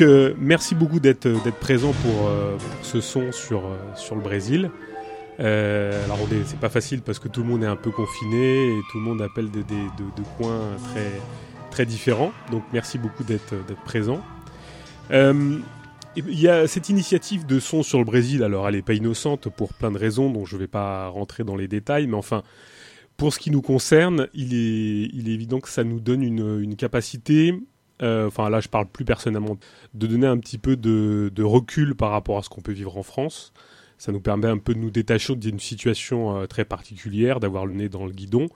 Euh, merci beaucoup d'être euh, présent pour, euh, pour, ce son sur, sur le Brésil. alors c'est pas facile parce que tout le monde est un peu confiné et tout le monde appelle de, de, coins très, très différents. Donc merci beaucoup d'être présent. Il y a cette initiative de son sur le Brésil, alors elle n'est pas innocente pour plein de raisons dont je ne vais pas rentrer dans les détails, mais enfin, pour ce qui nous concerne, il est, il est évident que ça nous donne une, une capacité euh, enfin là je parle plus personnellement, de donner un petit peu de, recul par rapport à ce qu'on peut vivre en France. Ça nous permet un peu de nous détacher d'une situation euh, très particulière, d'avoir le nez dans le guidon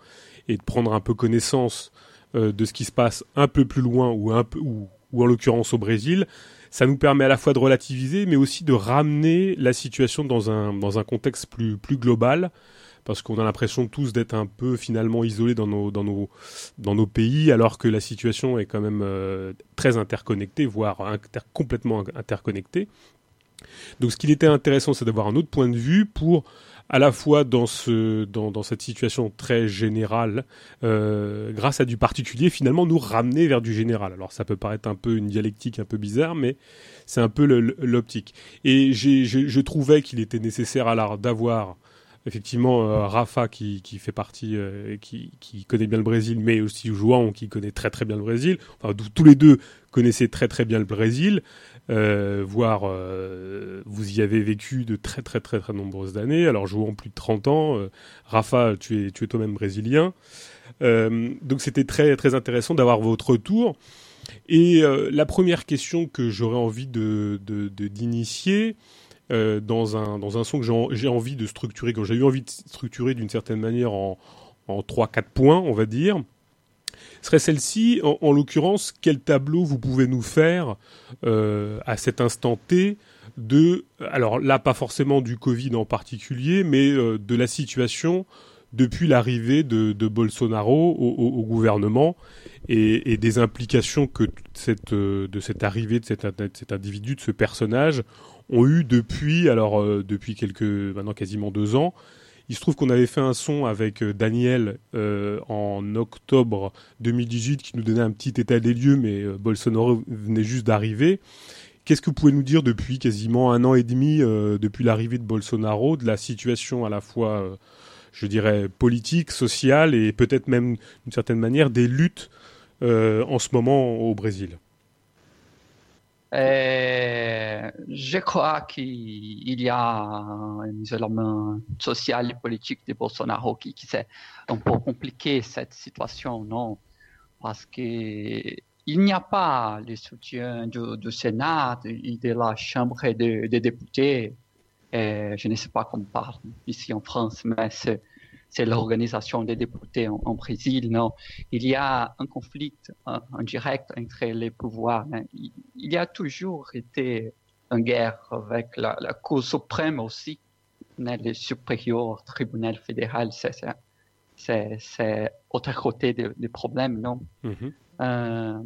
et de prendre un peu connaissance euh, de ce qui se passe un peu plus loin ou, un peu, ou en l'occurrence au Brésil. Ça nous permet à la fois de relativiser, mais aussi de ramener la situation dans un, dans un contexte plus, plus global parce qu'on a l'impression tous d'être un peu finalement isolés dans nos, dans, nos, dans nos pays, alors que la situation est quand même euh, très interconnectée, voire complètement interconnectée. Donc ce qu'il était intéressant, c'est d'avoir un autre point de vue pour à la fois dans, ce, dans, dans cette situation très générale, euh, grâce à du particulier, finalement nous ramener vers du général. Alors ça peut paraître un peu une dialectique un peu bizarre, mais c'est un peu l'optique. Et je trouvais qu'il était nécessaire alors d'avoir effectivement euh, Rafa qui, qui, fait partie, euh, qui, qui, connaît bien le Brésil, mais aussi João qui connaît très très bien le Brésil. Enfin, tous les deux connaissaient très très bien le Brésil, euh, voire vous y avez vécu de très très très très nombreuses années. Alors João plus de 30 ans, Rafa tu es, tu es toi-même brésilien. donc c'était très très intéressant d'avoir votre retour. Et la première question que j'aurais envie de d'initier, euh, dans, un, dans un son que j'ai envie de structurer, que j'ai eu envie de structurer d'une certaine manière en, en 3-4 points, on va dire, serait celle-ci, en, l'occurrence, quel tableau vous pouvez nous faire euh, à cet instant T de, alors là pas forcément du Covid en particulier, mais euh, de la situation depuis l'arrivée de, Bolsonaro au, gouvernement et, et, des implications que cette, de cette arrivée de cet, de cet individu, de ce personnage, ont eu depuis, alors euh, depuis quelques, maintenant quasiment deux ans. Il se trouve qu'on avait fait un son avec euh, Daniel euh, en octobre 2018 qui nous donnait un petit état des lieux, mais Bolsonaro venait juste d'arriver. Qu'est-ce que vous pouvez nous dire depuis quasiment un an et demi, depuis l'arrivée de Bolsonaro, de la situation à la fois, je dirais, politique, sociale et peut-être même d'une certaine manière des luttes en ce moment au Brésil? Euh, je crois qu'il y a un isolement social et politique de Bolsonaro qui, qui c'est un peu compliqué cette situation, non? Parce que il n'y a pas le soutien du, Sénat et de la Chambre des, des députés. Et je ne sais pas comment on parle ici en France, mais c'est c'est l'organisation des députés en, Brésil. Non, il y a un conflit en, direct entre les pouvoirs. Il, y a toujours été une guerre avec la, Cour suprême aussi, le supérieur tribunal fédéral. C'est autre côté des problèmes, non? Mm-hmm. Euh,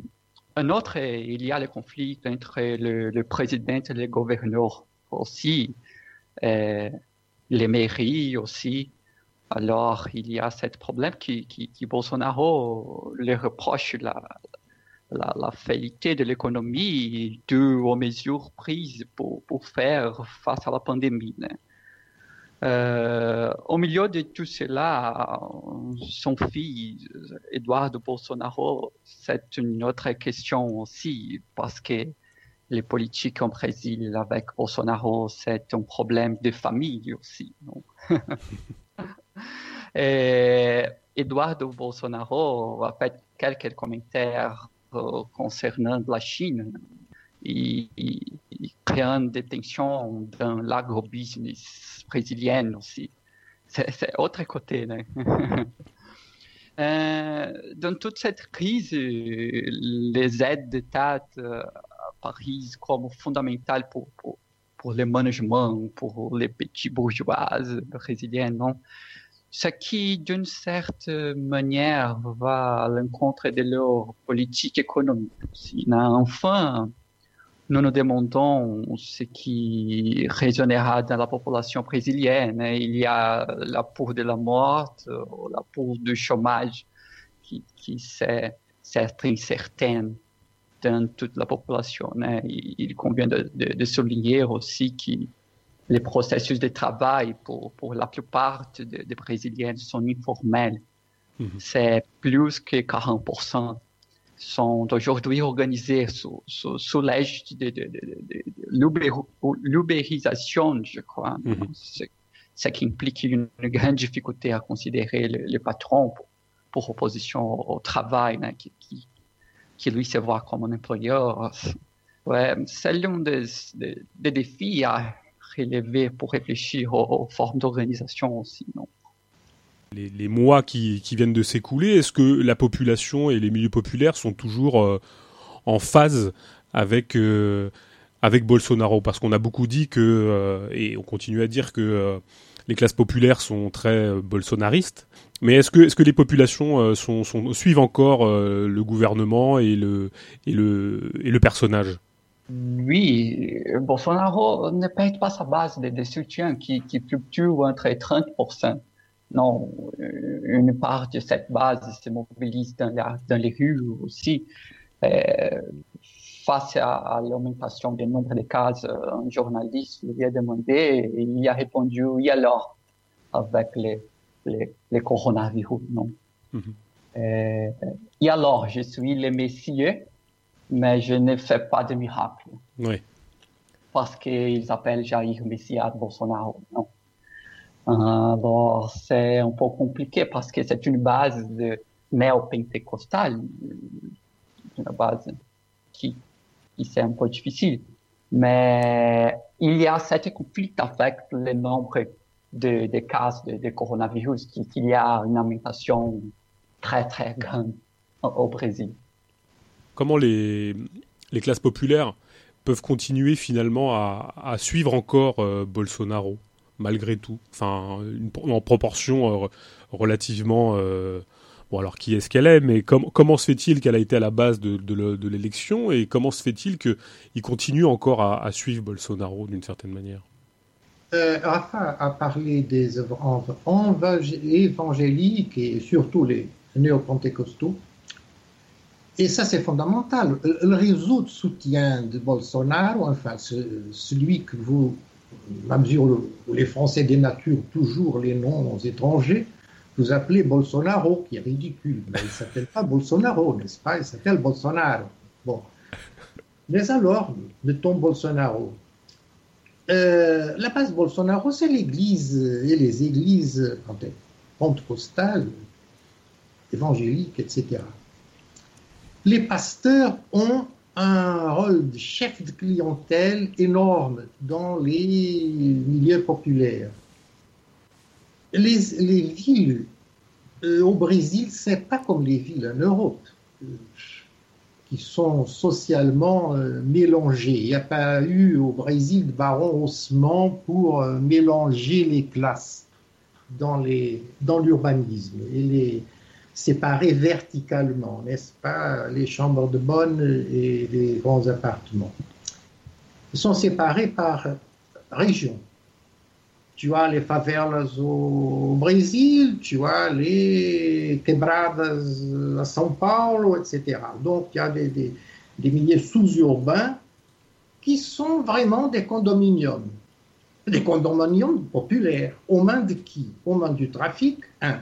un autre, il y a le conflit entre le, président et le gouverneur aussi, et les mairies aussi. Alors, il y a ce problème qui, qui, Bolsonaro les reproche la, la, la faillite de l'économie due aux mesures prises pour, pour, faire face à la pandémie. Euh, au milieu de tout cela, son fils, Eduardo Bolsonaro, c'est une autre question aussi, parce que les politiques en Brésil avec Bolsonaro, c'est un problème de famille aussi. Eduardo Bolsonaro a fait quelques commentaires euh, concernant la Chine et, créant des tensions dans l'agrobusiness brésilien aussi. C'est autre côté. euh, dans toute cette crise, les aides d'État euh, apparaissent comme fondamentales pour, pour, pour le management, pour les petits bourgeois brésiliens. Non? Ce qui, d'une certaine manière, va à l'encontre de leur politique économique. Enfin, nous nous demandons ce qui résonnera dans la population brésilienne. Il y a la peur de la mort, la peur du chômage qui, qui c'est certain, incertaine. dans toute la population. Il, convient de, souligner aussi que les processus de travail pour, pour la plupart des Brésiliens sont informels. Mhm. C'est plus que 40% sont aujourd'hui organisés sous, sous, sous l'âge de, de, de, l'ubérisation, je crois. Mhm. Ce qui implique une, grande difficulté à considérer le, patron pour, opposition au, travail, hein, qui, qui, qui, lui se voit comme un employeur. Ouais, c'est l'un des, des, défis à relever pour réfléchir aux, formes d'organisation aussi. Les, mois qui, viennent de s'écouler, est-ce que la population et les milieux populaires sont toujours euh, en phase avec, euh, avec Bolsonaro? Parce qu'on a beaucoup dit que, euh, et on continue à dire que les classes populaires sont très bolsonaristes. Mais est-ce que, est que les populations suivent encore le gouvernement et le, et le, et le personnage? Oui, Bolsonaro ne perd pas sa base de, de soutien qui, qui fluctue entre 30% non, euh, une part de cette base se mobilise dans, dans les rues aussi. Euh, face à, l'augmentation du nombre de cas, euh, un journaliste lui a demandé et il a répondu oui alors avec les, les, coronavirus, non. Mhm. et alors, je suis le Messie, mais je ne fais pas de miracle. Oui. Parce qu'ils appellent Jair Messias Bolsonaro, non. Alors, c'est un peu compliqué parce que c'est une base de néo-pentecostale, une base qui, qui c'est un peu difficile. Mais il y a cet conflit avec le nombre de, de cas de, coronavirus, qu'il y a une augmentation très très grande au, Brésil. Comment les, classes populaires peuvent continuer finalement à, à suivre encore euh, Bolsonaro malgré tout. Enfin, en proportion euh, relativement. Euh, bon, alors qui est-ce qu'elle est, mais comment se fait-il qu'elle a été à la base de, l'élection et comment se fait-il qu'il continue encore à, suivre Bolsonaro d'une certaine manière? Rafa a parlé des œuvres évangéliques et surtout les néo-pentecostaux. Et ça, c'est fondamental. Le réseau de soutien de Bolsonaro, enfin, celui que vous la mesure où les Français dénaturent toujours les noms étrangers, vous appelez Bolsonaro, qui est ridicule. Mais il ne s'appelle pas Bolsonaro, n'est-ce pas? Il s'appelle Bolsonaro. Bon. Mais alors, de ton Bolsonaro euh, La base Bolsonaro, c'est l'Église et les églises pentecostales, évangéliques, etc. Les pasteurs ont un rôle de chef de clientèle énorme dans les milieux populaires. Les, les villes euh, au Brésil, c'est pas comme les villes en Europe, euh, qui sont socialement euh, mélangées. Il n'y a pas eu au Brésil de baron Haussmann pour mélanger les classes dans l'urbanisme. Dans et les, séparés verticalement, n'est-ce pas, les chambres de bonne et les grands appartements. Ils sont séparés par région. Tu as les favelas au Brésil, tu as les quebradas à São Paulo, etc. Donc il y a des, des, milieux sous-urbains qui sont vraiment des condominiums. Des condominiums populaires. Aux mains de qui? Aux mains du trafic, un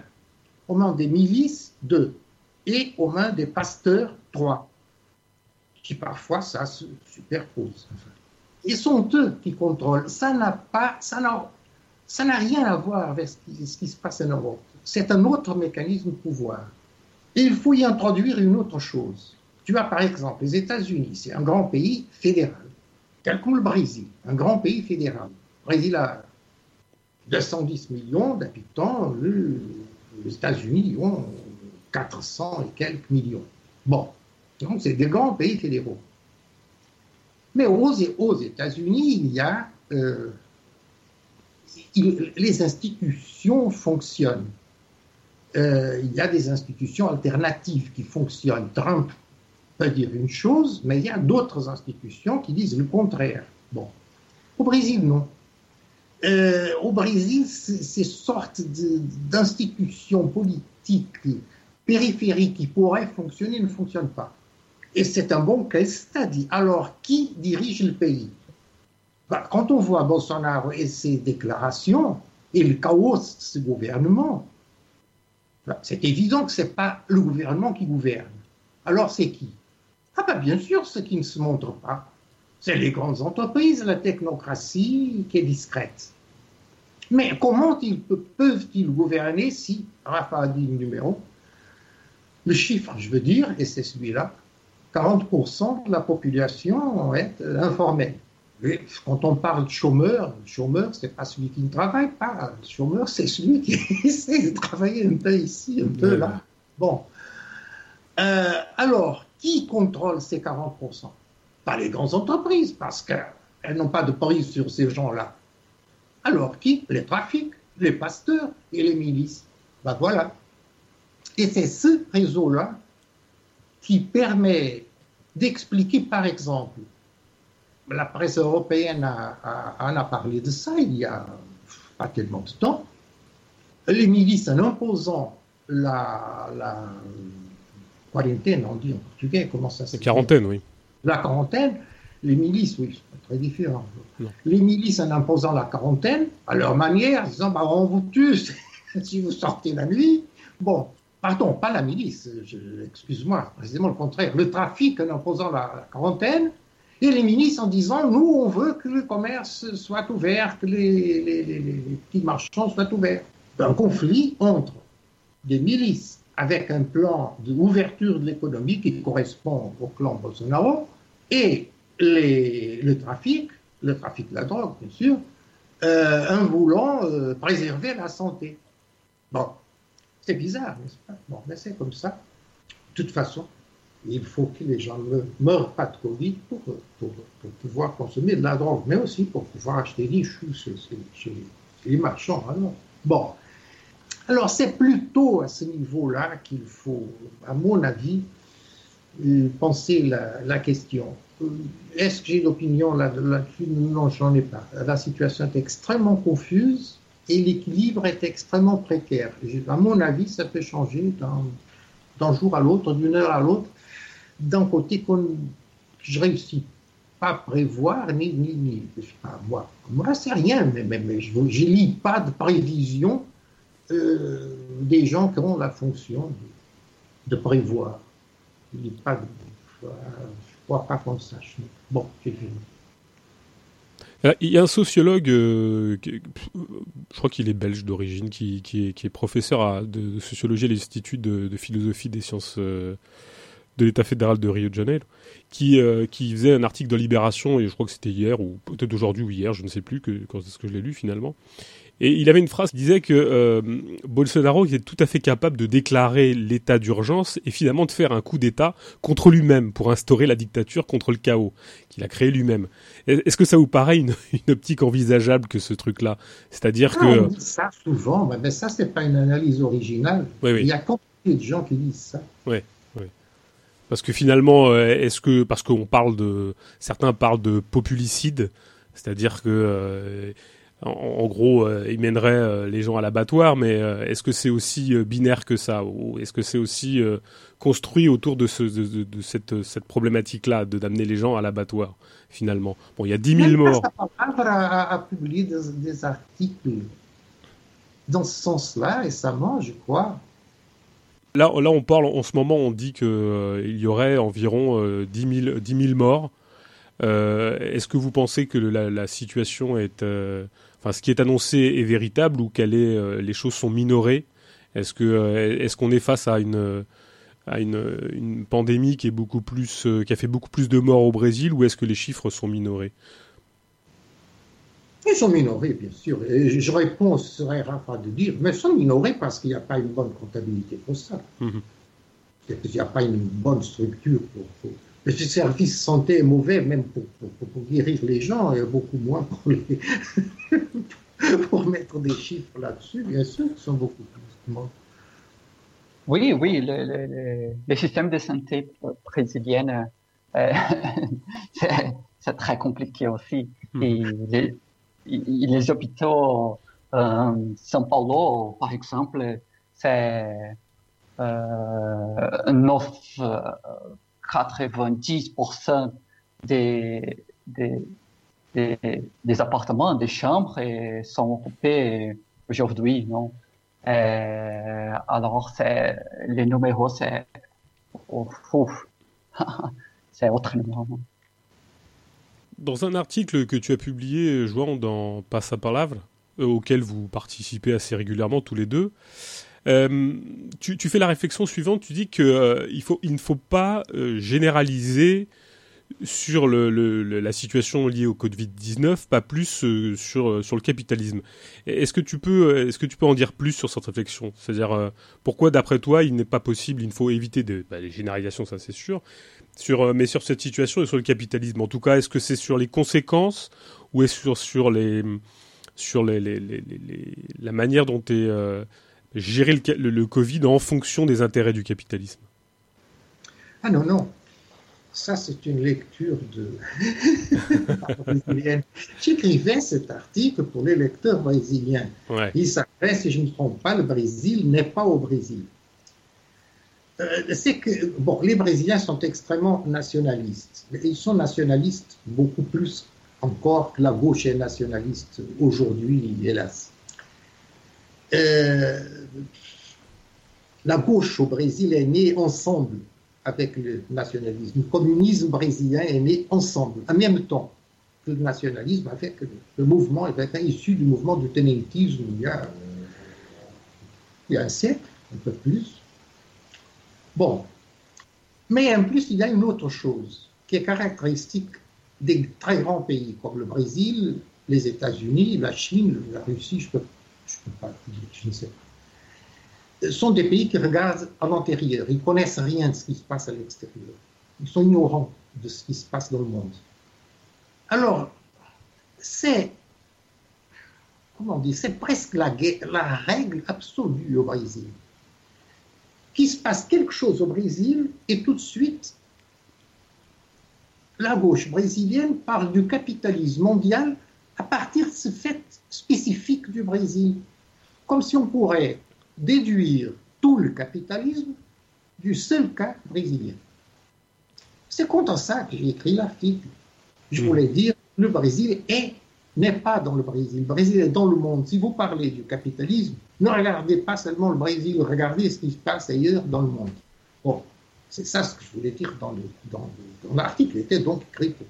aux mains des milices, deux, et aux mains des pasteurs, trois, qui parfois ça se superpose. Ils sont eux qui contrôlent. Ça n'a pas, ça n'a, ça n'a rien à voir avec ce qui, se passe en Europe. C'est un autre mécanisme de pouvoir. Et il faut y introduire une autre chose. Tu as par exemple les États-Unis, c'est un grand pays fédéral, tel le Brésil, un grand pays fédéral. Le Brésil a 210 millions d'habitants, les États-Unis ont 400 et quelques millions. Bon, donc c'est des grands pays fédéraux. Mais aux, États-Unis, il y a euh, les institutions fonctionnent. Euh, il y a des institutions alternatives qui fonctionnent. Trump peut dire une chose, mais il y a d'autres institutions qui disent le contraire. Bon, au Brésil, non. Euh, au Brésil, ces sortes d'institutions politiques périphériques qui pourraient fonctionner ne fonctionnent pas. Et c'est un bon case study. Alors, qui dirige le pays? Bah, Quand on voit Bolsonaro et ses déclarations et le chaos de ce gouvernement, bah, c'est évident que ce n'est pas le gouvernement qui gouverne. Alors, c'est qui? Ah, bah, bien sûr, ce qui ne se montre pas. C'est les grandes entreprises, la technocratie qui est discrète. Mais comment peuvent-ils gouverner si, Rafa a dit le numéro, le chiffre, je veux dire, et c'est celui-là, 40% de la population est informelle. quand on parle de chômeur, le chômeur, ce n'est pas celui qui ne travaille pas. Le chômeur, c'est celui qui essaie de travailler un peu ici, un peu là. Bon. Euh, alors, qui contrôle ces 40% Pas les grandes entreprises, parce qu'elles n'ont pas de prise sur ces gens-là. Alors qui? Les trafics, les pasteurs et les milices. Ben voilà. Et c'est ce réseau-là qui permet d'expliquer, par exemple, la presse européenne en a, parlé de ça il y a pas tellement de temps, les milices en imposant la, quarantaine, on dit en portugais, comment ça s'appelle Quarantaine, oui. La quarantaine, les milices, oui, c'est très différent. Les milices en imposant la quarantaine, à leur manière, disant bah, on vous tue si vous sortez la nuit. Bon, pardon, pas la milice, excuse-moi, précisément le contraire, le trafic en imposant la, quarantaine, et les ministres en disant nous, on veut que le commerce soit ouvert, que les, petits marchands soient ouverts. Un conflit entre des milices avec un plan d'ouverture de l'économie qui correspond au clan Bolsonaro et le trafic, le trafic de la drogue, bien sûr, euh, en voulant euh, préserver la santé. Bon, c'est bizarre, n'est-ce pas? Bon, mais c'est comme ça. De toute façon, il faut que les gens ne meurent pas de Covid pour, pouvoir consommer de la drogue, mais aussi pour pouvoir acheter des choux chez, les marchands. Alors. Bon. Alors, c'est plutôt à ce niveau-là qu'il faut, à mon avis, euh, penser la, question. Euh, est-ce que j'ai l'opinion là-dessus? Non, j'en ai pas. La situation est extrêmement confuse et l'équilibre est extrêmement précaire. À mon avis, ça peut changer d'un jour à l'autre, d'une heure à l'autre, d'un côté que je réussis pas à prévoir, ni, ni, ni moi, c'est rien, mais, mais, je ne lis pas de prévision euh, des gens qui ont la fonction de, prévoir. Je lis pas de, je ne crois pas qu'on sache. Bon, j'ai fini. Euh, il y a un sociologue, euh, je crois qu'il est belge d'origine, qui, est, professeur de, sociologie à l'Institut de, philosophie des sciences euh, de l'État fédéral de Rio de Janeiro, qui, faisait un article de Libération, et je crois que c'était hier, ou peut-être aujourd'hui ou hier, je ne sais plus que, quand est-ce que je l'ai lu finalement, et il avait une phrase qui disait que euh, Bolsonaro était tout à fait capable de déclarer l'état d'urgence et finalement de faire un coup d'État contre lui-même pour instaurer la dictature contre le chaos qu'il a créé lui-même. Est-ce que ça vous paraît une, optique envisageable que ce truc-là? C'est-à-dire que... ça souvent, mais ça c'est pas une analyse originale. Il y a combien de gens qui disent ça? Oui, oui. Parce que finalement, euh, est-ce que parce qu'on parle de certains parlent de populicide, c'est-à-dire que euh, en, gros, euh, il mènerait euh, les gens à l'abattoir, mais euh, est-ce que c'est aussi binaire que ça? Ou est-ce que c'est aussi construit autour de, cette, problématique-là, de d'amener les gens à l'abattoir, finalement? Bon, il y a 10 000 morts. a, a publié des, articles dans ce sens-là récemment, je crois. Là, là, on parle, en ce moment, on dit qu'il y aurait environ 10 000, morts. Est-ce que vous pensez que la, situation est, enfin, ce qui est annoncé est véritable ou quelles est, euh, les choses sont minorées? Est-ce que euh, est-ce qu'on est face à une à une, une, pandémie qui est beaucoup plus euh, qui a fait beaucoup plus de morts au Brésil ou est-ce que les chiffres sont minorés? Ils sont minorés, bien sûr. Et je réponds, ce serait rare de dire, mais ils sont minorés parce qu'il n'y a pas une bonne comptabilité pour ça. Mmh Il n'y a pas une bonne structure pour, le service santé est mauvais, même pour, guérir les gens, et beaucoup moins pour, pour mettre des chiffres là-dessus, bien sûr, qui sont beaucoup plus Oui, oui, le, système de santé brésilienne, euh, c'est très compliqué aussi. Hmm. Et les, hôpitaux, euh, São Paulo, par exemple, c'est euh, 9 90% des, des, des, appartements, des chambres sont occupés aujourd'hui, non? Alors, c'est, les numéros, c'est, c'est autrement. Dans un article que tu as publié, Joan, dans Passa Palavra, euh, auquel vous participez assez régulièrement tous les deux, euh, tu, fais la réflexion suivante, tu dis qu'il euh, il ne faut pas généraliser sur la situation liée au Covid-19, pas plus sur, sur le capitalisme. Est-ce que, tu peux, est-ce que tu peux en dire plus sur cette réflexion? C'est-à-dire, pourquoi d'après toi, il n'est pas possible, il faut éviter de, bah, les généralisations, ça c'est sûr, sur, mais sur cette situation et sur le capitalisme? En tout cas, est-ce que c'est sur les conséquences ou est-ce sur, sur les sur les, les, les, la manière dont est géré le, le, Covid en fonction des intérêts du capitalisme. Ah non, non. Ça, c'est une lecture de. J'écrivais cet article pour les lecteurs brésiliens. Il s'appelait, si je ne me trompe pas, le Brésil n'est pas au Brésil. Euh, c'est que, bon, les Brésiliens sont extrêmement nationalistes. Ils sont nationalistes beaucoup plus encore que la gauche est nationaliste aujourd'hui, hélas. Euh, la gauche au Brésil est née ensemble avec le nationalisme. Le communisme brésilien est né ensemble, en même temps que le nationalisme, avec le mouvement est issu du mouvement du tenentisme il y a, il y a un siècle, un peu plus. Bon. Mais en plus, il y a une autre chose qui est caractéristique des très grands pays comme le Brésil, les États-Unis, la Chine, la Russie, je ne sais pas, sont des pays qui regardent à l'intérieur. Ils connaissent rien de ce qui se passe à l'extérieur. Ils sont ignorants de ce qui se passe dans le monde. Alors, c'est, comment dire, c'est presque la, la règle absolue au Brésil. Qu'il se passe quelque chose au Brésil et tout de suite, la gauche brésilienne parle du capitalisme mondial à partir de ce fait spécifique du Brésil, comme si on pourrait déduire tout le capitalisme du seul cas brésilien. C'est contre ça que j'ai écrit l'article. Je hmm. voulais dire le Brésil est n'est pas dans le Brésil. Le Brésil est dans le monde. Si vous parlez du capitalisme, ne regardez pas seulement le Brésil, regardez ce qui se passe ailleurs dans le monde. Bon, c'est ça ce que je voulais dire dans, l'article. Était donc écrit pour.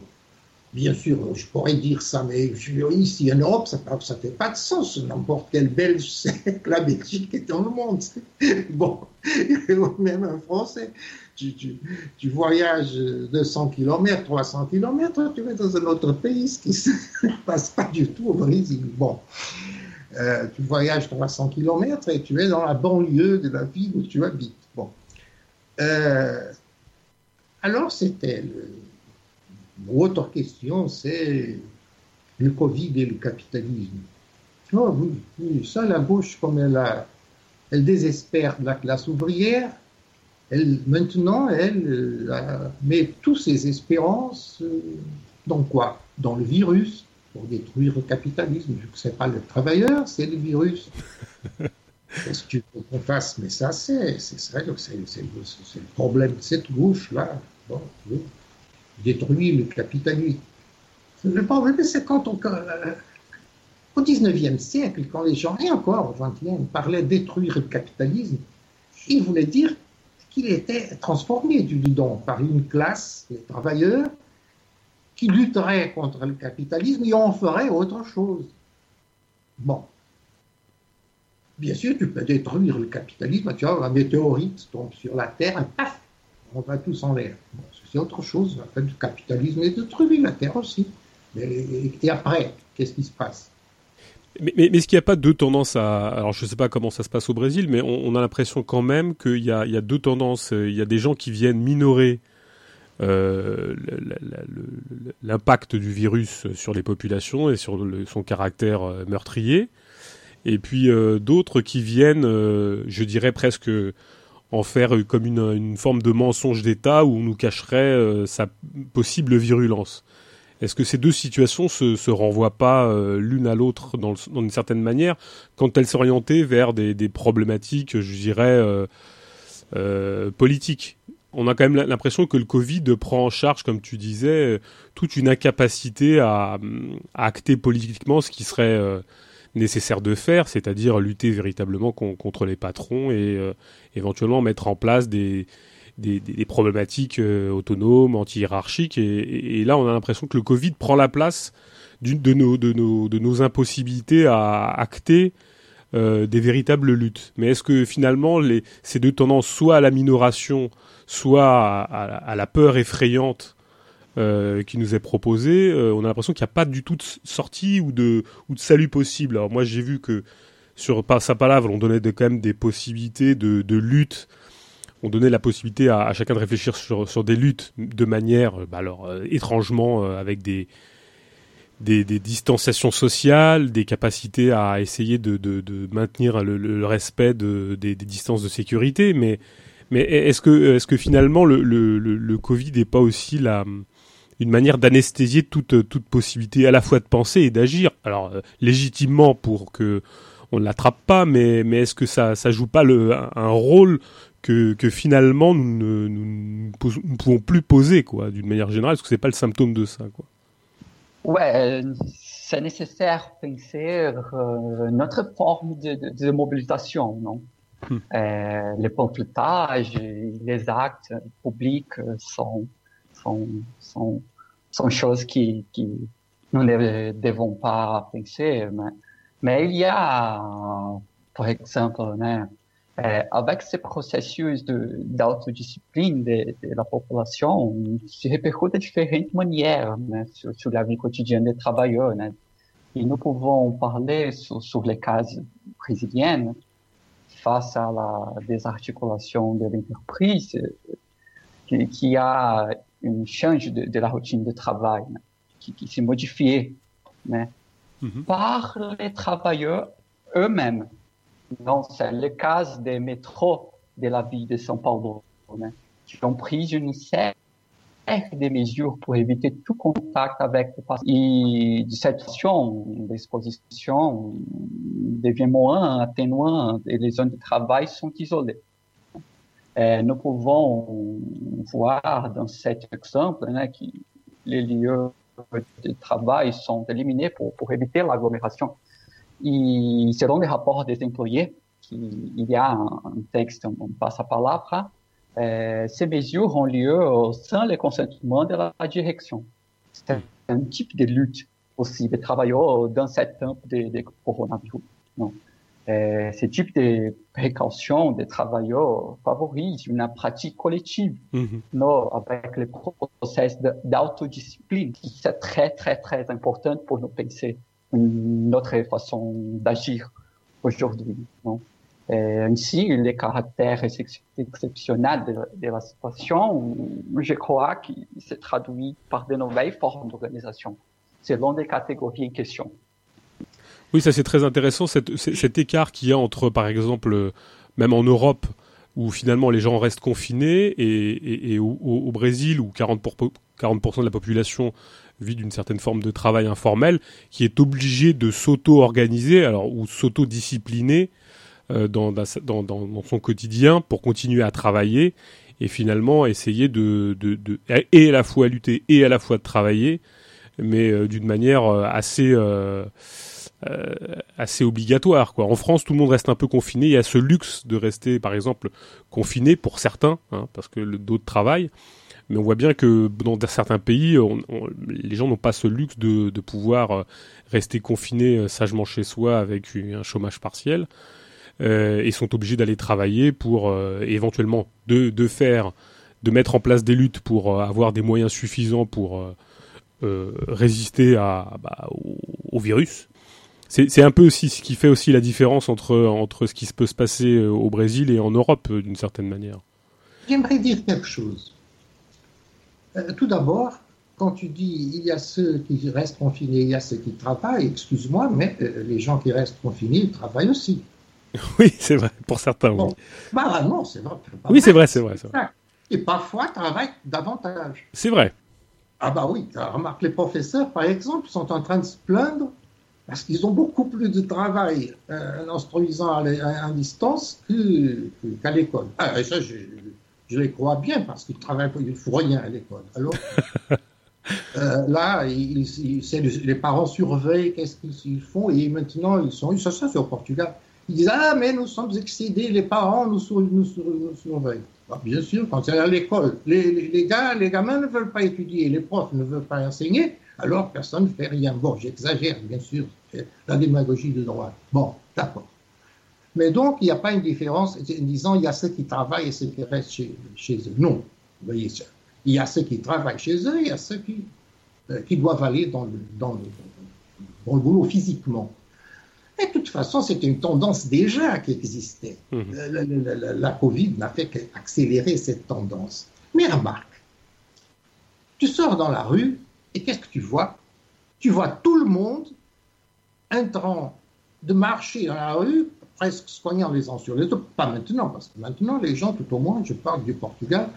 Bien sûr, je pourrais dire ça, mais ici en Europe, ça ne fait pas de sens. N'importe quel Belge sait que la Belgique est dans le monde. Bon, même un Français, tu, tu, voyages 200 km, 300 km, tu vas dans un autre pays, ce qui ne passe pas du tout au Brésil. Bon, euh, tu voyages 300 km et tu es dans la banlieue de la ville où tu habites. Bon. Euh, alors, c'était l'autre question, c'est le Covid et le capitalisme. Oh, oui, ça, la bouche, comme elle, a, elle désespère de la classe ouvrière, elle, maintenant, elle euh, met toutes ses espérances euh, dans quoi? Dans le virus, pour détruire le capitalisme. Ce n'est pas le travailleur, c'est le virus. Qu'est-ce que qu'on fasse? Mais ça, c'est c'est le problème de cette gauche-là. Bon, détruire le capitalisme. Le problème, c'est quand. Euh, au 19e siècle, quand les gens, et encore au 20e, parlaient détruire le capitalisme, ils voulaient dire qu'il était transformé du dedans par une classe, les travailleurs, qui lutterait contre le capitalisme et en ferait autre chose. Bon, Bien sûr, tu peux détruire le capitalisme. Tu vois, un météorite tombe sur la Terre, paf, on va tous en l'air. Autre chose. En le capitalisme est détruit, la Terre aussi. et après, qu'est-ce qui se passe? Mais, mais, est-ce qu'il n'y a pas deux tendances à... Alors je ne sais pas comment ça se passe au Brésil, mais on, a l'impression quand même qu'il y, y a, deux tendances. Il y a des gens qui viennent minorer euh, l'impact du virus sur les populations et sur son caractère euh, meurtrier et puis euh, d'autres qui viennent, je dirais presque en faire comme une, forme de mensonge d'État où on nous cacherait euh, sa possible virulence. Est-ce que ces deux situations se, se renvoient pas l'une à l'autre dans, une certaine manière quand elles s'orientaient vers des, problématiques, je dirais, politiques? On a quand même l'impression que le Covid prend en charge, comme tu disais, toute une incapacité à, acter politiquement ce qui serait euh, nécessaire de faire, c'est-à-dire lutter véritablement contre les patrons et euh, éventuellement mettre en place des, des, problématiques euh, autonomes, anti-hiérarchiques. Et, là, on a l'impression que le Covid prend la place de nos, de, nos, de nos impossibilités à acter des véritables luttes. Mais est-ce que finalement les, ces deux tendances, soit à la minoration, soit à, la peur effrayante euh, qui nous est proposée, euh, on a l'impression qu'il n'y a pas du tout de sortie ou de, ou de salut possible. Alors moi j'ai vu que sur sa palavre, on donnait quand même des possibilités de, de lutte. On donnait la possibilité à, chacun de réfléchir sur, des luttes de manière, euh, bah alors étrangement avec des, des, distanciations sociales, des capacités à essayer de, de, maintenir le, respect de, des, distances de sécurité, mais mais est-ce que, est-ce que finalement le, le, le, Covid n'est pas aussi la, une manière d'anesthésier toute, toute possibilité à la fois de penser et d'agir. Alors euh, légitimement pour que on ne l'attrape pas, mais, mais est-ce que ça ça joue pas le, un rôle que, que finalement nous ne, nous ne pouvons plus poser quoi d'une manière générale Est-ce que c'est pas le symptôme de ça quoi. Ouais, c'est nécessaire penser euh, notre forme de, de, de mobilisation, non? Hmm. Euh, les pamphlétages, les actes publics sont, sont, sont, sont choses qui, qui nous ne devons pas penser. Mais, mais il par exemple, hein, euh, avec ce processus d'autodiscipline de, de, la population, se répercute de différentes manières né, sur, sur, la vie quotidienne des travailleurs. Né. Et nous pouvons parler sur, sur les cas brésiliennes, face à la désarticulation de l'entreprise, qui, qui, a une change de, de, la routine de travail qui, qui s'est modifiée mais, mm-hmm. par les travailleurs eux-mêmes. Donc, c'est le cas des métros de la ville de São Paulo, qui ont pris une série des mesures pour éviter tout contact avec le patient. Et cette situation d'exposition devient moins atténuante et les zones de travail sont isolées. Et nous pouvons voir dans cet exemple hein, que les lieux de travail sont éliminés pour, éviter l'agglomération. Et selon les rapports des employés, il y a un, texte, on passe à palavra, euh, ces mesures ont lieu sans le consentement de la direction. C'est un, type de lutte aussi des travailleurs dans cette temps de, de coronavirus. Euh, ce type de précaution des travailleurs favorise une pratique collective mm-hmm. non, avec le processus d'autodiscipline. C'est très, très, très important pour nous penser notre façon d'agir aujourd'hui. Euh, ainsi, les caractères exceptionnels de, la situation, je crois qu'il se traduit par de nouvelles formes d'organisation, selon les catégories en question. Oui, ça c'est très intéressant, cet, cet écart qu'il y a entre, par exemple, même en Europe, où finalement les gens restent confinés, et, et, au, au, Brésil, où 40%, pour, 40 de la population vit d'une certaine forme de travail informel, qui est obligé de s'auto-organiser, alors ou s'auto-discipliner euh, dans, dans, dans, son quotidien pour continuer à travailler et finalement essayer de, de, de, et à la fois lutter et à la fois de travailler, mais euh, d'une manière euh, assez assez obligatoire. Quoi. En France, tout le monde reste un peu confiné. Il y a ce luxe de rester, par exemple, confiné pour certains, hein, parce que d'autres travaillent. Mais on voit bien que dans certains pays, les gens n'ont pas ce luxe de, pouvoir rester confiné sagement chez soi avec un chômage partiel euh, et sont obligés d'aller travailler pour euh, éventuellement de, faire, de mettre en place des luttes pour euh, avoir des moyens suffisants pour euh, résister bah, au, virus. C'est un peu aussi ce qui fait aussi la différence entre, entre ce qui peut se passer au Brésil et en Europe d'une certaine manière. J'aimerais dire quelque chose. tout d'abord, quand tu dis il y a ceux qui restent confinés, il y a ceux qui travaillent, excuse-moi, mais les gens qui restent confinés travaillent aussi. Oui, c'est vrai, pour certains, oui. Bah non, c'est vrai. Oui, c'est vrai, c'est vrai, Et parfois, travaillent davantage. C'est vrai. Ah bah oui, remarque, les professeurs, par exemple, sont en train de se plaindre parce qu'ils ont beaucoup plus de travail euh, en instruisant à, à, distance qu'à l'école. Ah, ça, Je les crois bien parce qu'ils travaillent, ils ne font rien à l'école. Alors, euh, là, les parents surveillent qu'est-ce qu'ils font et maintenant ils sont, ça, ça c'est au Portugal. Ils disent ah mais nous sommes excédés, les parents nous, nous, surveillent. Bah, bien sûr, quand c'est à l'école, les, les, gars, les gamins ne veulent pas étudier, les profs ne veulent pas enseigner, alors personne ne fait rien. Bon, j'exagère, bien sûr, la démagogie de droite. Bon, d'accord. Mais donc, il n'y a pas une différence en disant il y a ceux qui travaillent et ceux qui restent chez, chez eux. Non, vous voyez ça. Il y a ceux qui travaillent chez eux, il y a ceux qui, euh, qui doivent aller dans le, dans, le, dans le boulot physiquement. Et de toute façon, c'était une tendance déjà qui existait. Mmh. La, la, la, Covid n'a fait qu'accélérer cette tendance. Mais remarque, tu sors dans la rue et qu'est-ce que tu vois? Tu vois tout le monde en train de marcher dans la rue presque soignant les uns sur les autres. Pas maintenant, parce que maintenant, les gens, tout au moins, je parle du Portugal,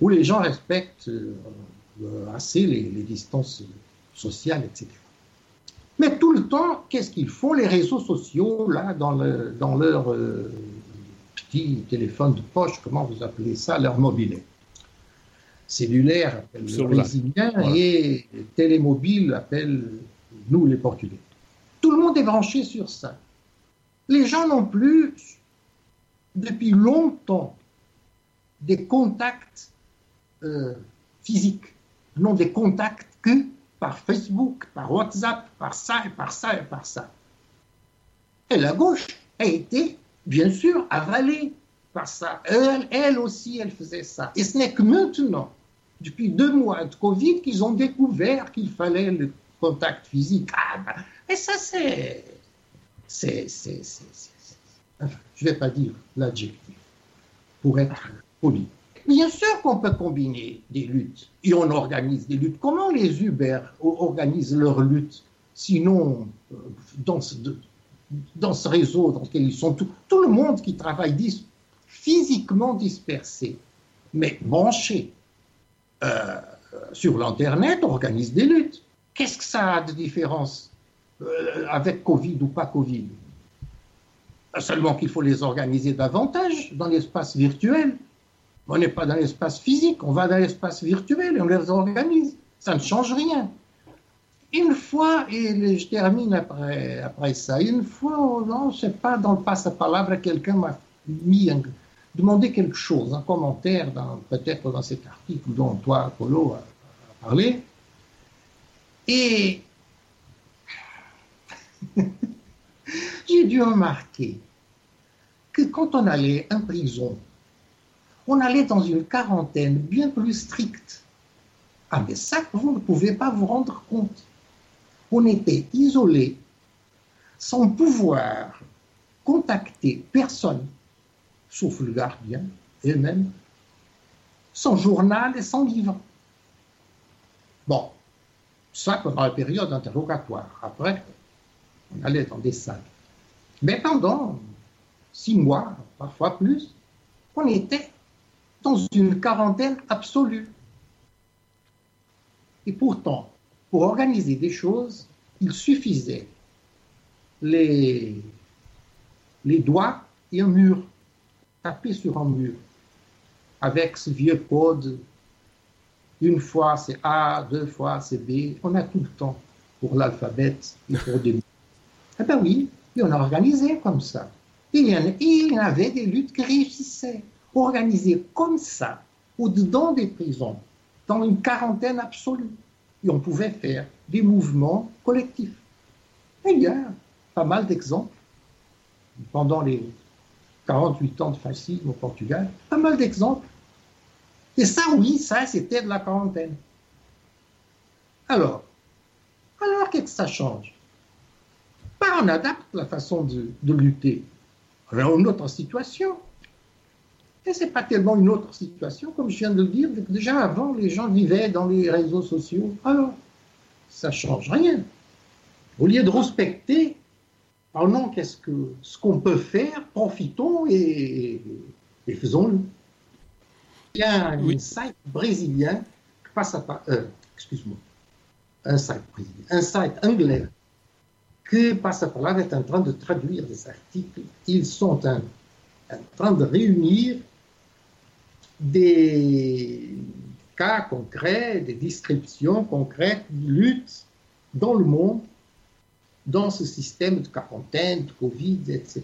où les gens respectent euh, assez les, distances sociales, etc. Mais tout le temps, qu'est-ce qu'ils font? Les réseaux sociaux, là, dans leur euh, petit téléphone de poche, comment vous appelez ça, leur mobilet. Cellulaire appelle le brésilien et télémobile appelle nous les Portugais. Tout le monde est branché sur ça. Les gens n'ont plus, depuis longtemps, des contacts euh, physiques, non des contacts que par Facebook, par WhatsApp, par ça et par ça et par ça. Et la gauche a été, bien sûr, avalée par ça. Elle, elle aussi, elle faisait ça. Et ce n'est que maintenant, depuis deux mois de Covid, qu'ils ont découvert qu'il fallait le contact physique. Ah, ben, et ça, c'est c'est, je ne vais pas dire l'adjectif, pour être poli. Bien sûr qu'on peut combiner des luttes et on organise des luttes. Comment les Uber organisent leurs luttes Sinon, euh, dans ce, réseau dans lequel ils sont, tout, tout le monde qui travaille physiquement dispersé, mais branché euh, sur l'Internet, organise des luttes. Qu'est-ce que ça a de différence euh, avec Covid ou pas Covid? Seulement qu'il faut les organiser davantage dans l'espace virtuel. On n'est pas dans l'espace physique, on va dans l'espace virtuel et on les organise. Ça ne change rien. Une fois, et je termine après, après ça, une fois, non, je ne sais pas, dans le passe-parole, quelqu'un m'a mis demandé quelque chose, un commentaire, peut-être dans cet article dont toi, Polo, a parlé. Et J'ai dû remarquer que quand on allait en prison, on allait dans une quarantaine bien plus stricte. Ah, mais ça, vous ne pouvez pas vous rendre compte. On était isolé, sans pouvoir contacter personne, sauf le gardien elle-même, sans journal et sans livre. Bon, ça pendant la période interrogatoire. Après, on allait dans des salles. Mais pendant six mois, parfois plus, on était dans une quarantaine absolue. Et pourtant, pour organiser des choses, il suffisait les, les doigts et un mur, taper sur un mur, avec ce vieux code. Une fois c'est A, deux fois c'est B. On a tout le temps pour l'alphabet et pour des eh bien oui, on a organisé comme ça. Il y, en avait des luttes qui réussissaient, organisées comme ça, au-dedans des prisons, dans une quarantaine absolue. Et on pouvait faire des mouvements collectifs. Et il y a pas mal d'exemples. Pendant les 48 ans de fascisme au Portugal, pas mal d'exemples. Et ça, oui, ça, c'était de la quarantaine. Alors, alors qu'est-ce que ça change? On adapte la façon de, lutter. On est une autre situation. Et ce n'est pas tellement une autre situation, comme je viens de le dire. Déjà avant, les gens vivaient dans les réseaux sociaux. Alors, ça ne change rien. Au lieu de respecter, parlons qu'est-ce que ce qu'on peut faire, profitons et, faisons-le. Il y a un site brésilien passe euh, excuse-moi, un site brésilien, un site anglais que Passapalavra est en train de traduire des articles. Ils sont en, train de réunir des cas concrets, des descriptions concrètes de lutte dans le monde, dans ce système de quarantaine, de Covid, etc.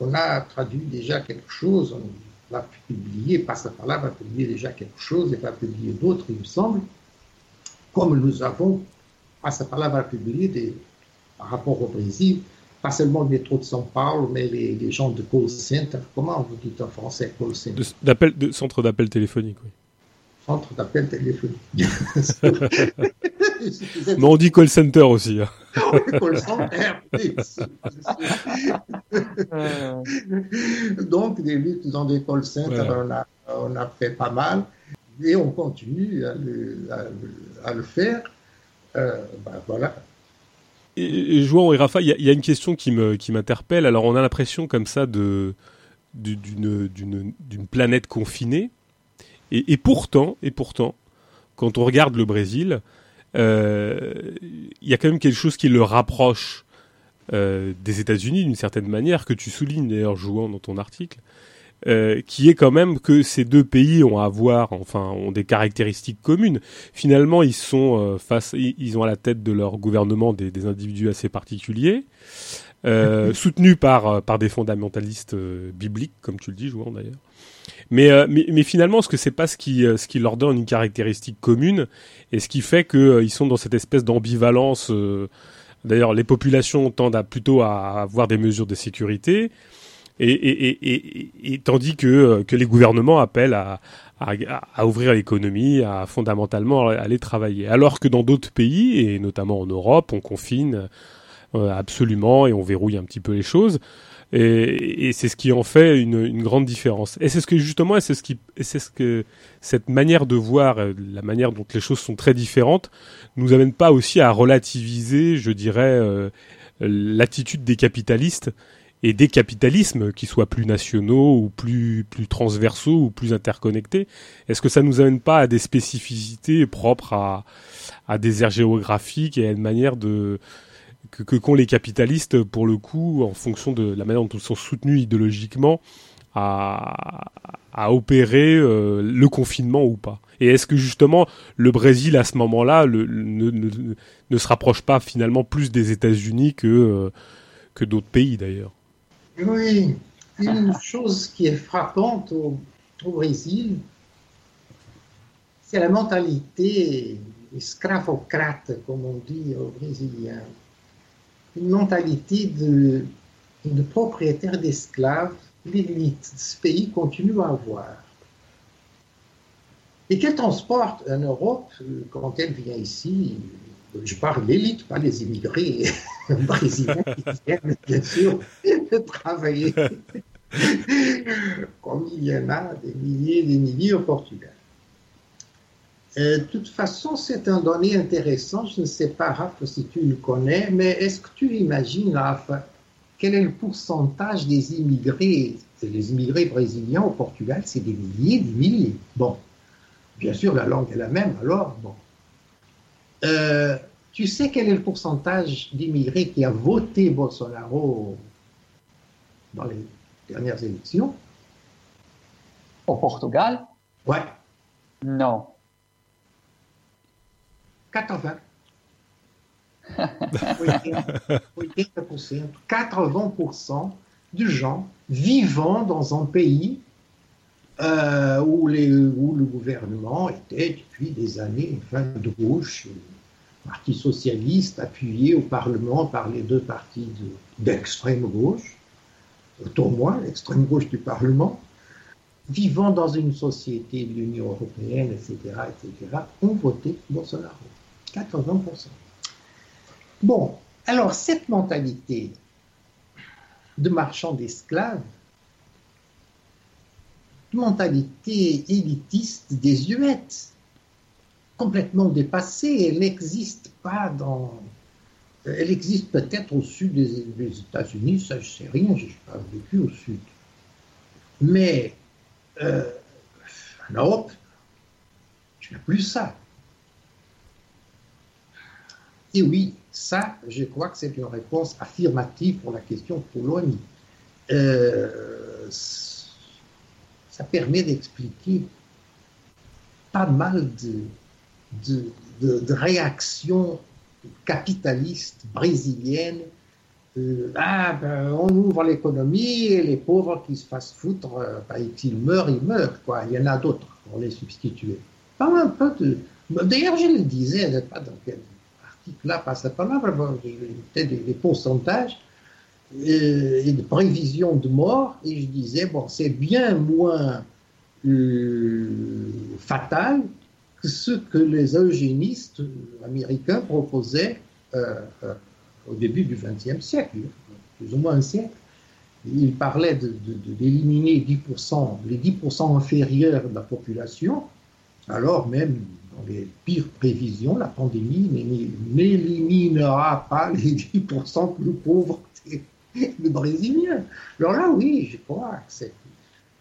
On a traduit déjà quelque chose, on va publier, passe par là, va publier déjà quelque chose et va publier d'autres, il me semble, comme nous avons, passe par là, va publier des, par rapport au Brésil, pas seulement le métro de São Paulo, mais les, gens de call center. Comment vous dites en français call center? De, Centre d'appel téléphonique, oui. Centre d'appel téléphonique. mais on dit call center aussi. Hein. call center, Donc, des luttes dans des call centers, on, a, on, a, fait pas mal. Et on continue à le, à, le faire. Euh, ben voilà et, Jouan et Rafa, il y, a une question qui me qui m'interpelle. Alors on a l'impression comme ça de d'une d'une planète confinée, et, et, pourtant et pourtant, quand on regarde le Brésil, euh, il y a quand même quelque chose qui le rapproche euh, des États-Unis d'une certaine manière que tu soulignes d'ailleurs Jouan dans ton article. Euh, qui est quand même que ces deux pays ont à voir, enfin, ont des caractéristiques communes. Finalement, ils sont euh, face, ils ont à la tête de leur gouvernement des, des individus assez particuliers, euh, soutenus par euh, par des fondamentalistes bibliques, comme tu le dis, Jouan d'ailleurs. Mais, mais, mais finalement, ce que c'est pas ce qui ce qui leur donne une caractéristique commune et ce qui fait que ils sont dans cette espèce d'ambivalence. D'ailleurs, les populations tendent à plutôt à avoir des mesures de sécurité et, et, et, et, tandis que, euh, que les gouvernements appellent à, à, à ouvrir l'économie, à fondamentalement aller travailler. Alors que dans d'autres pays, et notamment en Europe, on confine euh, absolument et on verrouille un petit peu les choses. Et, et c'est ce qui en fait une, une grande différence. Et c'est ce que justement, c'est ce qui, c'est ce que cette manière de voir, euh, la manière dont les choses sont très différentes, nous amène pas aussi à relativiser, je dirais, l'attitude des capitalistes et des capitalismes qui soient plus nationaux ou plus plus transversaux ou plus interconnectés Est-ce que ça nous amène pas à des spécificités propres à à des aires géographiques et à une manière de que qu'ont les capitalistes pour le coup en fonction de la manière dont ils sont soutenus idéologiquement à, à opérer euh, le confinement ou pas. Et est-ce que justement le Brésil à ce moment-là ne, ne, se rapproche pas finalement plus des États-Unis que, euh, que d'autres pays d'ailleurs? Oui, une chose qui est frappante au, Brésil, c'est la mentalité scravocrate, comme on dit au Brésilien. Une mentalité de, de propriétaire d'esclaves, l'élite de ce pays continue à avoir. Et qu'elle transporte en Europe, quand elle vient ici, je parle l'élite, pas les immigrés brésiliens qui viennent, bien sûr, travailler, comme il y en a des milliers et des milliers au Portugal. Euh, de toute façon, c'est un donné intéressant. Je ne sais pas, Raph, si tu le connais, mais est-ce que tu imagines, Raph, quel est le pourcentage des immigrés? Les immigrés brésiliens au Portugal, c'est des milliers, des milliers. Bon, bien sûr, la langue est la même, alors, bon. Euh, tu sais quel est le pourcentage d'immigrés qui a voté Bolsonaro dans les dernières élections? Au Portugal? Ouais. Non. 80. 80% de gens vivant dans un pays euh, où, les, où, le gouvernement était depuis des années fin de gauche, Parti socialiste appuyé au Parlement par les deux partis d'extrême gauche, au moins l'extrême gauche du Parlement, vivant dans une société de l'Union européenne, etc., etc., ont voté Bolsonaro. 80%. Bon, alors cette mentalité de marchand d'esclaves, mentalité élitiste désuète, complètement dépassée. Elle n'existe pas dans. Elle existe peut-être au sud des, États-Unis, ça je sais rien, je n'ai pas vécu au sud. Mais euh, en Europe, tu n'as plus ça. Et oui, ça, je crois que c'est une réponse affirmative pour la question Pologne. Euh, ça permet d'expliquer pas mal de, réactions capitalistes brésiliennes. Euh, ah, ben, on ouvre l'économie et les pauvres qui se fassent foutre, euh, ben, s'ils meurent, ils meurent. Quoi. Il y en a d'autres pour les substituer. Pas un peu de. D'ailleurs, je le disais, pas dans quel article là passe la parole, peut-être des, des pourcentages euh, et de prévision de mort, et je disais, bon, c'est bien moins euh, fatal que ce que les eugénistes américains proposaient euh, au début du XXe siècle, plus ou moins un siècle. Ils parlaient d'éliminer de, 10%, les 10% inférieurs de la population, alors même les pires prévisions, la pandémie n'éliminera pas les 10% plus pauvres le Brésilien. Alors là, oui, je crois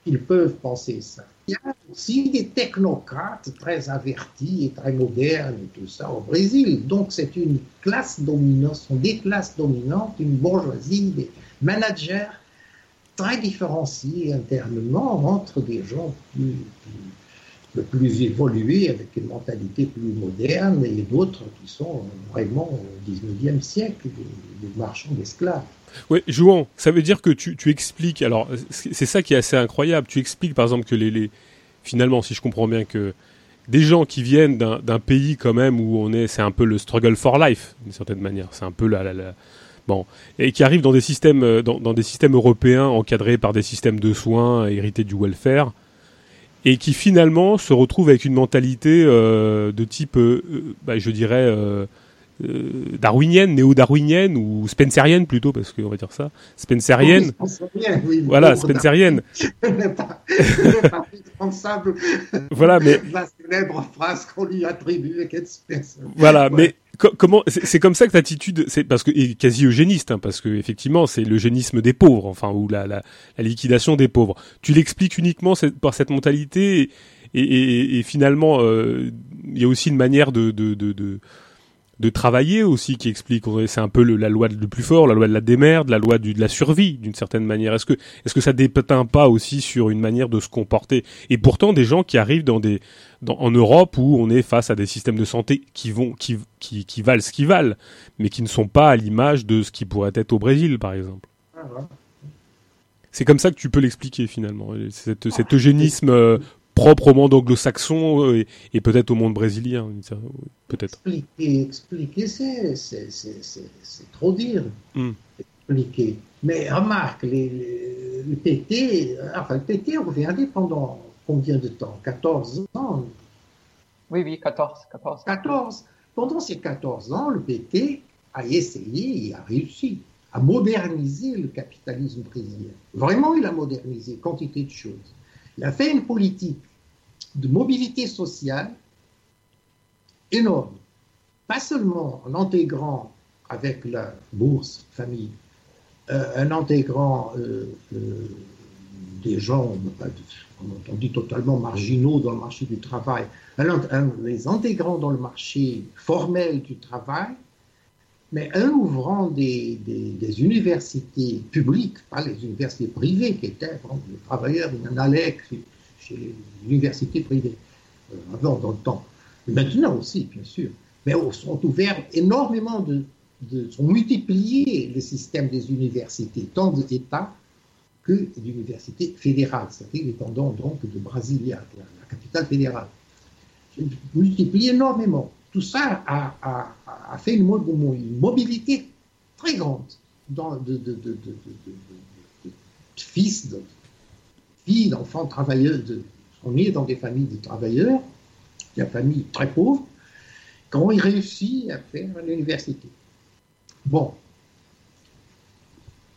qu'ils peuvent penser ça. Il y a aussi des technocrates très avertis et très modernes et tout ça au Brésil. Donc c'est une classe dominante, sont des classes dominantes, une bourgeoisie, des managers très différenciés internement entre des gens plus évolués, avec une mentalité plus moderne, et d'autres qui sont vraiment au 19e siècle, des, marchands d'esclaves. Oui, Jouan, ça veut dire que tu, expliques, alors c'est ça qui est assez incroyable, tu expliques par exemple que les, finalement, si je comprends bien, que des gens qui viennent d'un pays quand même où on est, c'est un peu le struggle for life, d'une certaine manière, c'est un peu la, bon, et qui arrivent dans des systèmes, euh, dans, des systèmes européens encadrés par des systèmes de soins hérités du welfare, et qui finalement se retrouve avec une mentalité euh, de type, euh, euh, bah, je dirais, darwinienne, néo-darwinienne ou spencerienne plutôt, parce qu'on va dire ça, spencerienne. Oui, voilà, spencerienne. voilà, mais la célèbre phrase qu'on lui attribue, Voilà, mais comment c'est comme ça que l'attitude c'est parce que quasi eugéniste hein, parce que effectivement c'est l'eugénisme des pauvres enfin ou la, la, la liquidation des pauvres. Tu l'expliques uniquement par cette mentalité et, et, et finalement euh, il y a aussi une manière de, de, de, de de travailler aussi qui explique c'est un peu la loi du plus fort la loi de la démerde la loi du, de la survie d'une certaine manière. Est-ce que est-ce que ça dépeint pas aussi sur une manière de se comporter? Et pourtant des gens qui arrivent dans des dans, en Europe où on est face à des systèmes de santé qui vont qui, qui, qui valent ce qu'ils valent mais qui ne sont pas à l'image de ce qui pourrait être au Brésil par exemple. C'est comme ça que tu peux l'expliquer finalement. Cet, cet eugénisme euh, propre au monde anglo-saxon euh, et, peut-être au monde brésilien, peut-être. Expliquer, expliquer c'est, trop dire. Hmm. Expliquer. Mais remarque, les, le PT, enfin, le PT revient pendant combien de temps? 14 ans? Oui, oui, 14, 14. 14. Pendant ces 14 ans, le PT a essayé et a réussi à moderniser le capitalisme brésilien. Vraiment, il a modernisé quantité de choses. Il a fait une politique de mobilité sociale énorme. Pas seulement en intégrant avec la bourse famille, euh, en intégrant euh, euh, des gens, on dit totalement marginaux dans le marché du travail, en, les intégrant dans le marché formel du travail, mais en ouvrant des, universités publiques, pas les universités privées qui étaient, les travailleurs, il y en allait chez les universités privées, euh, avant dans le temps. maintenant aussi, bien sûr. Mais sont ouverts énormément de, de les systèmes des universités, tant d'États que d'universités fédérales, c'est-à-dire dépendant donc de Brasilia, la, capitale fédérale. Multiplié énormément tout ça a, fait une, mobilité très grande de, de, de, fils, filles, d'enfants travailleurs. on est dans des familles de travailleurs, des familles très pauvres, qui ont réussi à faire l'université. Bon,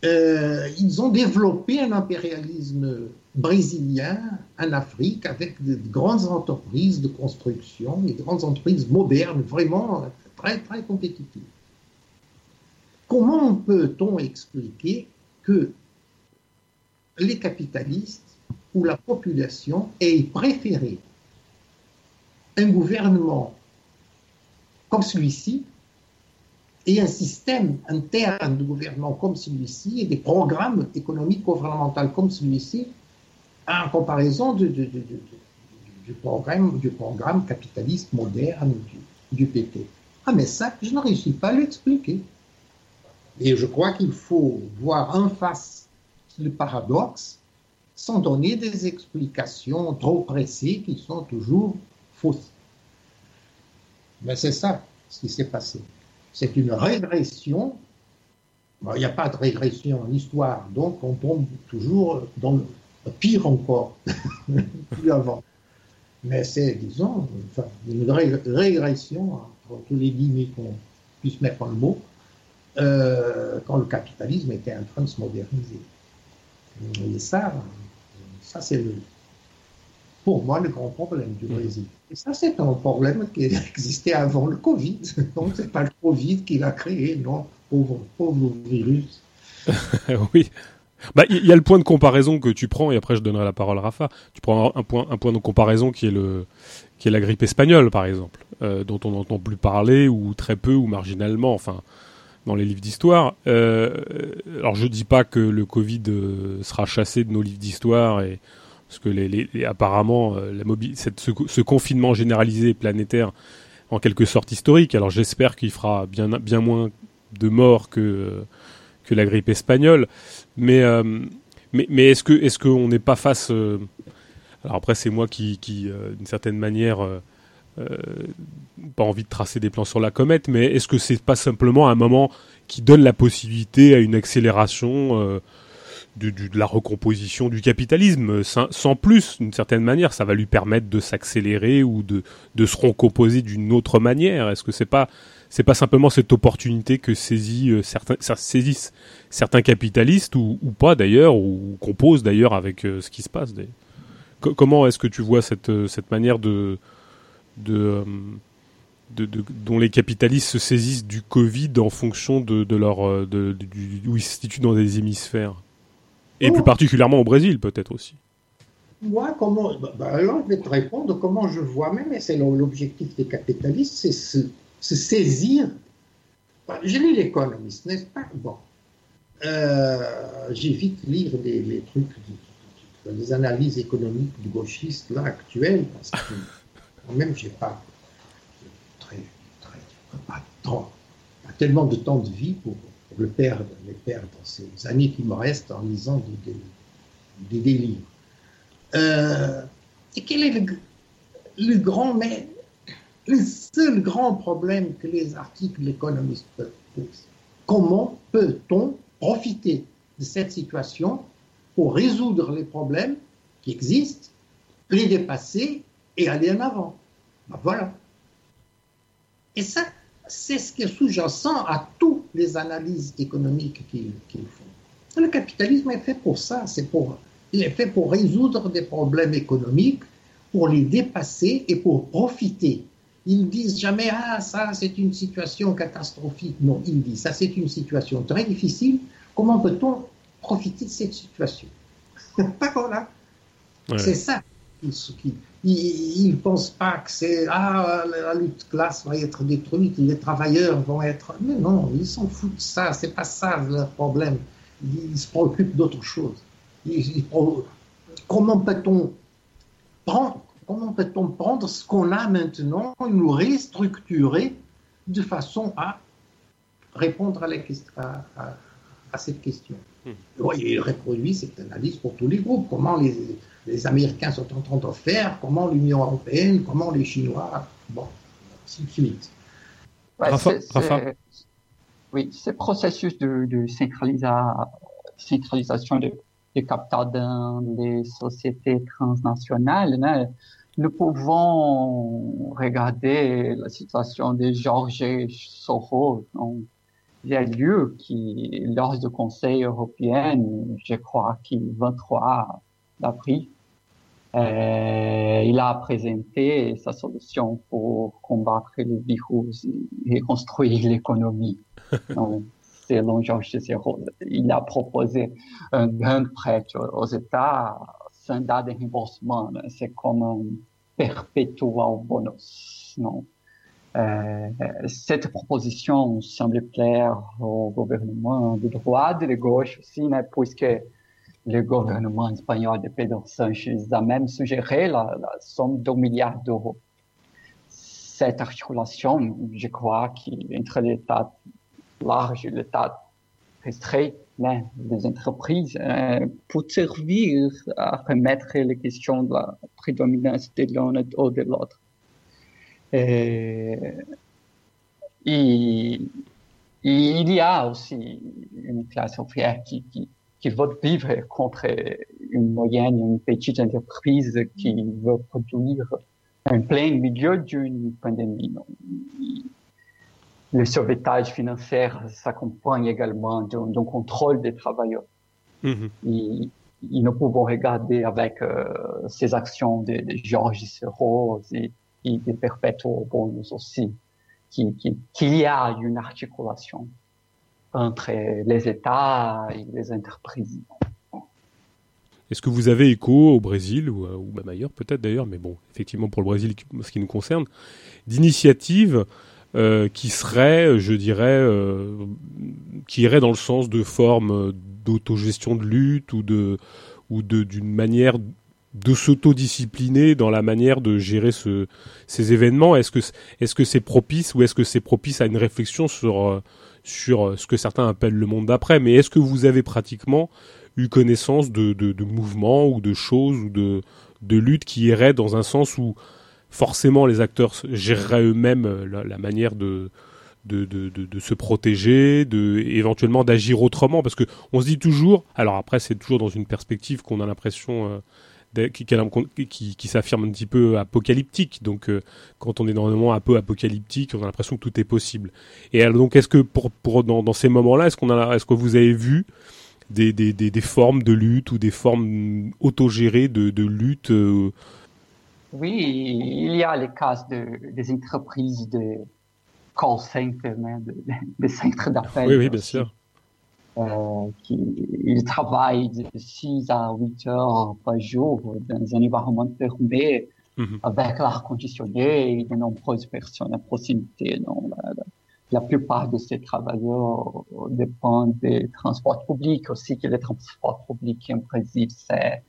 euh, ils ont développé un impérialisme brésilien en Afrique avec de grandes entreprises de construction, des grandes entreprises modernes, vraiment très, très compétitives. Comment peut-on expliquer que les capitalistes ou la population aient préféré un gouvernement comme celui-ci et un système interne de gouvernement comme celui-ci et des programmes économiques gouvernementaux comme celui-ci en comparaison du, programme, du programme capitaliste moderne du, PT. Ah, mais ça, je ne réussis pas à l'expliquer. Et je crois qu'il faut voir en face le paradoxe sans donner des explications trop pressées qui sont toujours fausses. Mais c'est ça ce qui s'est passé. C'est une régression. il n'y a pas de régression en histoire, donc on tombe toujours dans le pire encore, plus avant. Mais c'est, disons, une régression, entre tous les guillemets qu'on puisse mettre en le mot, euh, quand le capitalisme était en train de se moderniser. Et ça, ça c'est pour moi le grand problème du Brésil. Et ça, c'est un problème qui existait avant le Covid. Donc, c'est pas le Covid qui l'a créé, non, pauvre, pauvre virus. oui. Bah, il y a le point de comparaison que tu prends, et après je donnerai la parole à Rafa. Tu prends un point, de comparaison qui est la grippe espagnole, par exemple, euh, dont on n'entend plus parler ou très peu ou marginalement, enfin, dans les livres d'histoire. Euh, alors je dis pas que le Covid euh, sera chassé de nos livres d'histoire parce que apparemment ce, confinement généralisé planétaire en quelque sorte historique. Alors j'espère qu'il fera bien moins de morts que que la grippe espagnole. Mais, euh, mais, mais est-ce que est-ce qu'on n'est pas face euh, Alors après, c'est moi qui, euh, d'une certaine manière, pas envie de tracer des plans sur la comète, mais est-ce que c'est pas simplement un moment qui donne la possibilité à une accélération de, la recomposition du capitalisme, sans, sans plus, d'une certaine manière, ça va lui permettre de s'accélérer ou de, de se recomposer d'une autre manière. Est-ce que c'est pas c'est pas simplement cette opportunité que saisit, euh, certains, saisissent certains capitalistes ou, pas d'ailleurs, ou composent d'ailleurs avec euh, ce qui se passe. comment est-ce que tu vois cette, euh, cette manière de, de, de, dont les capitalistes se saisissent du Covid en fonction de, de leur de, du, où ils se situent dans des hémisphères? Et plus oh. particulièrement au Brésil peut-être aussi. Moi, comment, bah, bah, alors je vais te répondre comment je vois même, et c'est l'objectif des capitalistes, c'est ce, se saisir. Je lis l'économiste, n'est-ce pas Bon. Euh, J'évite lire des, trucs, des, analyses économiques du gauchiste là actuelles, parce que quand même, j'ai pas très, très, pas, pas, tellement de temps de vie pour, le perdre, les perdre ces années qui me restent en lisant des, des, livres. Euh, et quel est le, le grand maître le seul grand problème que les articles économistes posent, comment peut-on profiter de cette situation pour résoudre les problèmes qui existent, les dépasser et aller en avant? Ben Voilà. Et ça, c'est ce qui est sous-jacent à toutes les analyses économiques qu'ils font. Le capitalisme est fait pour ça, c'est pour, il est fait pour résoudre des problèmes économiques, pour les dépasser et pour profiter ils disent jamais ah ça c'est une situation catastrophique. Non, ils disent ça c'est une situation très difficile. Comment peut-on profiter de cette situation? Voilà. C'est ça. Ils ne pensent pas que c'est ah la lutte classe va être détruite, les travailleurs vont être. Mais non, ils s'en foutent de ça. C'est pas ça leur problème. Ils, se préoccupent d'autre chose. Comment peut-on prendre comment peut-on prendre ce qu'on a maintenant et nous restructurer de façon à répondre à, à, cette question? Hmm. Il reproduit cette analyse pour tous les groupes. Comment les, Américains sont en train de faire, comment l'Union européenne, comment les Chinois, bon, ainsi de suite. oui, ce processus de, de centralisation de, de capital dans les sociétés transnationales, nous pouvons regarder la situation de Georges Soros dans les lieu qui, lors du Conseil européen, je crois qu'il 23 avril, euh, il a présenté sa solution pour combattre le virus et reconstruire l'économie. selon Georges Soros, il a proposé un grand prêt aux États sans date de remboursement. C'est comme un perpetual bonus. Non. Cette proposition semble plaire au gouvernement de droite et de gauche aussi, mais puisque le gouvernement espagnol de Pedro Sanchez a même suggéré la, somme d'un milliard d'euros. Cette articulation, je crois, entre l'État large et l'État restreint des entreprises euh, pour servir à remettre les questions de la prédominance de l'un ou de l'autre. Et, il y a aussi une classe ouvrière qui, qui, qui veut vivre contre une moyenne, une petite entreprise qui veut produire en plein milieu d'une pandémie. Le sauvetage financier s'accompagne également d'un contrôle des travailleurs. Et, nous pouvons regarder avec euh, ces actions de, de Georges Soros et, et de Perpetual Bonus aussi qu'il y a une articulation entre les États et les entreprises. Est-ce que vous avez écho au Brésil ou, ou même ailleurs peut-être d'ailleurs, mais bon, effectivement pour le Brésil, ce qui nous concerne, d'initiatives euh, qui seraient, je dirais, euh, qui iraient dans le sens de formes d'autogestion de lutte ou de ou d'une manière de s'autodiscipliner dans la manière de gérer ce, ces événements. Est-ce que est-ce que c'est propice ou est-ce que c'est propice à une réflexion sur euh, sur euh, ce que certains appellent le monde d'après? Mais est-ce que vous avez pratiquement eu connaissance de, de, de, mouvements ou de choses ou de de luttes qui iraient dans un sens où forcément les acteurs géreraient eux-mêmes euh, la, manière de de, de, de, se protéger, de éventuellement d'agir autrement, parce que on se dit toujours, alors après c'est toujours dans une perspective qu'on a l'impression qui, qui, s'affirme un petit peu apocalyptique. Donc, euh, quand on est dans un moment un peu apocalyptique, on a l'impression que tout est possible. Et alors, donc, est-ce que pour, pour dans, dans, ces moments-là, est-ce qu'on a, est-ce que vous avez vu des, des, des, des, formes de lutte ou des formes autogérées de, de lutte euh? Oui, il y a les cas de, des entreprises de call center, des centres d'appel. Oui, oui, bien sûr euh, qui il travaille de 6 à 8 heures par jour dans un environnement fermé mhm. avec l'air conditionné et de nombreuses personnes à proximité. Donc, la, la, plupart de ces travailleurs dépendent des transports publics aussi, que les transports publics en Brésil, c'est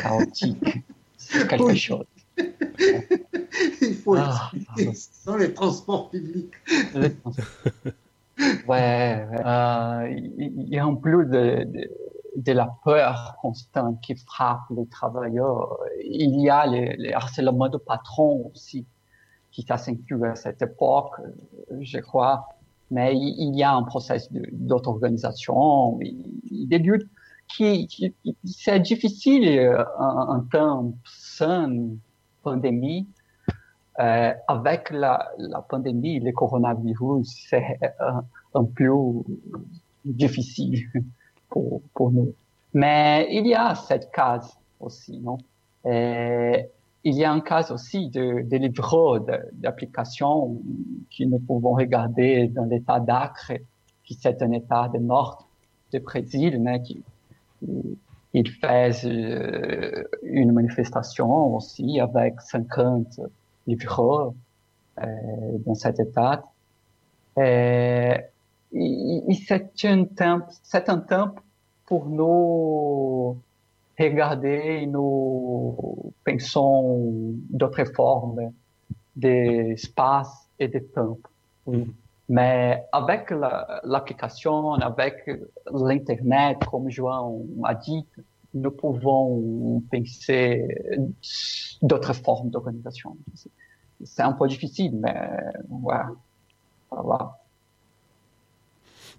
chaotique. c'est quelque chose. Il faut ah, dans les transports publics. Ouais, euh, il y a en plus de, de, la peur constante qui frappe les travailleurs. Il y a les, harcèlements de patrons aussi qui s'accentuent à cette époque, je crois. Mais il, y a un processus d'auto-organisation, des luttes qui, qui, c'est difficile en, en temps sans pandémie euh, avec la, pandémie, le coronavirus, c'est un, peu difficile pour, nous. Mais il y a cette case aussi, non? Il y a un cas aussi de, de d'applications que nous pouvons regarder dans l'état d'Acre, qui c'est un état de nord du Brésil, mais qui, il fait euh, une manifestation aussi avec 50 livres euh, dans cet état. Et, c'est un temps, c'est un temps pour nous regarder, nous pensons d'autres formes d'espace et de temps. Mm-hmm. Mais avec l'application, avec l'Internet, comme João a dit, nous pouvons penser d'autres formes d'organisation. C'est un peu difficile, mais voilà.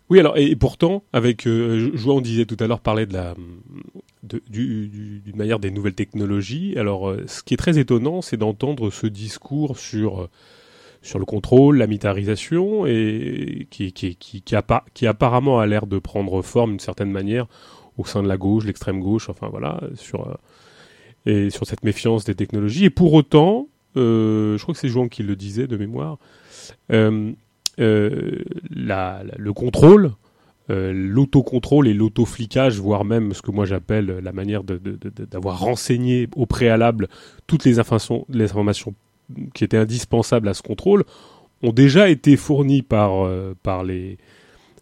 Oui, alors et, pourtant, avec euh, Joan disait tout à l'heure parler de la d'une manière des nouvelles technologies. Alors, euh, ce qui est très étonnant, c'est d'entendre ce discours sur euh, sur le contrôle, la militarisation, et qui qui qui, qui, qui apparemment a l'air de prendre forme d'une certaine manière au sein de la gauche, l'extrême gauche, enfin voilà, sur euh, et sur cette méfiance des technologies. Et pour autant, euh, je crois que c'est Jean qui le disait de mémoire, euh, la, le contrôle, l'autocontrôle et l'autoflicage, voire même ce que moi j'appelle la manière d'avoir de, renseigné au préalable toutes les informations, les informations qui étaient indispensables à ce contrôle, ont déjà été fournis par, par les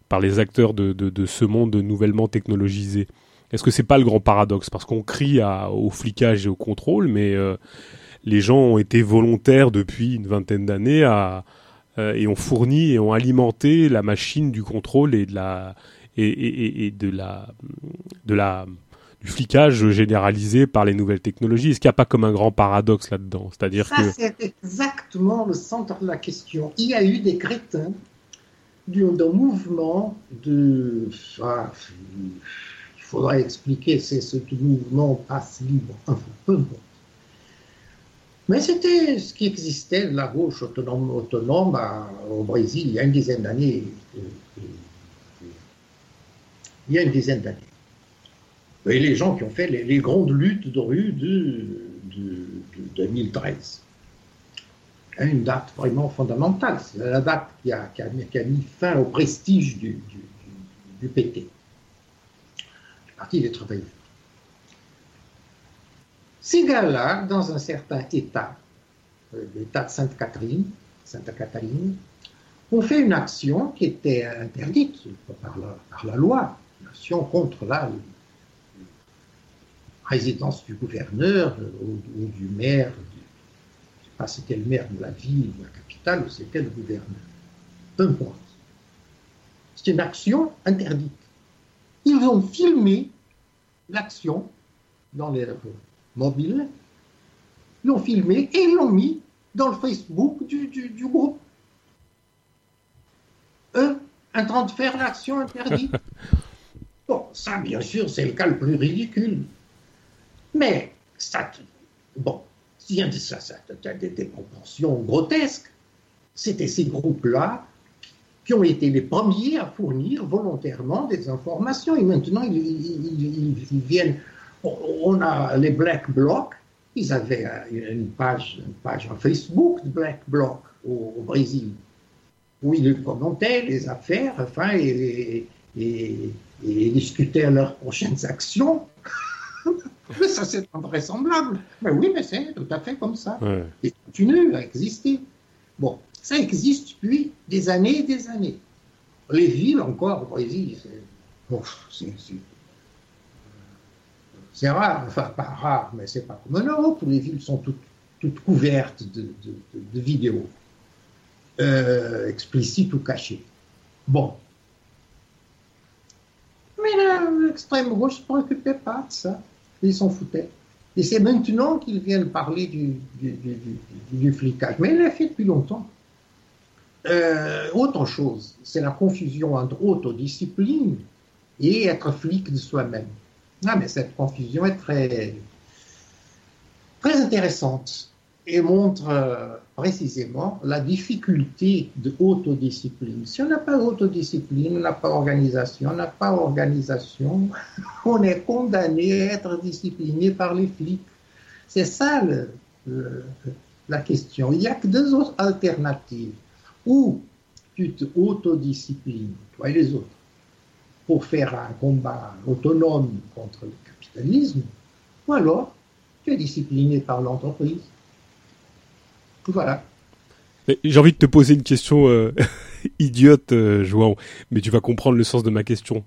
par les acteurs de, de, ce monde nouvellement technologisé. Est-ce que c'est pas le grand paradoxe? Parce qu'on crie au flicage et au contrôle, mais les gens ont été volontaires depuis une vingtaine d'années à, et ont fourni et ont alimenté la machine du contrôle et de la et, et de la de la du flicage généralisé par les nouvelles technologies. Est-ce qu'il n'y a pas comme un grand paradoxe là-dedans? C'est-à-dire que c'est exactement le centre de la question. Il y a eu des crétins d'un mouvement de. Ah, il faudrait expliquer, c'est ce mouvement passe libre. Enfin, peu importe. Mais c'était ce qui existait, la gauche autonome, autonome au Brésil il y a une dizaine d'années. Il y a une dizaine d'années. Et les gens qui ont fait les, grandes luttes de rue de, 2013. Une date vraiment fondamentale. C'est la date qui a, mis fin au prestige du, PT, du Parti des travailleurs. Ces gars-là, dans un certain État, euh, l'État de Sainte-Catherine, Sainte-Catherine, ont fait une action qui était interdite par la, par la loi, une action contre la résidence du gouverneur ou, du maire, je ne sais pas si c'était le maire de la ville, de la capitale, ou c'était le gouverneur. Peu importe. C'est une action interdite. Ils ont filmé l'action dans les mobiles, ils l'ont filmé et l'ont mis dans le Facebook du, du groupe. Eux, en train de faire l'action interdite. Bon, ça, bien sûr, c'est le cas le plus ridicule. Mais ça, bon, ça, ça a des, proportions grotesques. C'était ces groupes-là qui ont été les premiers à fournir volontairement des informations. Et maintenant, ils, viennent. On a les Black Blocs. Ils avaient une page, une page en Facebook de Black Bloc au, Brésil où ils commentaient les affaires, enfin, et discutaient leurs prochaines actions. Mais ça, c'est invraisemblable. Mais oui, mais c'est tout à fait comme ça. Et continue à exister. Bon, ça existe depuis des années et des années. Les villes, encore, au Brésil, c'est rare, enfin pas rare, mais c'est pas comme en Europe où les villes sont toutes, toutes couvertes de, de, vidéos, euh, explicites ou cachées. Bon. Mais l'extrême gauche ne se préoccupait pas de ça ils s'en foutaient. Et c'est maintenant qu'ils viennent parler du, du, flicage. Mais il l'a fait depuis longtemps. Euh, autre chose, c'est la confusion entre autodiscipline et être flic de soi-même. Ah, mais cette confusion est très, très intéressante et montre euh, précisément la difficulté de autodiscipline. Si on n'a pas d'autodiscipline, on n'a pas d'organisation, on n'a pas d'organisation, on est condamné à être discipliné par les flics. C'est ça la question. Il n'y a que deux alternatives. Ou tu te autodisciplines, toi et les autres, pour faire un combat autonome contre le capitalisme, ou alors tu es discipliné par l'entreprise. Voilà. J'ai envie de te poser une question euh, idiote, euh, João, mais tu vas comprendre le sens de ma question.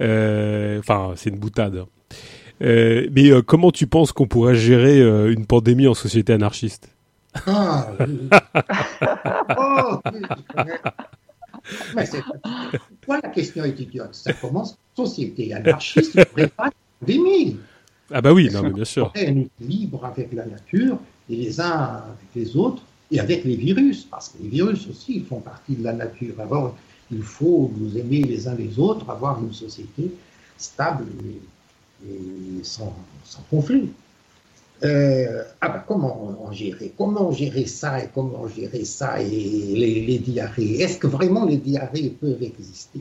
Euh, enfin, c'est une boutade. mais comment tu penses qu'on pourrait gérer une pandémie en société anarchiste? Ah, oh, mais c'est... la question est idiote? Ça commence société anarchiste prépare pandémie. Ah bah oui, non, mais bien sûr. Un équilibre avec la nature et les uns avec les autres et avec les virus, parce que les virus aussi ils font partie de la nature. Alors, il faut nous aimer les uns les autres, avoir une société stable et, sans, conflit. Euh, ah ben, comment on gérer? Comment gérer ça et comment gérer ça et les, diarrhées? Est-ce que vraiment les diarrhées peuvent exister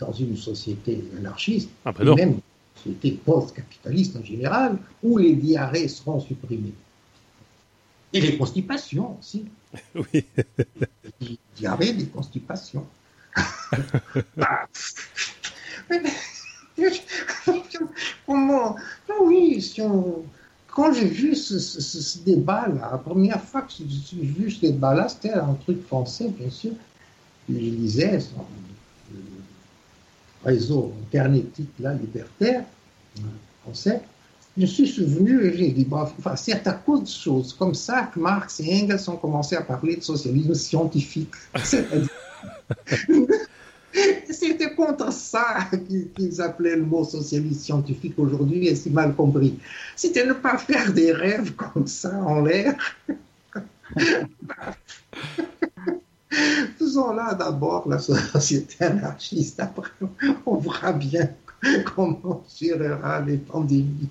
dans une société anarchiste, ah ben même une société post-capitaliste en général, où les diarrhées seront supprimées? Et les constipations aussi. Oui. Il y avait des constipations. Ah. Comment ah Oui, si on... quand j'ai vu ce, débat-là, la première fois que j'ai vu ce débat-là, c'était un truc français, bien sûr. Je lisais le réseau internetique là, libertaire. français, je suis souvenu j'ai dit, enfin, c'est à cause de choses comme ça que Marx et Engels ont commencé à parler de socialisme scientifique. C'était contre ça qu'ils appelaient le mot socialisme scientifique aujourd'hui et c'est mal compris. C'était ne pas faire des rêves comme ça en l'air. Faisons là d'abord la société anarchiste, après on verra bien comment gérera les pandémies.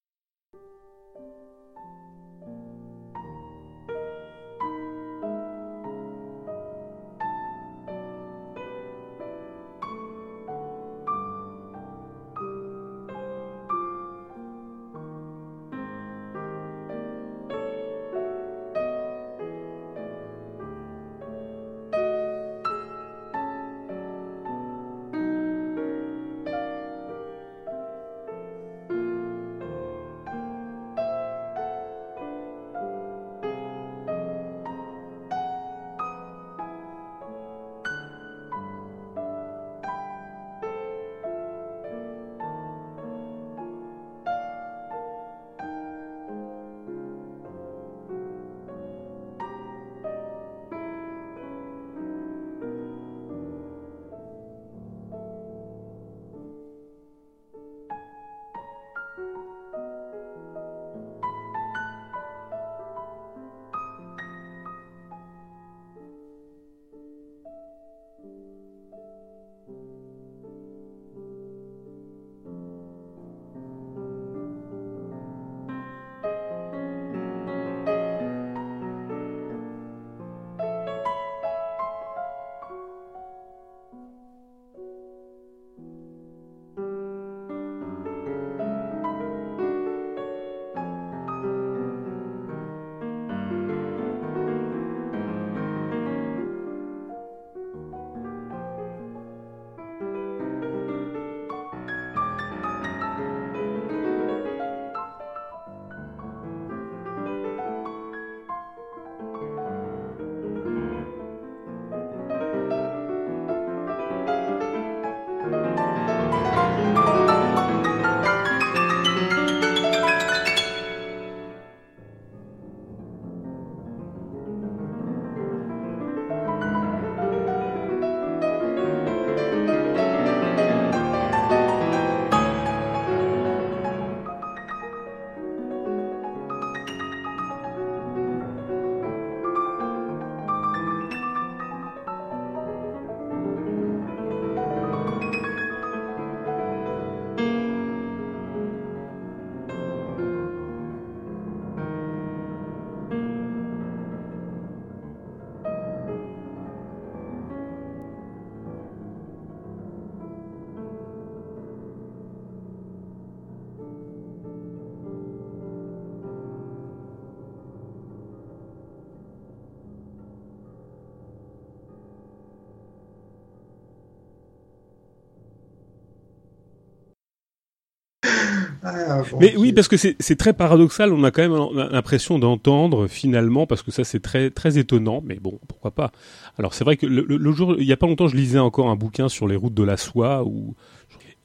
Mais oui, parce que c'est très paradoxal. On a quand même l'impression d'entendre finalement, parce que ça c'est très très étonnant. Mais bon, pourquoi pas? Alors c'est vrai que le, jour, il y a pas longtemps, je lisais encore un bouquin sur les routes de la soie où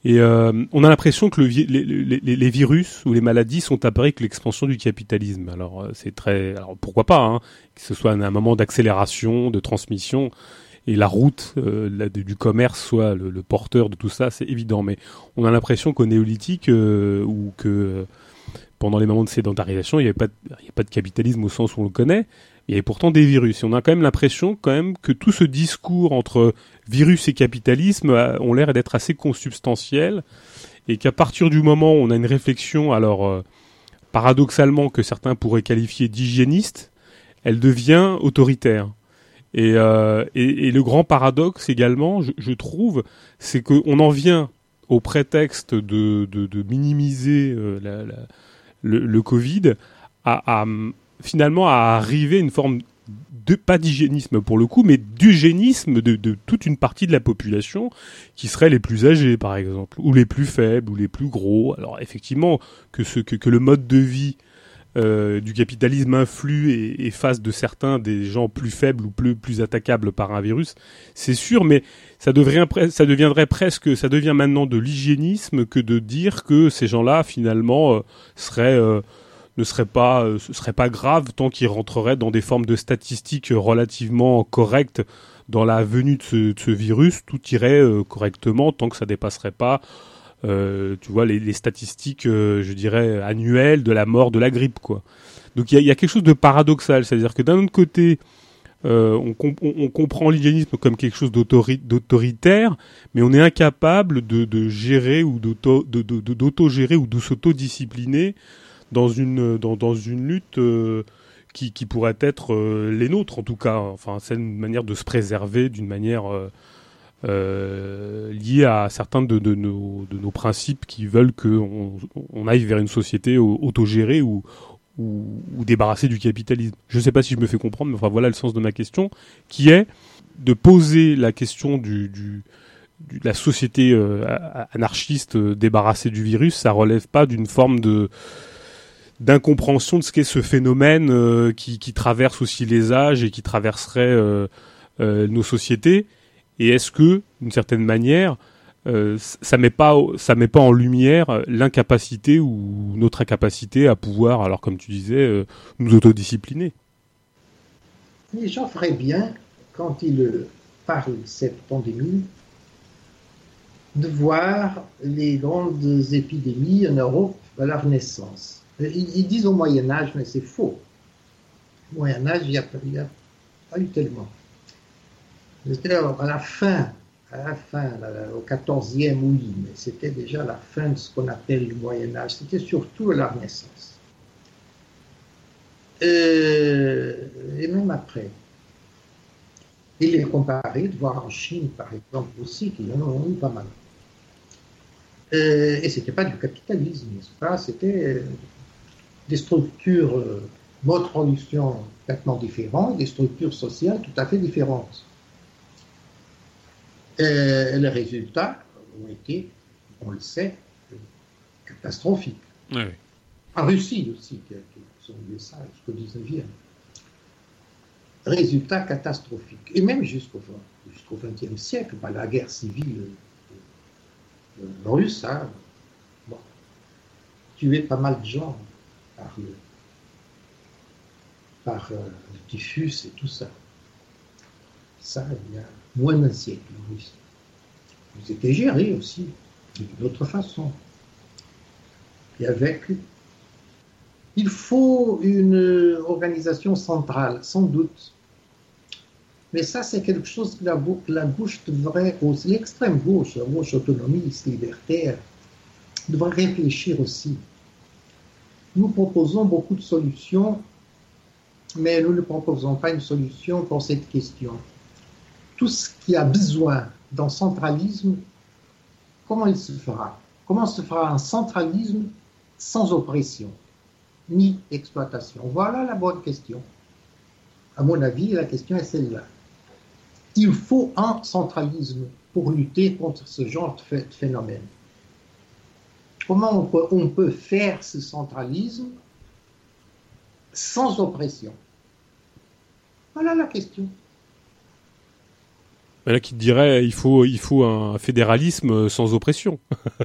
et euh, on a l'impression que le, les, les, virus ou les maladies sont apparus que l'expansion du capitalisme. Alors euh, c'est très, alors pourquoi pas, hein, que ce soit un moment d'accélération, de transmission et la route euh, du commerce soit le, porteur de tout ça, c'est évident. Mais on a l'impression qu'au néolithique euh, ou que euh, pendant les moments de sédentarisation, il n'y avait, pas de, a capitalisme au sens où on le connaît. Il y avait pourtant des virus. Et on a quand même l'impression quand même que tout ce discours entre virus et capitalisme ont l'air d'être assez consubstantiel et qu'à partir du moment où on a une réflexion, alors paradoxalement que certains pourraient qualifier d'hygiéniste, elle devient autoritaire. Euh, et, et, le grand paradoxe également, je, trouve, c'est qu'on en vient au prétexte de, de, minimiser euh, la, le, le, Covid à, à, finalement à arriver à une forme de pas d'hygiénisme pour le coup, mais d'eugénisme de, de, toute une partie de la population qui seraient les plus âgés par exemple, ou les plus faibles, ou les plus gros. Alors effectivement que ce que, que le mode de vie euh, du capitalisme influe et, et, fasse de certains des gens plus faibles ou plus, plus attaquables par un virus, c'est sûr, mais ça, devrait, ça deviendrait presque, ça devient maintenant de l'hygiénisme que de dire que ces gens-là, finalement, euh, seraient, euh, ne seraient pas, ce serait pas grave tant qu'ils rentreraient dans des formes de statistiques relativement correctes dans la venue de ce, de ce virus, tout irait correctement tant que ça dépasserait pas euh, tu vois, les, statistiques, euh, je dirais, annuelles de la mort de la grippe, quoi. Donc il y, a, quelque chose de paradoxal, c'est-à-dire que d'un autre côté, euh, on, comprend l'hygiénisme comme quelque chose d'autoritaire, mais on est incapable de, gérer ou d'auto-gérer ou de s'auto-discipliner dans une, lutte qui, pourrait être les nôtres, en tout cas. Enfin, c'est une manière de se préserver d'une manière euh, lié à certains de, nos, principes qui veulent qu'on on aille vers une société autogérée ou, débarrassée du capitalisme. Je ne sais pas si je me fais comprendre, mais enfin voilà le sens de ma question, qui est de poser la question de la société euh, anarchiste euh, débarrassée du virus, ça relève pas d'une forme d'incompréhension de ce qu'est ce phénomène euh, qui, traverse aussi les âges et qui traverserait nos sociétés et est-ce que, d'une certaine manière, euh, ça met pas met pas en lumière l'incapacité ou notre incapacité à pouvoir, alors comme tu disais, euh, nous autodiscipliner? Les gens feraient bien, quand ils parlent de cette pandémie, de voir les grandes épidémies en Europe à la Renaissance. Ils, disent au Moyen Âge, mais c'est faux. Au Moyen Âge, il n'y a, pas eu tellement. C'était à la fin, à la fin, au 14e, oui, mais c'était déjà la fin de ce qu'on appelle le Moyen Âge. C'était surtout la Renaissance. Euh, et même après. Il est comparé, de voir en Chine, par exemple, aussi, qui en ont eu pas mal. Euh, et ce n'était pas du capitalisme, n'est-ce pas? C'était euh, des structures, modes de production complètement différents, des structures sociales tout à fait différentes. Et les résultats ont été, on le sait, catastrophiques. En Russie aussi, qui, ont eu ça jusqu'au 19e. Résultats catastrophiques. Et même jusqu'au jusqu'au XXe siècle, bah, la guerre civile euh, euh, russe a tué pas mal de gens par le, par, euh, le typhus et tout ça. Ça, il y a moins d'un siècle oui. C'était géré aussi d'une autre façon. Et avec. Il faut une organisation centrale, sans doute. Mais ça, c'est quelque chose que la, la gauche devrait, l'extrême gauche, la gauche autonomiste, libertaire, devrait réfléchir aussi. Nous proposons beaucoup de solutions, mais nous ne proposons pas une solution pour cette question tout ce qui a besoin d'un centralisme, comment il se fera? Comment se fera un centralisme sans oppression ni exploitation? Voilà la bonne question. À mon avis, la question est celle-là. Il faut un centralisme pour lutter contre ce genre de phénomène. Comment on peut, faire ce centralisme sans oppression? Voilà la question. Y qui te dirait il faut, il faut un fédéralisme sans oppression.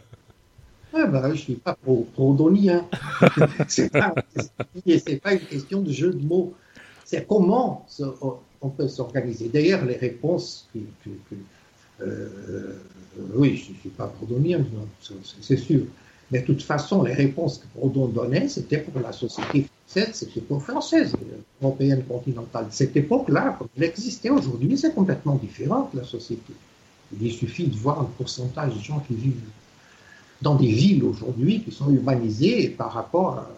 Ouais, bah, je ne suis pas pro, pro hein. Ce n'est pas, une question de jeu de mots. C'est comment on peut s'organiser. D'ailleurs, les réponses euh, oui, je ne suis pas prodonien, c'est sûr. Mais de toute façon, les réponses que Proudhon donnait, c'était pour la société française, c'était pour française, européenne continentale. Cette époque-là, comme elle existait aujourd'hui, c'est complètement différent la société. Il suffit de voir le pourcentage de gens qui vivent dans des villes aujourd'hui qui sont urbanisées par rapport à,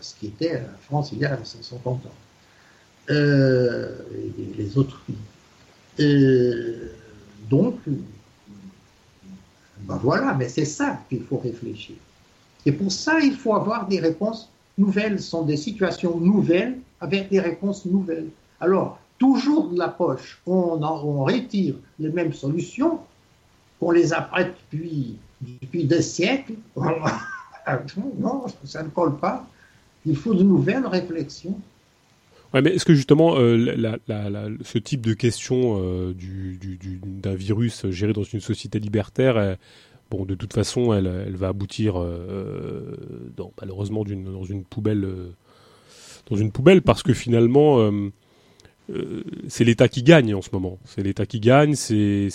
ce qui était la France il y a 150 ans. Euh, et les autres pays. Euh, donc, ben voilà, mais c'est ça qu'il faut réfléchir. Et pour ça, il faut avoir des réponses nouvelles. Ce sont des situations nouvelles avec des réponses nouvelles. Alors, toujours de la poche, on, retire les mêmes solutions, qu'on les apprête depuis, depuis des siècles. non, ça ne colle pas. Il faut de nouvelles réflexions. Ouais, mais est-ce que justement euh, ce type de question euh, d'un virus géré dans une société libertaire, bon, de toute façon, elle, va aboutir malheureusement dans une poubelle, dans une poubelle, parce que finalement, c'est l'État qui gagne en ce moment. C'est l'État qui gagne, c'est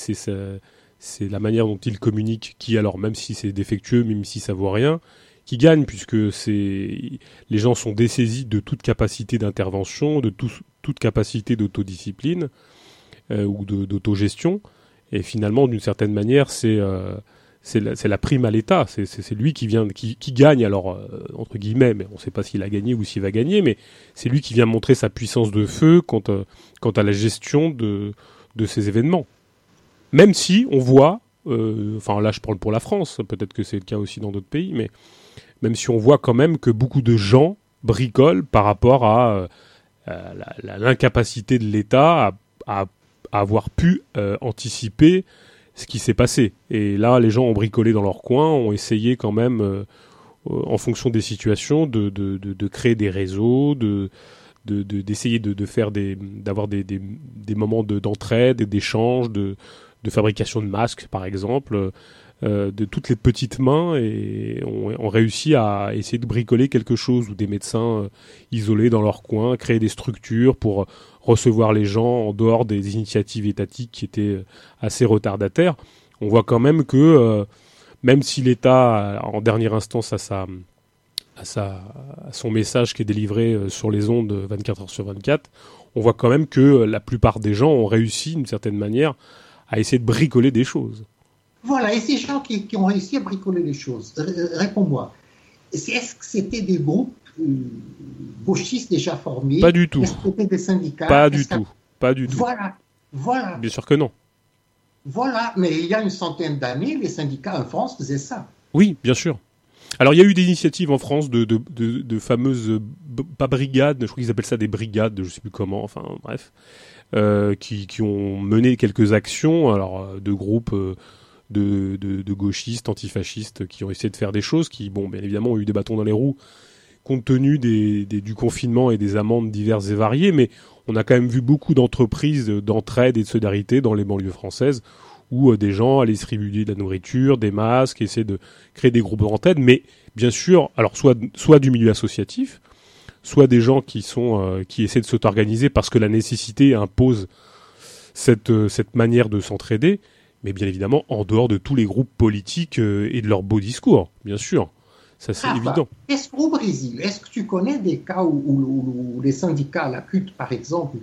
la manière dont il communique, qui alors même si c'est défectueux, même si ça vaut rien, qui gagne puisque c'est les gens sont dessaisis de toute capacité d'intervention, de toute capacité d'autodiscipline euh, ou d'autogestion. Et finalement, d'une certaine manière, c'est euh, c'est la, prime à l'État. C'est lui qui vient, qui, gagne, alors, euh, entre guillemets, mais on ne sait pas s'il a gagné ou s'il va gagner, mais c'est lui qui vient montrer sa puissance de feu quant, quant à la gestion de, de ces événements. Même si on voit, euh, enfin là je parle pour la France, peut-être que c'est le cas aussi dans d'autres pays, mais même si on voit quand même que beaucoup de gens bricolent par rapport à, euh, l'incapacité de l'État à, avoir pu euh, anticiper ce qui s'est passé. Et là, les gens ont bricolé dans leur coin, ont essayé quand même, en fonction des situations, de, créer des réseaux, de d'essayer de, faire d'avoir des, moments d'entraide et d'échange de fabrication de masques, par exemple, euh, de toutes les petites mains et ont réussi à essayer de bricoler quelque chose ou des médecins euh, isolés dans leur coin, créer des structures pour recevoir les gens en dehors des initiatives étatiques qui étaient euh, assez retardataires. On voit quand même que même si l'État, en dernière instance, a, sa, sa, son message qui est délivré sur les ondes 24 heures sur 24, on voit quand même que la plupart des gens ont réussi d'une certaine manière à essayer de bricoler des choses. Voilà, et ces gens qui, ont réussi à bricoler des choses, réponds-moi. Est-ce que c'était des groupes euh, gauchistes déjà formés? Pas du tout. Est-ce que c'était des syndicats? Pas du tout. Pas du tout. Voilà, voilà. Bien sûr que non. Voilà, mais il y a une centaine d'années, les syndicats en France faisaient ça. Oui, bien sûr. Alors il y a eu des initiatives en France de, de, de, fameuses, pas brigades, je crois qu'ils appellent ça des brigades, je ne sais plus comment, enfin bref, euh, qui, qui, ont mené quelques actions, alors euh, de groupes euh, de, gauchistes, antifascistes, qui ont essayé de faire des choses, qui, bon, bien évidemment, ont eu des bâtons dans les roues compte tenu des, du confinement et des amendes diverses et variées, mais on a quand même vu beaucoup d'entreprises d'entraide et de solidarité dans les banlieues françaises où des gens allaient distribuer de la nourriture, des masques, essayer de créer des groupes d'entraide, mais bien sûr, alors soit, du milieu associatif, soit des gens euh, qui essaient de s'auto-organiser parce que la nécessité impose cette euh, cette manière de s'entraider, mais bien évidemment en dehors de tous les groupes politiques euh, et de leurs beaux discours, bien sûr. Ça, c'est évident. Est-ce qu'au Brésil, est-ce que tu connais des cas où, les syndicats, la CUT par exemple,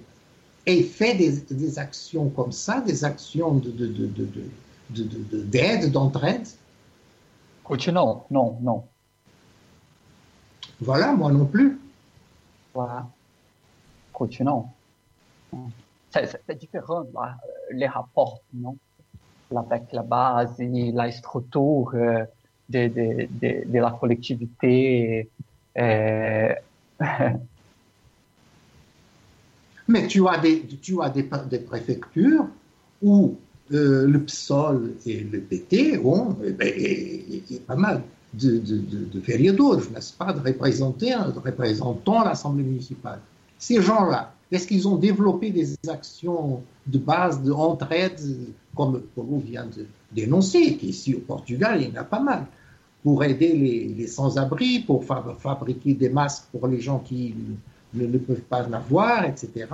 aient fait des, actions comme ça, des actions de, de, de, d'aide, d'entraide? Non, non, non. Voilà, moi non plus. Voilà. Continuons. C'est différent, les rapports, non Avec la base et la structure euh, de, de, de, la collectivité. Euh... Mais tu as des, tu as des, des préfectures où euh, le PSOL et le PT ont eh ben, pas mal de, de, de, n'est-ce pas, de, représenter, de représentants l'Assemblée municipale. Ces gens-là, est-ce qu'ils ont développé des actions de base, de entraide, comme, on vient de dénoncer, qu'ici au Portugal, il y en a pas mal, pour aider les, sans-abri, pour fabriquer des masques pour les gens qui ne, ne peuvent pas en avoir, etc.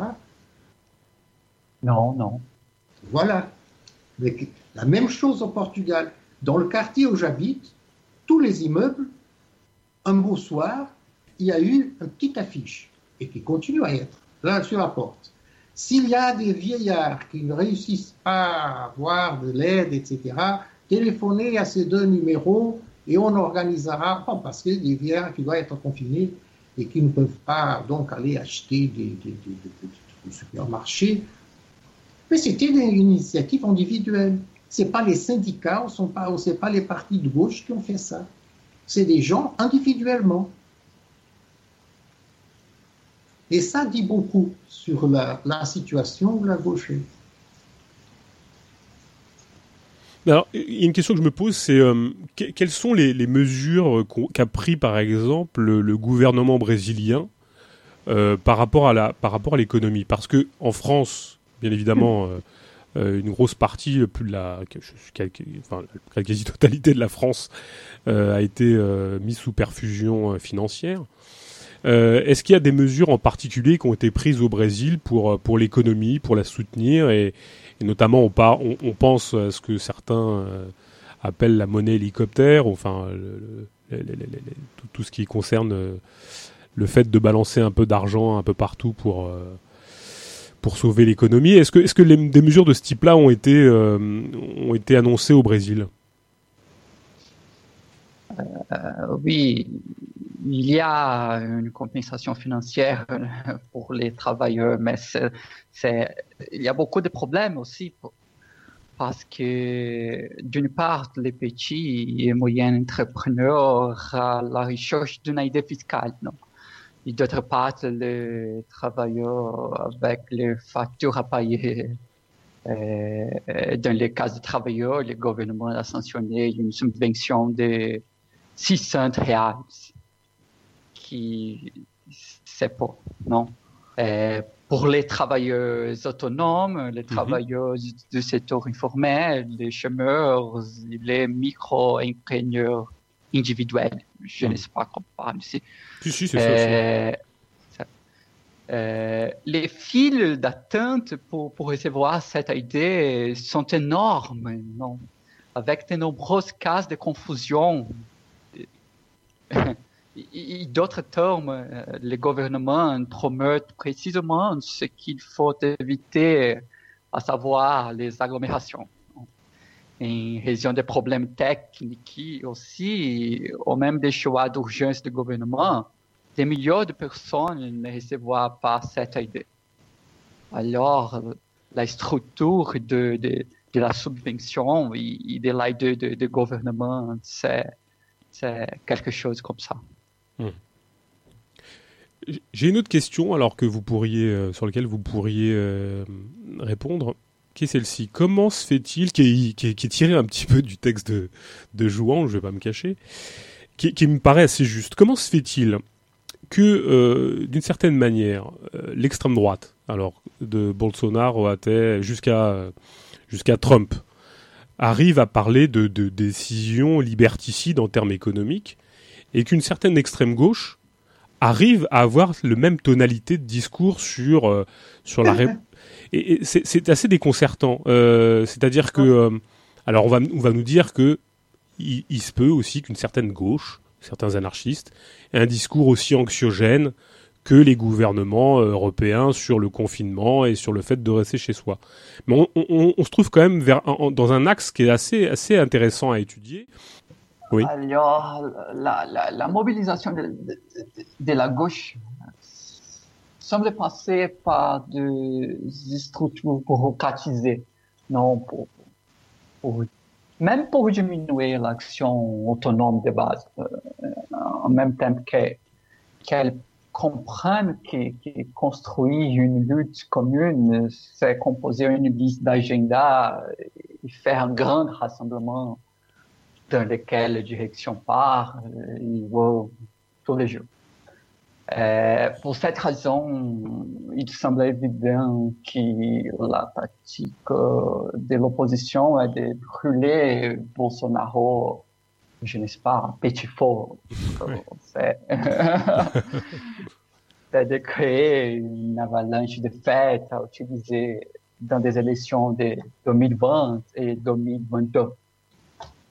Non, non. Voilà. la même chose au Portugal. Dans le quartier où j'habite, tous les immeubles, un beau soir, il y a eu une petite affiche, et qui continue à être là sur la porte. S'il y a des vieillards qui ne réussissent pas à avoir de l'aide, etc., téléphonez à ces deux numéros et on organisera, parce que des vieillards qui doivent être confinés et qui ne peuvent pas donc aller acheter des, supermarchés. Mais c'était une initiative individuelle. Ce pas les syndicats, ce n'est pas, les partis de gauche qui ont fait ça. C'est des gens individuellement. Et ça dit beaucoup sur la, situation de la gauche. Alors, il y a une question que je me pose, c'est euh, quelles sont les, mesures qu'a pris par exemple le, gouvernement brésilien euh, par rapport à la par rapport à l'économie? Parce que en France, bien évidemment, euh, une grosse partie, plus de la, enfin, la quasi-totalité de la France a été mise sous perfusion financière. Est-ce qu'il y a des mesures en particulier qui ont été prises au Brésil pour pour l'économie, pour la soutenir et, notamment, on, on, pense à ce que certains euh, appellent la monnaie hélicoptère, enfin, tout, ce qui concerne euh, le fait de balancer un peu d'argent un peu partout pour, euh, pour sauver l'économie. Est-ce que, est -ce que des mesures de ce type-là ont, été ont été annoncées au Brésil? Oui, il y a une compensation financière pour les travailleurs, mais c'est, il y a beaucoup de problèmes aussi parce que d'une part, les petits et moyens entrepreneurs à la recherche d'une idée fiscale, non? Et d'autre part, les travailleurs avec les factures à payer. Euh, dans les cas de travailleurs, le gouvernement a sanctionné une subvention de 600 reais c'est pas, non. Euh, pour les travailleurs autonomes, les mhm. travailleurs du secteur informel, les chômeurs, les micro-impreneurs individuels, je ne mhm. sais pas comment parler ici. Si, c'est euh, ça. Euh, les files d'attente pour, pour recevoir cette idée sont énormes, non? avec de nombreuses cases de confusion. D'autres termes, euh, le gouvernement promeut précisément ce qu'il faut éviter, à savoir les agglomérations. En raison des problèmes techniques aussi, ou même des choix d'urgence du gouvernement, des millions de personnes ne recevront pas cette idée. Alors, la structure de, de, de la subvention et de l'aide du gouvernement, c'est quelque chose comme ça. Hmm. J'ai une autre question, alors que vous pourriez, euh, sur laquelle vous pourriez euh, répondre, qui est celle-ci. Comment se fait-il, qui est, tiré un petit peu du texte de, de Jouan, je vais pas me cacher, qui, qui me paraît assez juste. Comment se fait-il que, euh, d'une certaine manière, l'extrême droite, alors de Bolsonaro jusqu'à jusqu'à Trump, arrive à parler de, de décisions liberticides en termes économiques, et qu'une certaine extrême gauche arrive à avoir le même tonalité de discours sur euh, sur la et, c'est assez déconcertant. Euh, C'est-à-dire que euh, alors on va on va nous dire que il, il se peut aussi qu'une certaine gauche, certains anarchistes, aient un discours aussi anxiogène que les gouvernements euh, européens sur le confinement et sur le fait de rester chez soi. Mais on, se trouve quand même dans un axe qui est assez, assez intéressant à étudier, alors, la, mobilisation de, la gauche. Semble passer par des structures bureaucratisées, non, pour, même pour diminuer l'action autonome de base, euh, en même temps qu'elles comprennent que, construire une lutte commune, c'est composer une liste d'agenda et faire un grand rassemblement dans lesquels la direction part euh, tous les jours. Euh, pour cette raison, il semble évident que la tactique euh, de l'opposition est de brûler Bolsonaro, je ne sais pas, petit faux. C'est de créer une avalanche de fêtes à utiliser dans des élections de 2020 et 2022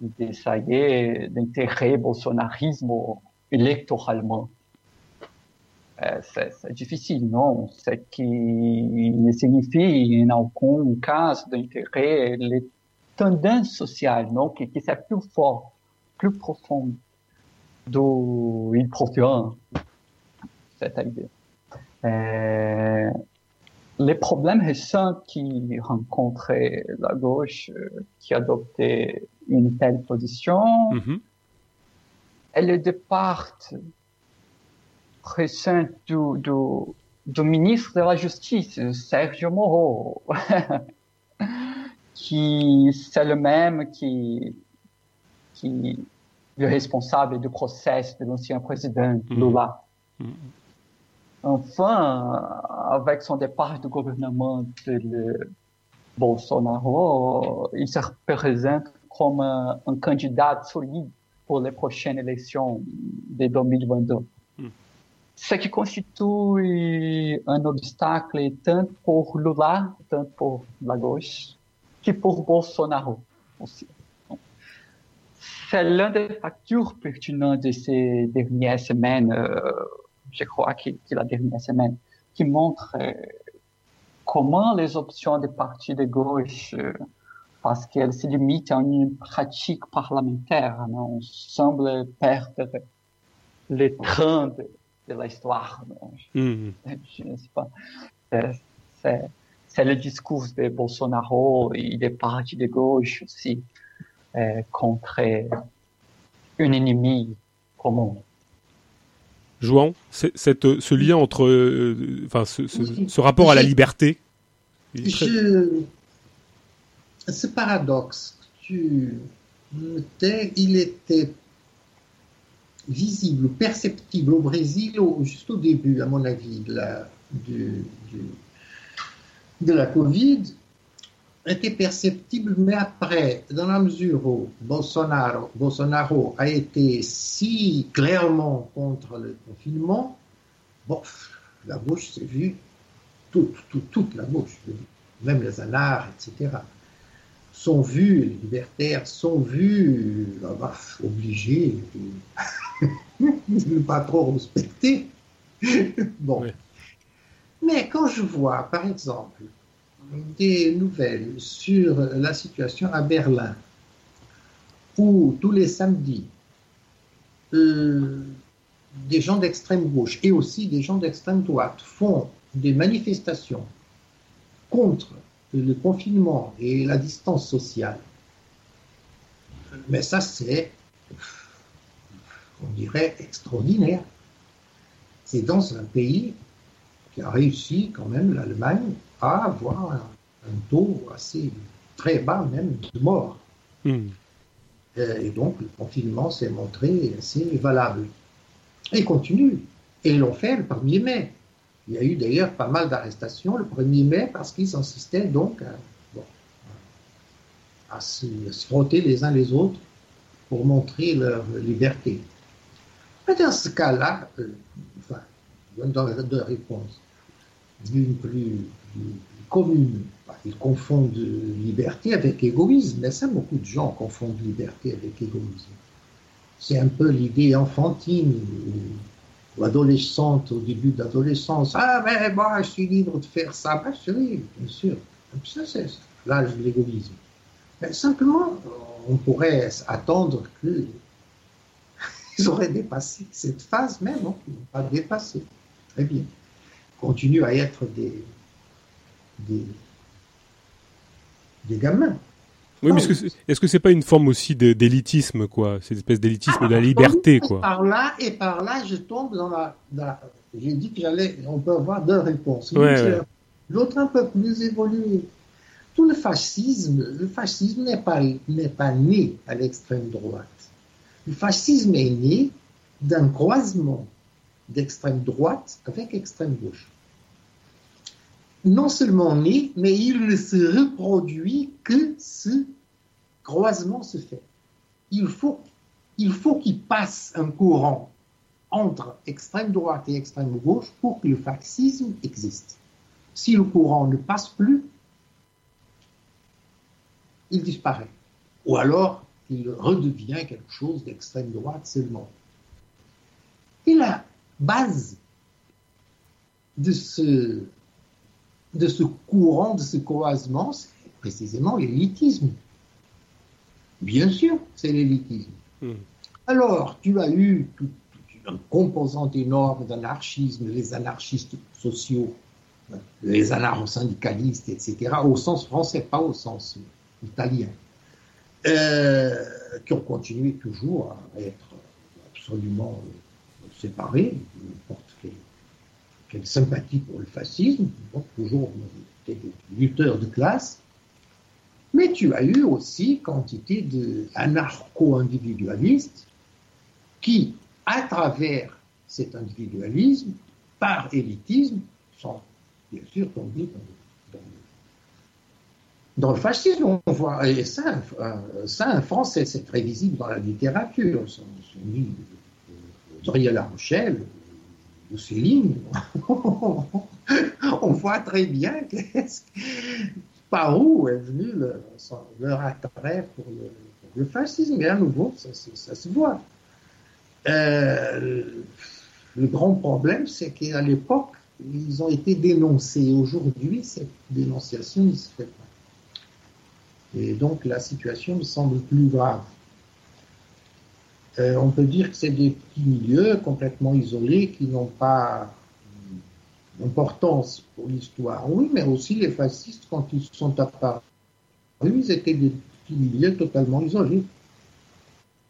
d'essayer d'intégrer le bolsonarisme électoralement. Euh, c'est difficile, non? Ce qui ne signifie en aucun cas d'intégrer les tendances sociales, non? Qui, qui sont plus fort, plus profondes d'où il provient cette idée. Euh, les problèmes récents qui rencontraient la gauche euh, qui adoptait une telle position, mm elle départ récent du, du, du, ministre de la Justice, Sergio Moro, qui c'est le même qui, qui est responsable du procès de l'ancien président mm-hmm. Lula. Mm-hmm. Enfin, avec son départ du gouvernement de Bolsonaro, il se présente comme un, candidat solide pour les prochaines élections de 2022. Mm. Ce qui constitue un obstacle tant pour Lula, tant pour la gauche, que pour Bolsonaro aussi. C'est l'un des facteurs pertinents de ces dernières semaines, euh, je crois que, que, la dernière semaine, qui montre euh, comment les options des partis de gauche, euh, parce qu'elles se limitent à une pratique parlementaire, non, semblent perdre le train de, de l'histoire. Mmh. Je ne sais pas. C'est le discours de Bolsonaro et des partis de gauche aussi contre un ennemi commun. Jouan, cette, ce lien entre, euh, enfin, ce, ce, rapport à la liberté. Je... Ce paradoxe, tu il était visible, perceptible au Brésil juste au début, à mon avis, de la, du, de la Covid était perceptible, mais après, dans la mesure où Bolsonaro, Bolsonaro a été si clairement contre le confinement, bon, la bouche s'est vue, toute, toute, toute, la bouche, même les anards, etc., sont vus, les libertaires sont vus ah bah, obligés de ne pas trop respecter. bon. Mais quand je vois, par exemple, des nouvelles sur la situation à Berlin, où tous les samedis, euh, des gens d'extrême gauche et aussi des gens d'extrême droite font des manifestations contre le confinement et la distance sociale, mais ça c'est, on dirait, extraordinaire. C'est dans un pays qui a réussi quand même, l'Allemagne, à avoir un, taux assez très bas même de morts. Hmm. Et donc le confinement s'est montré assez valable. Et continue. Et ils l'ont fait le 1er mai. Il y a eu d'ailleurs pas mal d'arrestations le 1er mai parce qu'ils insistaient donc à, se, frotter les uns les autres pour montrer leur liberté. Mais dans ce cas-là, dans deux réponses d'une plus, commune. Ils confondent liberté avec égoïsme, mais ça, beaucoup de gens confondent liberté avec égoïsme. C'est un peu l'idée enfantine ou, adolescente au début de l'adolescence. Ah, mais moi, je suis libre de faire ça. Ben, oui, bien sûr. Ça, c'est l'âge de l'égoïsme. Simplement, on pourrait attendre qu'ils auraient dépassé cette phase, mais non, ils n'ont pas dépassé. Très bien continuent à être des, des, des gamins. Oui, mais est-ce que c'est pas une forme aussi d'élitisme, quoi? Cette espèce d'élitisme de la ah, liberté, quoi. Par là, et par là, je tombe dans la. J'ai dit que j'allais. On peut avoir deux réponses. L'autre un peu plus évolué. Tout le fascisme, le fascisme n'est pas, n'est pas né à l'extrême droite. Le fascisme est né d'un croisement d'extrême droite avec extrême gauche. Non seulement né, mais il ne se reproduit que ce croisement se fait. Il faut il faut qu'il passe un courant entre extrême droite et extrême gauche pour que le fascisme existe. Si le courant ne passe plus, il disparaît. Ou alors, il redevient quelque chose d'extrême droite seulement. Et là, base de ce, de ce courant, de ce croisement, c'est précisément l'élitisme. Bien sûr, c'est l'élitisme. Hmm. Alors, tu as eu toute une composante énorme d'anarchisme, les anarchistes sociaux, les anarcho-syndicalistes, etc., au sens français, pas au sens italien, euh, qui ont continué toujours à être absolument séparés, n'importe quelle, sympathie pour le fascisme, toujours des lutteurs de classe. Mais tu as eu aussi quantité d'anarcho-individualistes qui, à travers cet individualisme, par élitisme, sont bien sûr tombés dans, le fascisme. On voit, et ça, ça, en français, c'est très visible dans la littérature. Son livre, euh, La Rochelle, ou Céline, on voit très bien par où est venu le, leur attrait pour le, fascisme. Et à nouveau, ça, ça se voit. Euh, le grand problème, c'est qu'à l'époque, ils ont été dénoncés. Aujourd'hui, cette dénonciation ne se fait pas. Et donc, la situation me semble plus grave. Euh, on peut dire que c'est des petits milieux complètement isolés qui n'ont pas d'importance pour l'histoire. Oui, mais aussi les fascistes, quand ils sont apparus, ils étaient des petits milieux totalement isolés.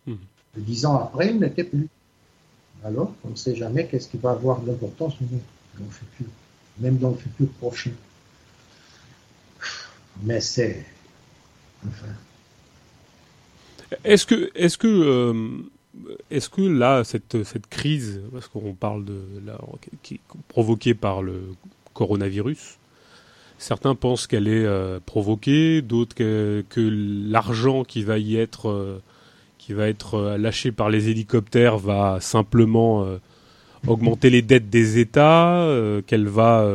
Mmh. Dix ans après, ils n'étaient plus. Alors, on ne sait jamais qu'est-ce qui va avoir de l'importance dans le futur, même dans le futur prochain. Mais c'est. Enfin. Est-ce que, est-ce que, euh, est-ce que là, cette, cette crise, parce qu'on parle de la, qui est provoquée par le coronavirus, certains pensent qu'elle est euh, provoquée, d'autres que, l'argent qui va y être euh, qui va être lâché par les hélicoptères va simplement augmenter les dettes des États, qu'elle va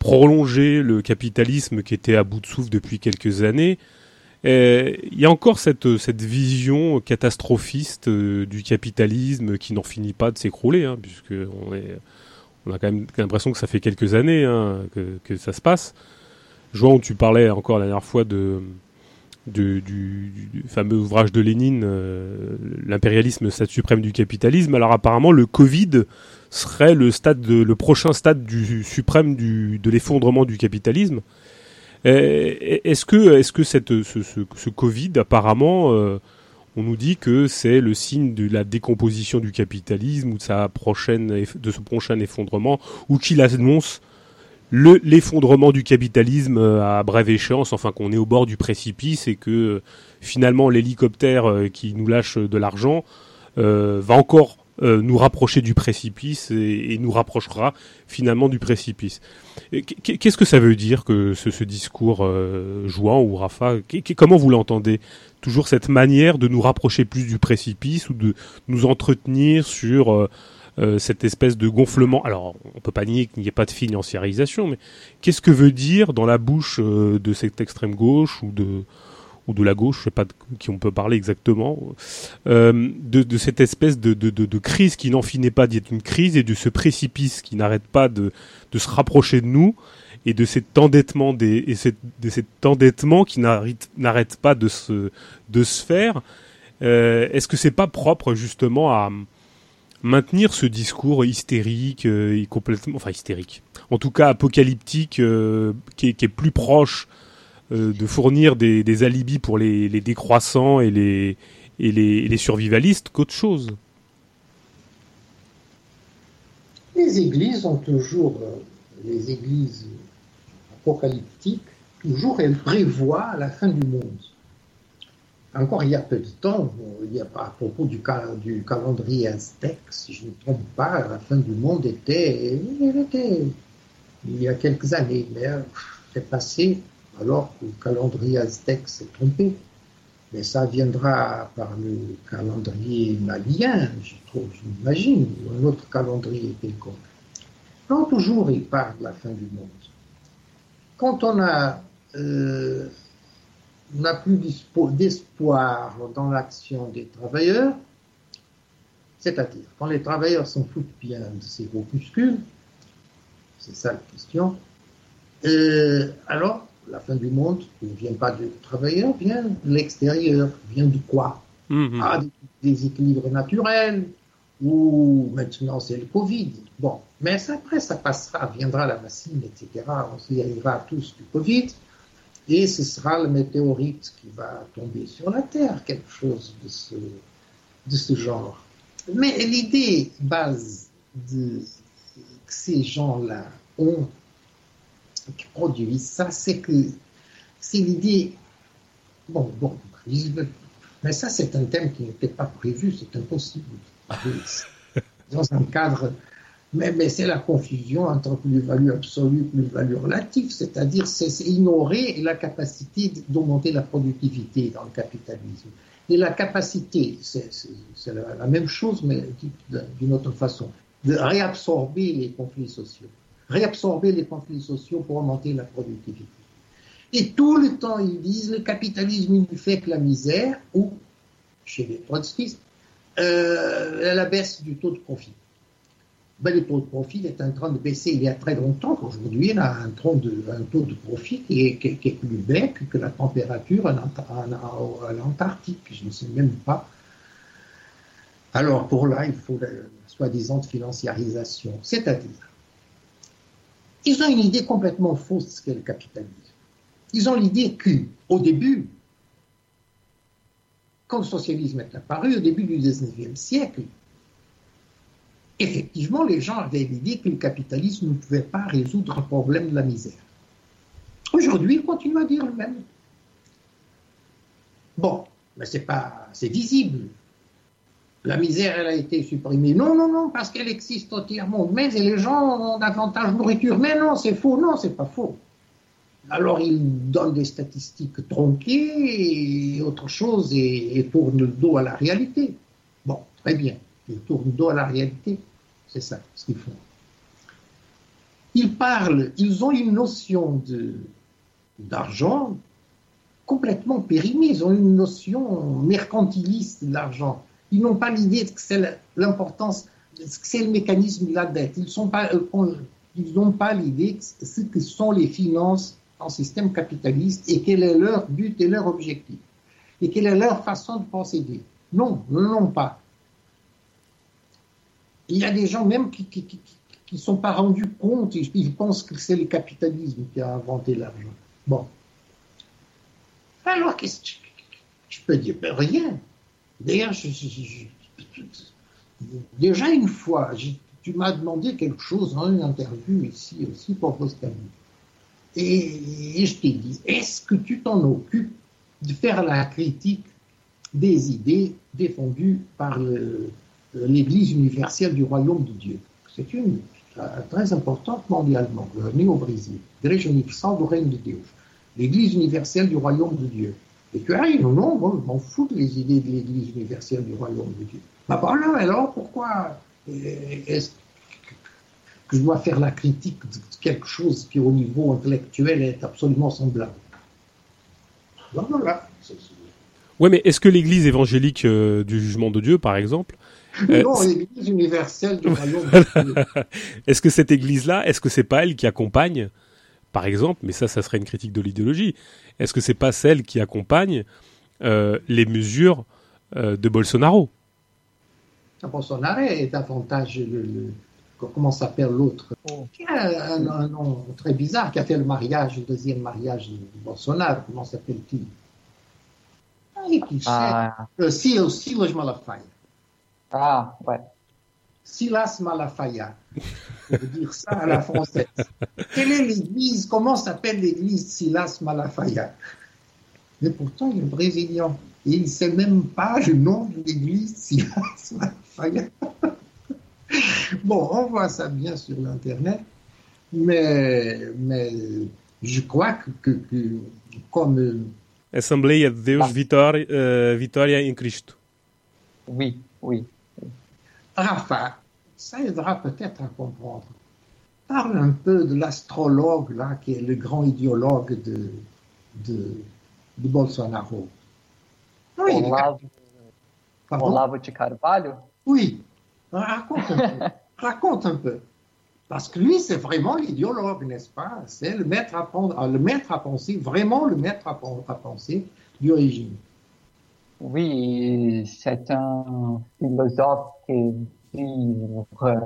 prolonger le capitalisme qui était à bout de souffle depuis quelques années. Il y a encore cette, vision catastrophiste du capitalisme qui n'en finit pas de s'écrouler, hein, puisque on, a quand même l'impression que ça fait quelques années hein, que, ça se passe. João, tu parlais encore la dernière fois du, fameux ouvrage de Lénine, euh, l'impérialisme, stade suprême du capitalisme. Alors apparemment, le Covid serait le stade, le prochain stade du suprême de l'effondrement du capitalisme. Est-ce que, est-ce que cette, ce, ce, Covid, apparemment, euh, on nous dit que c'est le signe de la décomposition du capitalisme ou de sa prochaine, de ce prochain effondrement, ou qu'il annonce l'effondrement du capitalisme euh, à brève échéance, enfin qu'on est au bord du précipice et que euh, finalement l'hélicoptère euh, qui nous lâche de l'argent va encore nous rapprocher du précipice et, nous rapprochera finalement du précipice. Qu'est-ce que ça veut dire que ce, discours jouant ou Rafa Comment vous l'entendez? Toujours cette manière de nous rapprocher plus du précipice ou de nous entretenir sur euh, cette espèce de gonflement? Alors, on peut pas nier qu'il n'y ait pas de financiarisation, mais qu'est-ce que veut dire dans la bouche euh, de cette extrême gauche ou de ou de la gauche, je sais pas de qui on peut parler exactement, euh, de, de, cette espèce de, de, de crise qui n'en finit pas d'être une crise et de ce précipice qui n'arrête pas de, se rapprocher de nous et de cet endettement des et de cet endettement qui n'arrête pas de se de se faire. Euh, Est-ce que c'est pas propre justement à maintenir ce discours hystérique euh, et complètement, enfin hystérique, en tout cas apocalyptique, euh, qui, est, plus proche de fournir des, alibis pour les, décroissants et les, et les, survivalistes qu'autre chose. Les églises ont toujours, les églises apocalyptiques, toujours elles prévoient la fin du monde encore il y a peu de temps, il y a, à propos du, calendrier aztèque, si je ne me trompe pas, la fin du monde était, il y a quelques années, mais euh, c'est passé alors que le calendrier aztèque s'est trompé. Mais ça viendra par le calendrier malien, je trouve, j'imagine, ou un autre calendrier quelconque. Quand toujours il parle de la fin du monde, quand on a euh, n'a plus d'espoir dans l'action des travailleurs, c'est-à-dire quand les travailleurs s'en foutent bien de ces groupuscules, c'est ça la question, euh, alors la fin du monde ne vient pas des travailleurs, vient de l'extérieur, vient de quoi mm-hmm. Ah, des déséquilibres naturels, ou maintenant c'est le Covid. Bon, mais après ça passera, viendra la vaccine, etc. On s'y arrivera tous du Covid et ce sera le météorite qui va tomber sur la Terre, quelque chose de ce, de ce genre. Mais l'idée base de, que ces gens-là ont, qui produisent ça, c'est que c'est l'idée Bon, bon, mais ça, c'est un thème qui n'était pas prévu, c'est impossible. Dans un cadre. Mais, mais c'est la confusion entre plus-value absolue et plus-value relative, c'est-à-dire c'est ignorer la capacité d'augmenter la productivité dans le capitalisme. Et la capacité, c'est la, même chose, mais d'une autre façon, de réabsorber les conflits sociaux. Réabsorber les conflits sociaux pour augmenter la productivité. Et tout le temps, ils disent le capitalisme il fait que la misère, ou, chez les trotskistes, euh, la baisse du taux de profit. Ben, le taux de profit est en train de baisser il y a très longtemps. Aujourd'hui, il a un, taux de, profit qui est, qui, est, plus bas que la température à l'Antarctique. Je ne sais même pas. Alors, pour là, il faut la soi-disant financiarisation. C'est-à-dire, ils ont une idée complètement fausse de ce qu'est le capitalisme. Ils ont l'idée qu'au début, quand le socialisme est apparu, au début du 19e siècle, effectivement, les gens avaient l'idée que le capitalisme ne pouvait pas résoudre le problème de la misère. Aujourd'hui, ils continuent à dire le même. Bon, mais c'est pas, c'est visible. La misère, elle a été supprimée. Non, non, non, parce qu'elle existe entièrement. Mais les gens ont davantage de nourriture. Mais non, c'est faux. Non, c'est pas faux. Alors ils donnent des statistiques tronquées et autre chose et, et tournent le dos à la réalité. Bon, très bien. Ils tournent le dos à la réalité. C'est ça ce qu'ils font. Ils parlent, ils ont une notion d'argent complètement périmée. Ils ont une notion mercantiliste de l'argent. Ils n'ont pas l'idée que c'est l'importance, que c'est le mécanisme de la dette. Ils n'ont pas, euh, l'idée que ce que sont les finances en système capitaliste et quel est leur but et leur objectif et quelle est leur façon de procéder. Non, non, pas. Il y a des gens même qui ne sont pas rendus compte, ils pensent que c'est le capitalisme qui a inventé l'argent. Bon. Alors, qu'est-ce que je peux dire? Ben, Rien. D'ailleurs, déjà une fois, tu m'as demandé quelque chose dans une interview ici aussi pour Boston. Et, je t'ai dit, est-ce que tu t'en occupes de faire la critique des idées défendues par l'Église universelle du royaume de Dieu? C'est une euh, très importante mondialement, née au Brésil, Igreja Universal du Règne de Dieu, l'Église universelle du royaume de Dieu. Et tu arrives, non, non, moi, je m'en fous des idées de l'Église universelle du royaume de Dieu. Bah voilà, alors pourquoi est-ce que je dois faire la critique de quelque chose qui, au niveau intellectuel, est absolument semblable? Voilà. Ouais, mais est-ce que l'Église évangélique euh, du jugement de Dieu, par exemple, euh, non, l'Église universelle du royaume. est-ce que cette Église-là, est-ce que c'est pas elle qui accompagne, par exemple, mais ça, ça serait une critique de l'idéologie. Est-ce que c'est pas celle qui accompagne euh, les mesures de Bolsonaro? Bolsonaro est davantage le comment s'appelle l'autre? Oh. Qui a un, nom très bizarre, qui a fait le mariage, le deuxième mariage de Bolsonaro, comment s'appelle-t-il ah, euh, Silas Malafaia. Ah, ouais. Silas Malafaia. Pour dire ça à la française. Quelle est l'église Comment s'appelle l'église Silas Malafaia? Mais pourtant, il est brésilien. Et il ne sait même pas le nom de l'église Silas Malafaia. bon, on voit ça bien sur l'Internet, mais, mais je crois que, que, comme... Assembleia de Deus ah. Vitória, uh, Vitória em Cristo. Oui, oui. Rafa, ça aidera peut-être à comprendre. Parle un peu de l'astrologue, là, qui est le grand idéologue de, de, de Bolsonaro. Oui, Olavo, Olavo de Carvalho? Oui, Raconte un peu. Raconte un peu. Parce que lui, c'est vraiment l'idéologue, n'est-ce pas? C'est le maître à, le maître à penser, vraiment le maître à, penser du régime. Oui, c'est un philosophe qui vit euh,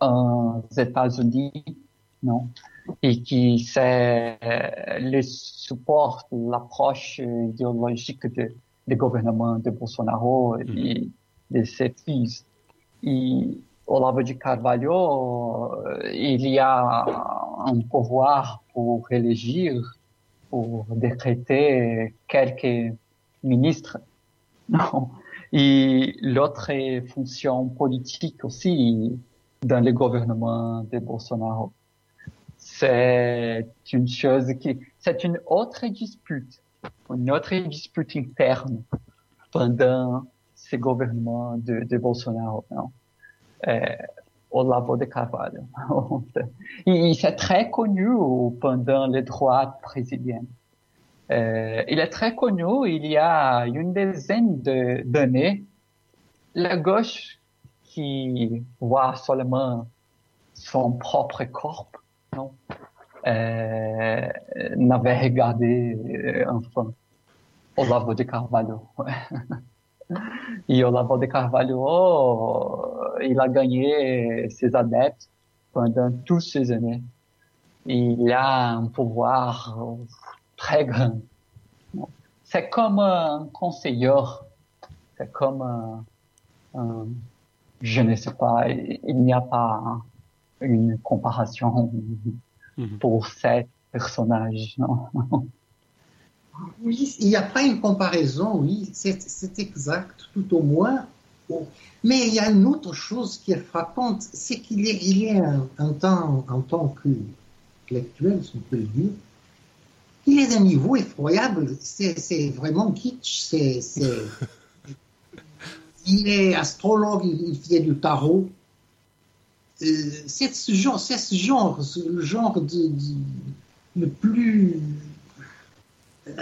aux États-Unis, non? Et qui c'est le support, l'approche idéologique de, du gouvernement de Bolsonaro et de ses fils. E Olavo de Carvalho, il y a un pouvoir pour réélire pour décréter quelques ministres. Non? Et l'autre fonction politique aussi dans le gouvernement de Bolsonaro. C'est une chose qui, c'est une autre dispute, une autre dispute interne pendant ce gouvernement de, Bolsonaro. Non? Euh, Olavo de Carvalho. il c'est très connu pendant les droits brésiliens. Euh, il est très connu il y a une dizaine d'années. La gauche qui voit seulement son propre corps, non, euh, n'avait regardé euh, enfin Olavo de Carvalho. Et Olavo de Carvalho, oh, il a gagné ses adeptes pendant toutes ces années. Il a un pouvoir très grand. C'est comme un conseiller, c'est comme un, un, je ne sais pas, il n'y a pas une comparaison mm-hmm. pour ces personnages. Non? Oui, il n'y a pas une comparaison, oui, c'est exact, tout au moins. Mais il y a une autre chose qui est frappante, c'est qu'il y, il y a un, temps, en tant qu'intellectuel, si on peut le dire, il est d'un niveau effroyable. C'est vraiment kitsch. Il est astrologue, il fait du tarot. Euh, c'est ce genre, c'est ce genre, le genre de, de, le plus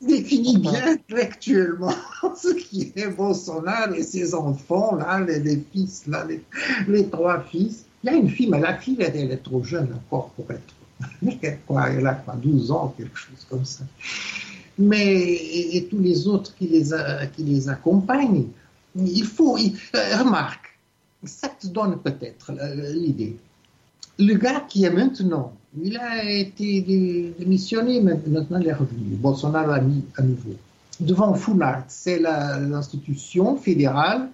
définit bien actuellement ce qui est Bolsonaro et ses enfants, là, les, fils, là, les, trois fils. Il y a une fille, mais la fille, elle, est trop jeune encore pour être. Quoi, elle a pas 12 ans, quelque chose comme ça. Mais, et, tous les autres qui les, accompagnent, il faut. Euh, remarque, ça te donne peut-être l'idée. Le gars qui est maintenant il a été démissionné, maintenant il est revenu. Bolsonaro a mis à nouveau. Devant Funart, c'est l'institution fédérale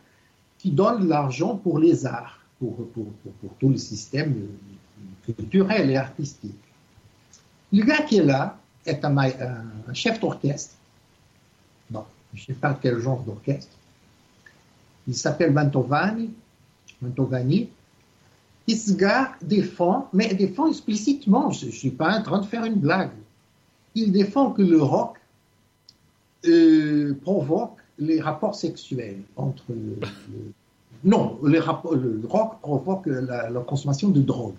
qui donne l'argent pour les arts, pour, pour, pour, tout le système culturel et artistique. Le gars qui est là est un, chef d'orchestre. Bon, je ne sais pas quel genre d'orchestre. Il s'appelle Mantovani. Mantovani et ce gars défend, mais défend explicitement, je ne suis pas en train de faire une blague, il défend que le rock euh, provoque les rapports sexuels entre le, non, le rock provoque la, consommation de drogue.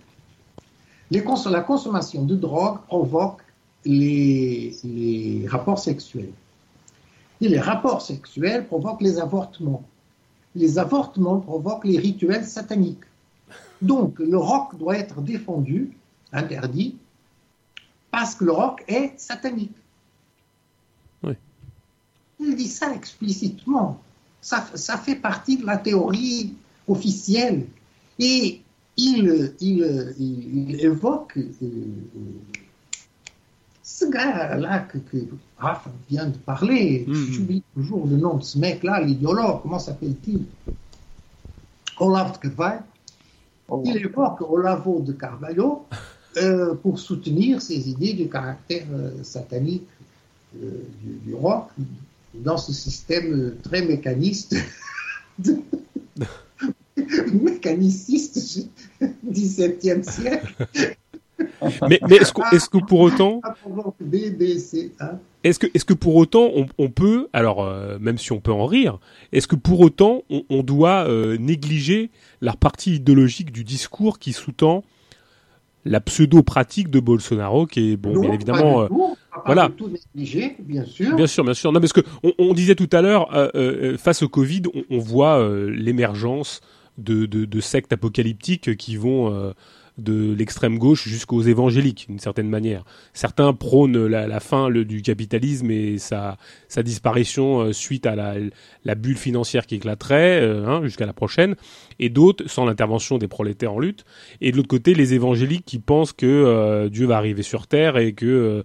Les la consommation de drogue provoque les, les, rapports sexuels. Et les rapports sexuels provoquent les avortements. Les avortements provoquent les rituels sataniques. Donc, le rock doit être défendu, interdit, parce que le rock est satanique. Oui. Il dit ça explicitement. Ça, ça, fait partie de la théorie officielle. Et il, il, il, évoque euh, ce gars-là que, que Raph vient de parler. Mm. J'oublie toujours le nom de ce mec-là, l'idéologue. Comment s'appelle-t-il? Olaf Kvaal il évoque Olavo de Carvalho euh, pour soutenir ses idées du caractère euh, satanique euh, du, roi dans ce système très mécaniste, mécaniciste du XVIIe siècle. mais, mais est-ce, que, est que pour autant, est-ce que, est-ce que pour autant on, peut, alors même si on peut en rire, est-ce que pour autant on, doit négliger la partie idéologique du discours qui sous-tend la pseudo-pratique de Bolsonaro, qui est bon, bien évidemment, euh, voilà, tout négligé, bien sûr. Bien sûr, bien sûr. Non, parce que on, disait tout à l'heure, euh, euh, face au Covid, on, voit l'émergence de, sectes apocalyptiques qui vont de l'extrême gauche jusqu'aux évangéliques, d'une certaine manière. Certains prônent la, fin du capitalisme et sa, disparition euh, suite à la, bulle financière qui éclaterait euh, hein, jusqu'à la prochaine, et d'autres sans l'intervention des prolétaires en lutte. Et de l'autre côté, les évangéliques qui pensent que euh, Dieu va arriver sur terre et que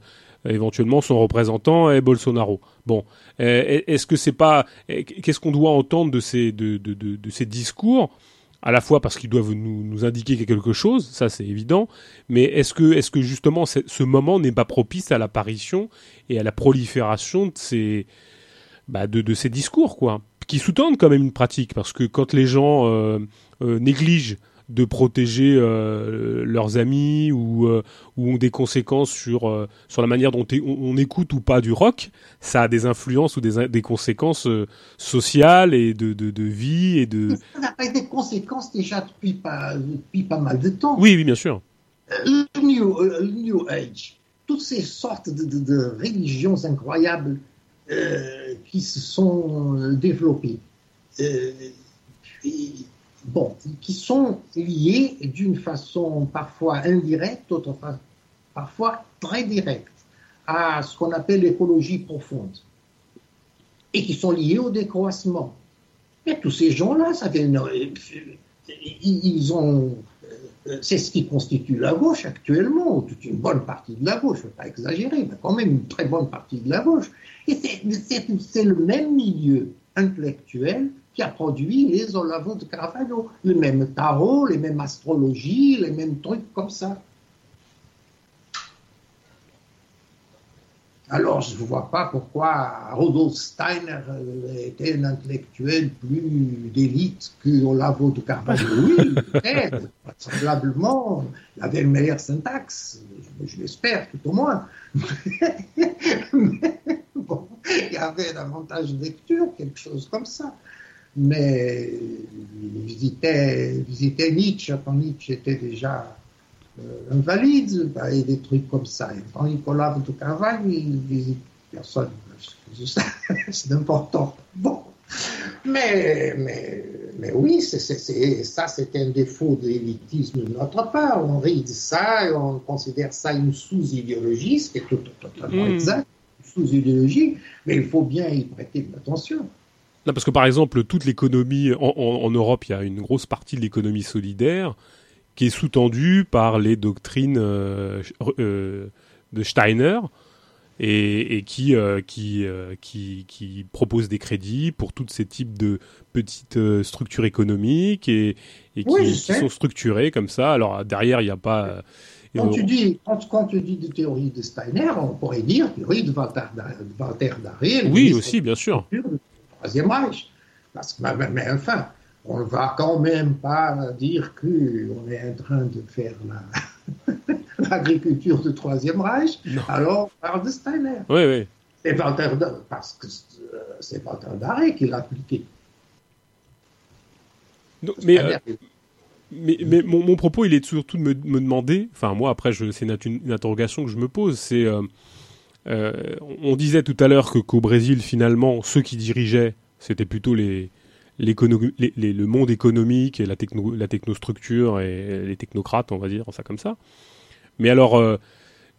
éventuellement son représentant est Bolsonaro. Bon, est-ce que c'est pas qu'est-ce qu'on doit entendre de ces de, de, de, ces discours à la fois parce qu'ils doivent nous, nous, indiquer quelque chose, ça c'est évident, mais est-ce que, est-ce que justement ce moment n'est pas propice à l'apparition et à la prolifération de ces, bah, de, de, ces discours, quoi, qui sous-tendent quand même une pratique, parce que quand les gens euh, euh, négligent de protéger euh, leurs amis ou, euh, ou, ont des conséquences sur, euh, sur la manière dont on, écoute ou pas du rock, ça a des influences ou des, des conséquences sociales et de, de, de, vie et de... Ça n'a des conséquences déjà depuis pas, depuis pas mal de temps. Oui, oui, bien sûr. Le New, new Age, toutes ces sortes de, de religions incroyables qui se sont développées. puis, bon, qui sont liés d'une façon parfois indirecte, parfois très directe, à ce qu'on appelle l'écologie profonde, et qui sont liés au décroissement. Mais tous ces gens-là, fait, ils ont, euh, c'est ce qui constitue la gauche actuellement, toute une bonne partie de la gauche, je ne veux pas exagérer, mais quand même une très bonne partie de la gauche. Et c'est le même milieu intellectuel qui a produit les Olavos de Caravaggio. Les mêmes tarots, les mêmes astrologies, les mêmes trucs comme ça. Alors, je ne vois pas pourquoi Rudolf Steiner était un intellectuel plus d'élite que Olavo de Carvalho. Oui, peut-être, vraisemblablement, il avait une meilleure syntaxe, je, l'espère tout au moins. bon, il y avait davantage de lecture, quelque chose comme ça mais il visitait, Nietzsche quand Nietzsche était déjà euh, invalide, bah, et des trucs comme ça. Et quand Nicolas de Carvalho, il visite personne. C'est important. Bon. Mais, mais, mais oui, ça, c'est un défaut de l'élitisme de notre part. On rit de ça et on considère ça une sous-idéologie, ce qui est totalement mm. exact, une sous-idéologie, mais il faut bien y prêter de l'attention. Non, parce que par exemple, toute l'économie en, Europe, il y a une grosse partie de l'économie solidaire qui est sous-tendue par les doctrines euh, euh, de Steiner et, qui, euh, qui, qui, qui propose des crédits pour tous ces types de petites structures économiques et, qui, sont structurées comme ça. Alors derrière, il n'y a pas. Quand tu, dis, quand, tu dis de théorie de Steiner, on pourrait dire théorie de Walter, Darré. Oui, aussi, bien sûr. Troisième Reich. Parce que, mais, enfin, on ne va quand même pas dire qu'on est en train de faire l'agriculture du Troisième Reich. Alors, on parle de Steiner. Oui, oui. C'est Walter, parce que c'est Walter Darré qui l'a appliqué. mais, euh, mais, mais mon, propos, il est surtout de me, demander, enfin moi après, c'est une, une, interrogation que je me pose, c'est euh, on disait tout à l'heure que qu'au Brésil, finalement, ceux qui dirigeaient, c'était plutôt les, le monde économique et la, techno, la technostructure et les technocrates, on va dire ça comme ça. Mais alors, euh,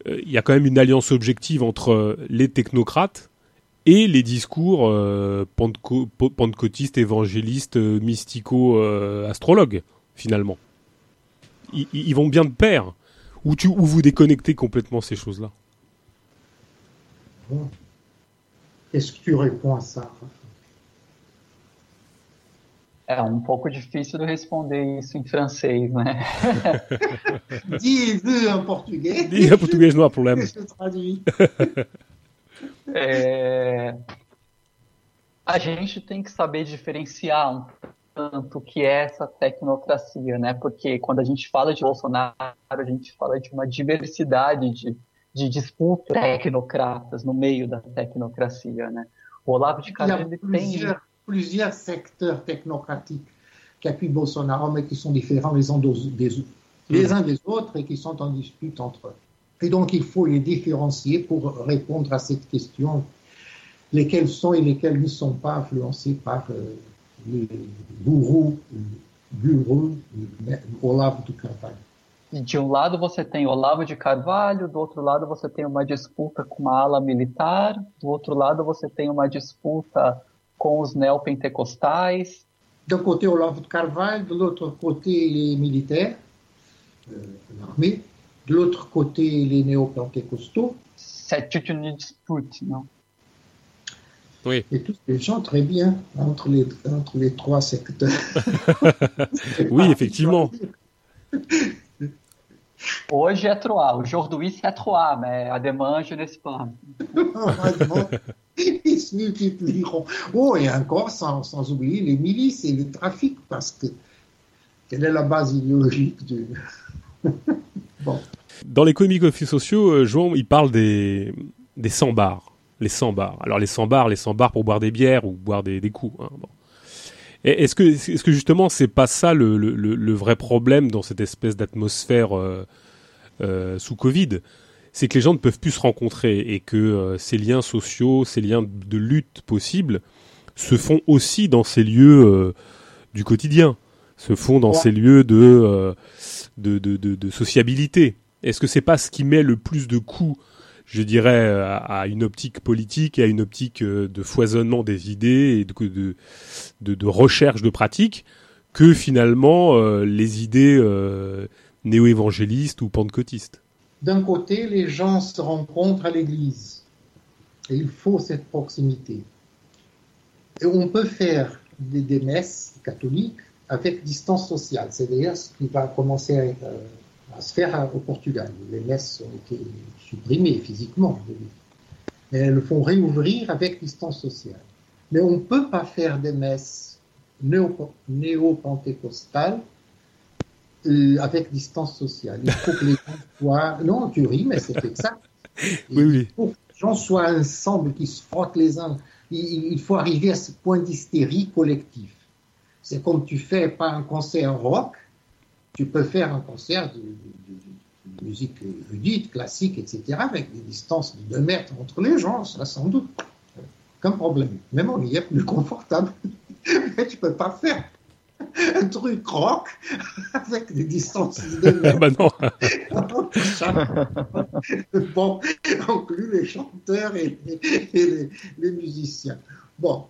euh, il y a quand même une alliance objective entre les technocrates et les discours pentecôtistes, évangélistes, mystico, astrologues, finalement. Ils, vont bien de pair. Ou, tu, ou vous déconnectez complètement ces choses-là? Qu'est-ce que tu réponds a ça? É um pouco difícil de responder isso em francês, né? Diz em português. Diz em português, não há problema. Deixa eu traduzir. É... A gente tem que saber diferenciar um tanto o que é essa tecnocracia, né? Porque quando a gente fala de Bolsonaro, a gente fala de uma diversidade de de disputa tecnocratas no meio da tecnocracia, né? O Olavo de Carvalho il y a plusieurs, plusieurs secteurs technocratiques qui appuient Bolsonaro, mais qui sont différents les uns des, les uns des autres et qui sont en dispute entre eux. Et donc il faut les différencier pour répondre à cette question, lesquels sont et lesquels ne sont pas influencés par euh, les gourous, gurus, Olavo de Carvalho. De um lado você tem Olavo de Carvalho, do outro lado você tem uma disputa com a ala militar, do outro lado você tem uma disputa com os neopentecostais. D'un côté Olavo de Carvalho, de l'autre côté les militaires, euh, l'armée, de l'autre côté les néopentecostaux. C'est toute une dispute, non Oui. Et tous les gens très bien entre les, entre les trois secteurs. oui, effectivement. Hoje é trois. Aujourd'hui, c'est trois, mais à demain, je n'ai pas. Ils se multiplieront. Oh, et encore, sans, sans, oublier les milices et le trafic, parce que quelle est la base idéologique du. bon. Dans les comiques sociaux, euh, Jean, il parle des, des 100 bars. Les 100 bars. Alors, les 100 bars, les 100 bars pour boire des bières ou boire des, des coups. Hein, bon. Est-ce que, est-ce que justement, c'est pas ça le, le, le, vrai problème dans cette espèce d'atmosphère euh, euh, sous Covid? C'est que les gens ne peuvent plus se rencontrer et que euh, ces liens sociaux, ces liens de lutte possibles, se font aussi dans ces lieux du quotidien, se font dans ces lieux de, de, de, de, de sociabilité. Est-ce que c'est pas ce qui met le plus de coups je dirais, à, une optique politique et à une optique euh, de foisonnement des idées et de, recherche de pratiques que finalement euh, les idées euh, néo-évangélistes ou pentecôtistes. D'un côté, les gens se rencontrent à l'église et il faut cette proximité. Et on peut faire des, des messes catholiques avec distance sociale, c'est d'ailleurs ce qui va commencer à être à se faire au Portugal. Les messes ont été supprimées physiquement, mais elles le font réouvrir avec distance sociale. Mais on ne peut pas faire des messes néo-pentecostales euh, avec distance sociale. Il faut que les gens soient... Non, tu ris, mais c'est exact. oui, oui. Il faut que les gens soient ensemble, qu'ils se frottent les uns. Il, faut arriver à ce point d'hystérie collective. C'est comme tu fais pas un concert rock, tu peux faire un concert de, musique érudite, classique, etc., avec des distances de 2 mètres entre les gens, ça sans doute. Aucun problème. Même on y est plus confortable. Mais tu ne peux pas faire un truc rock avec des distances de 2 mètres. bah non. bon, inclut les chanteurs et, les, les, musiciens. Bon,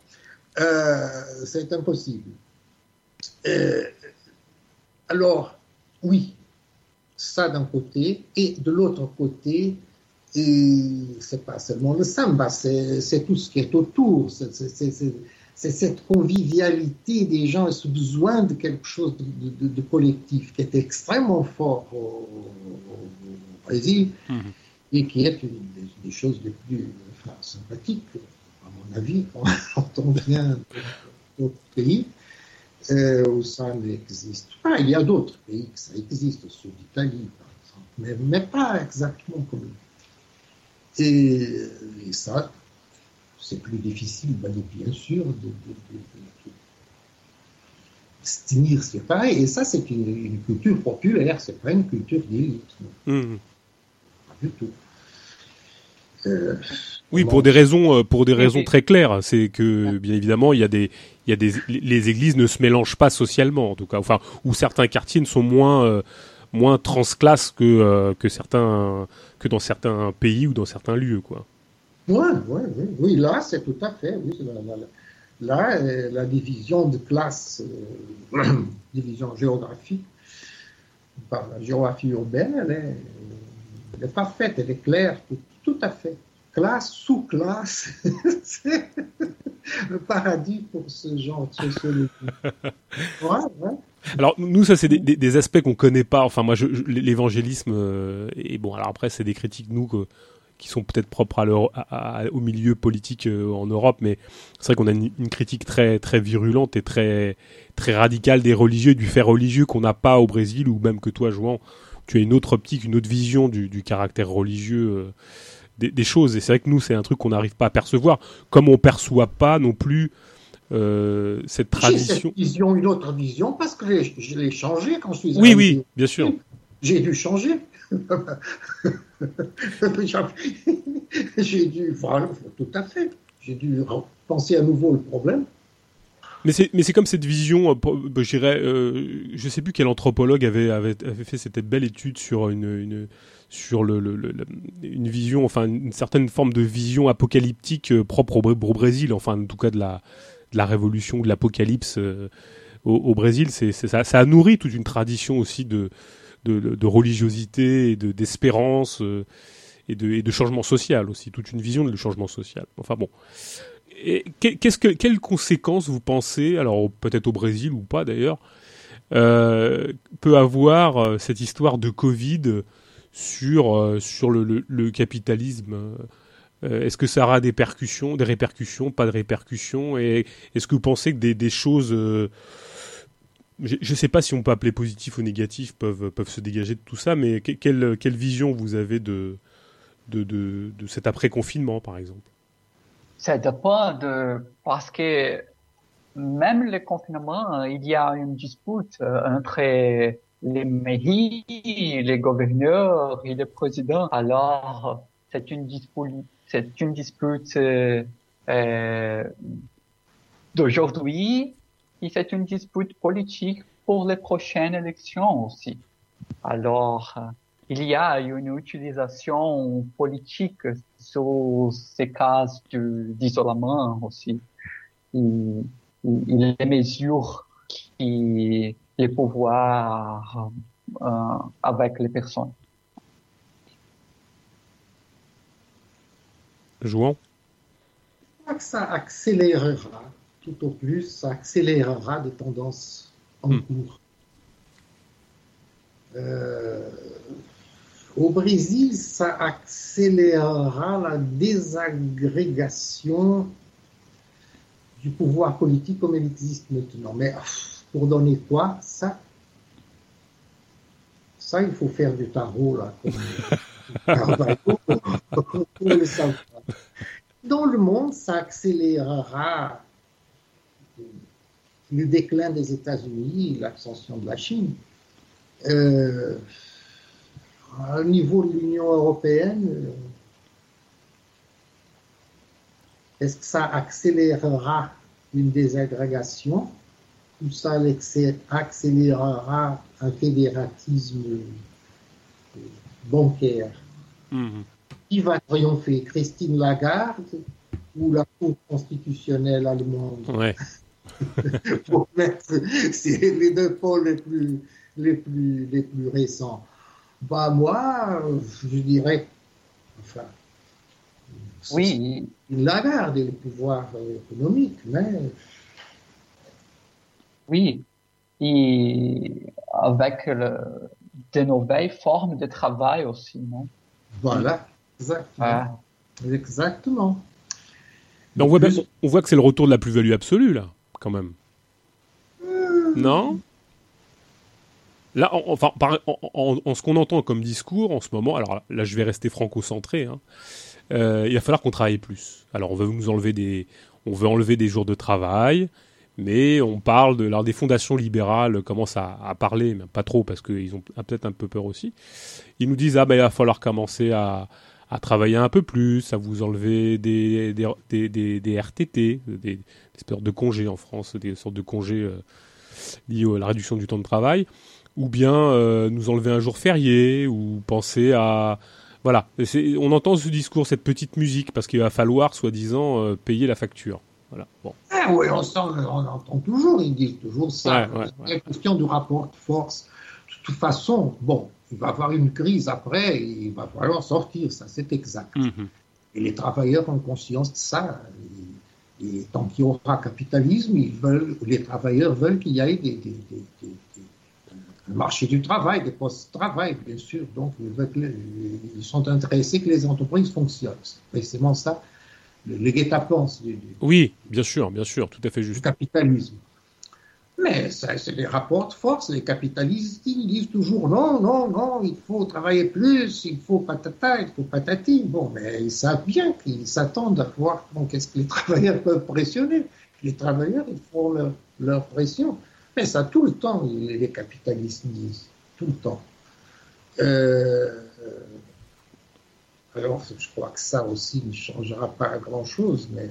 euh, c'est impossible. Euh, alors, oui, ça d'un côté, et de l'autre côté, c'est pas seulement le samba, c'est tout ce qui est autour, c'est cette convivialité des gens, ce besoin de quelque chose de, collectif qui est extrêmement fort au, Brésil mhm. et qui est une des, choses les plus sympathiques, à mon avis, quand on vient d'autres pays euh, où ça n'existe pas. Il y a d'autres pays que ça existe, au sud d'Italie, par exemple, mais, pas exactement comme et, et ça, c'est plus difficile, ben, bien sûr, de, de, se tenir sur pareil. Et ça, c'est une, culture populaire, c'est pas une culture d'élite. Mmh. Pas du tout. Euh, oui, pour des raisons, euh, pour des raisons très claires, c'est que bien évidemment, il y a des, il y a des, les églises ne se mélangent pas socialement, en tout cas, enfin, où certains quartiers ne sont moins, euh, moins transclasses que que certains, que dans certains pays ou dans certains lieux, quoi. Oui, oui, oui, oui là, c'est tout à fait, oui, là, la division de classe, division géographique, par la géographie urbaine, elle est, elle est parfaite, elle est claire, tout à fait classe sous classe. c'est le paradis pour ce genre de sociologie. Alors nous, ça c'est des, aspects qu'on connaît pas. Enfin moi, l'évangélisme euh, et bon, alors après c'est des critiques nous qui sont peut-être propres à au milieu politique euh, en Europe, mais c'est vrai qu'on a une, critique très très virulente et très très radicale des religieux, du fait religieux qu'on n'a pas au Brésil ou même que toi, jouant, tu as une autre optique, une autre vision du, caractère religieux. Euh, des, choses. Et c'est vrai que nous, c'est un truc qu'on n'arrive pas à percevoir, comme on perçoit pas non plus euh, cette tradition. Cette vision, une autre vision, parce que je l'ai changé quand je suis. Oui, oui, bien sûr. J'ai dû changer. J'ai dû, voilà, tout à fait. J'ai dû penser à nouveau le problème. Mais c'est, comme cette vision, euh, bah, je euh, je sais plus quel anthropologue avait, avait, avait fait cette belle étude sur une, une sur une vision, enfin une certaine forme de vision apocalyptique euh, propre au, Brésil, enfin en tout cas de la, de la révolution, de l'apocalypse euh, au, Brésil. C'est, ça, a nourri toute une tradition aussi de, de, religiosité et de, d'espérance euh, et, de, changement social aussi, toute une vision de changement social. Enfin bon. qu'est-ce que, quelles conséquences vous pensez, alors peut-être au Brésil ou pas d'ailleurs, peut avoir cette histoire de Covid sur, euh, sur le, capitalisme. Est-ce que ça aura des, percussions, des répercussions, pas de répercussions? Et est-ce que vous pensez que des, choses, je ne sais pas si on peut appeler positif ou négatif, peuvent, peuvent se dégager de tout ça, mais quelle, quelle vision vous avez de, de, de, cet après-confinement, par exemple? Ça dépend de... Parce que même le confinement, il y a une dispute euh, entre les mairies, les gouverneurs et le président. Alors, c'est une dispute, c'est une dispute euh, d'aujourd'hui et c'est une dispute politique pour les prochaines élections aussi. Alors, il y a une utilisation politique sur ces cas d'isolement aussi. Et, les mesures qui les pouvoirs euh, avec les personnes. Jouant Ça accélérera, tout au plus, ça accélérera des tendances en hmm. cours. Euh, au Brésil, ça accélérera la désagrégation du pouvoir politique comme il existe maintenant. Mais pour donner quoi? Ça, ça il faut faire du tarot, là, Dans le monde, ça accélérera. Le déclin des États-Unis, l'ascension de la Chine. Euh, au niveau de l'Union européenne, euh, est-ce que ça accélérera une désagrégation? Ou ça accélérera un fédératisme bancaire mhm. Qui va triompher Christine Lagarde ou la Cour constitutionnelle allemande? Ouais. Pour mettre les deux pôles les plus, les plus, les plus récents. Bah, moi, je dirais, enfin, oui. Il la garde le pouvoir économique, mais. Oui, et avec le, de nouvelles formes de travail aussi, non? Voilà, exactement. Exactement. on, voit on voit que c'est le retour de la plus-value absolue, là, quand même. Euh, non? Là, en, enfin, en, ce qu'on entend comme discours en ce moment, alors là, je vais rester franco-centré, hein, euh, il va falloir qu'on travaille plus. Alors, on veut nous enlever des, on veut enlever des jours de travail, mais on parle de, alors des fondations libérales commencent à, parler, mais pas trop parce qu'ils ont peut-être un peu peur aussi. Ils nous disent ah ben il va falloir commencer à, à travailler un peu plus, à vous enlever des, des, des, des, RTT, des, sortes de congés en France, des sortes de congés euh, liés à la réduction du temps de travail ou bien euh, nous enlever un jour férié, ou penser à... Voilà, on entend ce discours, cette petite musique, parce qu'il va falloir, soi-disant, euh, payer la facture. Voilà. Bon. Oui, on, on, entend toujours, ils disent toujours ça. Il y a question du rapport de force. De toute façon, bon, il va y avoir une crise après, il va falloir sortir, ça c'est exact. Mhm. Et les travailleurs ont conscience de ça. Et, tant qu'il y aura capitalisme, ils veulent, les travailleurs veulent qu'il y ait des, des, des le marché du travail, des postes de travail, bien sûr. Donc, ils sont intéressés que les entreprises fonctionnent. C'est précisément ça, le, guet-apens du, Oui, bien sûr, bien sûr, tout à fait juste. Du capitalisme. Mais c'est des rapports de force. Les capitalistes, ils disent toujours non, non, non, il faut travailler plus, il faut patata, il faut patati. Bon, mais ils savent bien qu'ils s'attendent à voir qu'est-ce que les travailleurs peuvent pressionner. Les travailleurs, ils font leur, leur pression. Mais ça, tout le temps, les capitalistes disent, tout le temps. Euh, alors, je crois que ça aussi ne changera pas grand-chose, mais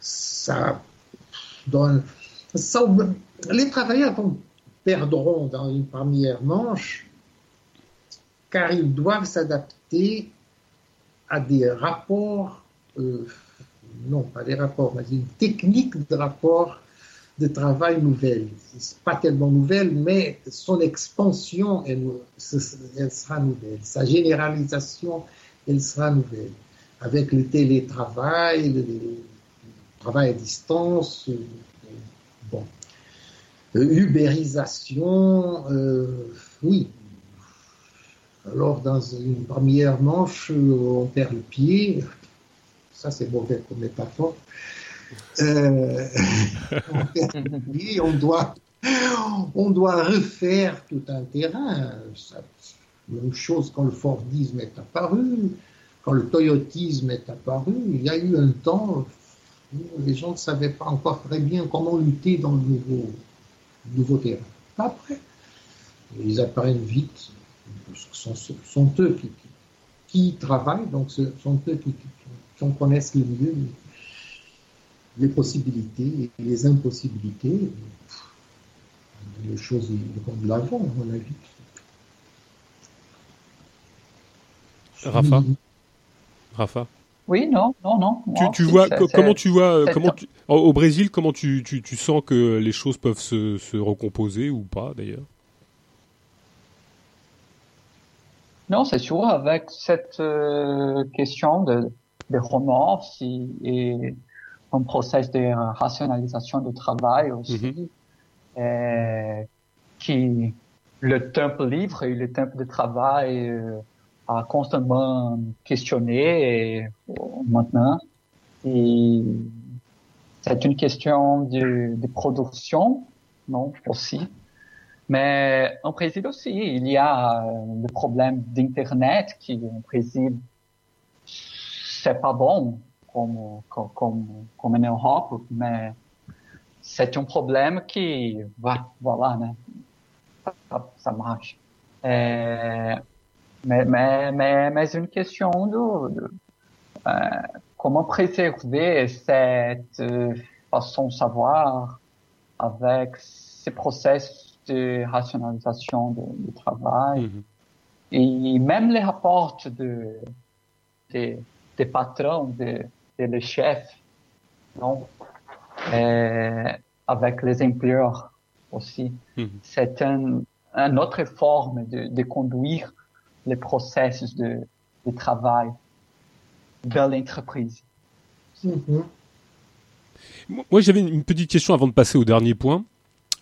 ça donne... Les travailleurs perdront dans une première manche, car ils doivent s'adapter à des rapports, euh, non pas des rapports, mais une technique de rapport de travail nouvelle. Pas tellement nouvelle, mais son expansion, elle, elle, sera nouvelle. Sa généralisation, elle sera nouvelle. Avec le télétravail, travail à distance, bon. Uberisation, oui. Alors, dans une première manche, on perd le pied. Ça, c'est mauvais comme métaphore. Euh, on doit, on doit refaire tout un terrain. Même chose quand le Fordisme est apparu, quand le Toyotisme est apparu. Il y a eu un temps où les gens ne savaient pas encore très bien comment lutter dans le nouveau, terrain. Après, ils apprennent vite. Ce sont, eux qui, travaillent, donc ce sont eux qui, qui connaissent le mieux les possibilités et les impossibilités, les choses vont de l'avant, à mon avis. Rafa Rafa Oui, non, non, non. Tu, vois, comment tu vois, comment tu, au Brésil, comment tu, tu, tu, sens que les choses peuvent se, se recomposer ou pas d'ailleurs? Non, c'est sûr, avec cette euh, question de, de romance et un processus de rationalisation du travail aussi, mhm. euh, qui le temps libre et le temps de travail euh, a constamment questionné et, maintenant. Et c'est une question de, production, non, aussi. Mais en Brésil aussi, il y a euh, le problème d'Internet qui, en Brésil, c'est pas bon comme, comme, comme en Europe, mais c'est un problème qui, voilà, né? ça, ça marche. É, mais, mais, mais, mais une question de, de euh, comment préserver cette façon de savoir avec ces processus de rationalisation du travail mm -hmm. et même les rapports de, de, des patrons, de, le chef, non? Euh, avec les employeurs aussi. Mhm. C'est un, une autre forme de, de, conduire les processus de, travail dans l'entreprise. Moi, j'avais une petite question avant de passer au dernier point.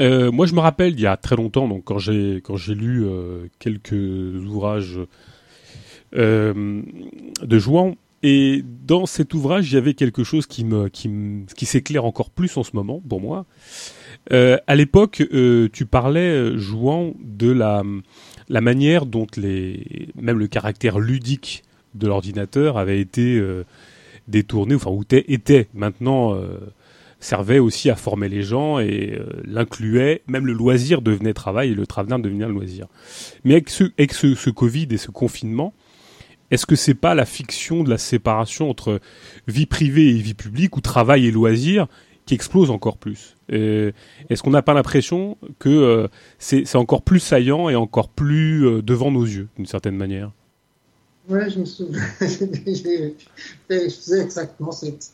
Euh, moi, je me rappelle il y a très longtemps, donc quand j'ai quand j'ai lu euh, quelques ouvrages euh, de Jouan, et dans cet ouvrage, il y avait quelque chose qui me qui, qui s'éclaire encore plus en ce moment pour moi. À l'époque, tu parlais, jouant de la la manière dont les même le caractère ludique de l'ordinateur avait été euh, détourné, enfin ou était maintenant euh, servait aussi à former les gens et euh, l'incluait, même le loisir devenait travail et le travail devenait un loisir. Mais avec ce, ce, ce Covid et ce confinement, est-ce que c'est pas la fiction de la séparation entre vie privée et vie publique ou travail et loisir qui explose encore plus Est-ce qu'on n'a pas l'impression que euh, c'est encore plus saillant et encore plus euh, devant nos yeux, d'une certaine manière? Oui, je me souviens. je faisais exactement cette,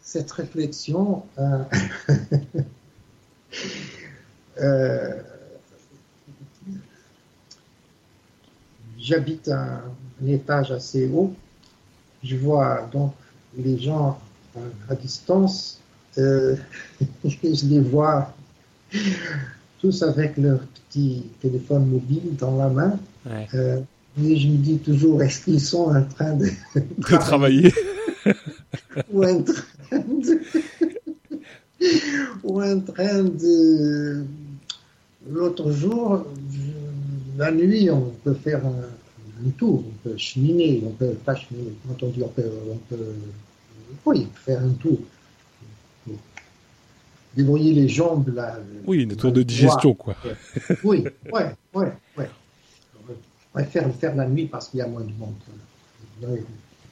cette réflexion. Euh, J'habite un étage assez haut. Je vois donc les gens à, distance. Euh, je les vois tous avec leur petit téléphone mobile dans la main. Euh, et je me dis toujours, est-ce qu'ils sont en train de, travailler ou, en train de... ou en train de... L'autre jour, la nuit, on peut faire un, un tour, on peut cheminer, on peut pas cheminer, quand on dit on peut, on peut oui, faire un tour. Débrouiller les jambes là. Oui, une tour de digestion quoi. oui, ouais, ouais, ouais. On va faire, faire la nuit parce qu'il y a moins de monde.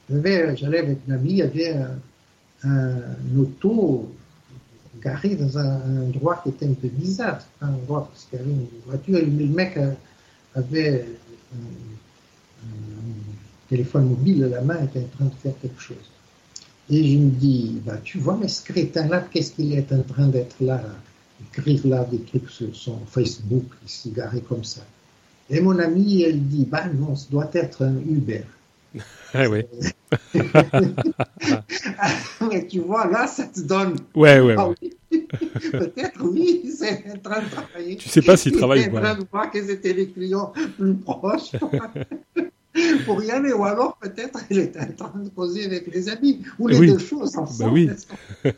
J'allais avec une amie, il y avait un, un auto garé dans un, endroit qui était un peu bizarre. Un endroit parce qu'il y avait une voiture. Le mec avait téléphone mobile à la main était en train de faire quelque chose. Et je me dis, bah, tu vois, mais ce crétin-là, qu'est-ce qu'il est en train d'être là, écrire là des trucs sur son Facebook, il s'est comme ça. Et mon amie, elle dit, bah non, ce doit être un Uber. Ah ouais. Mais tu vois, là, ça te donne. Ouais, ouais. ouais. Peut-être oui, c'est en train de travailler. Tu sais pas s'il travaille ou pas. en train de voir quels étaient les clients plus proches. Pour y aller, ou alors peut-être il était en train de poser avec les amis, ou les deux choses ensemble. Bah oui.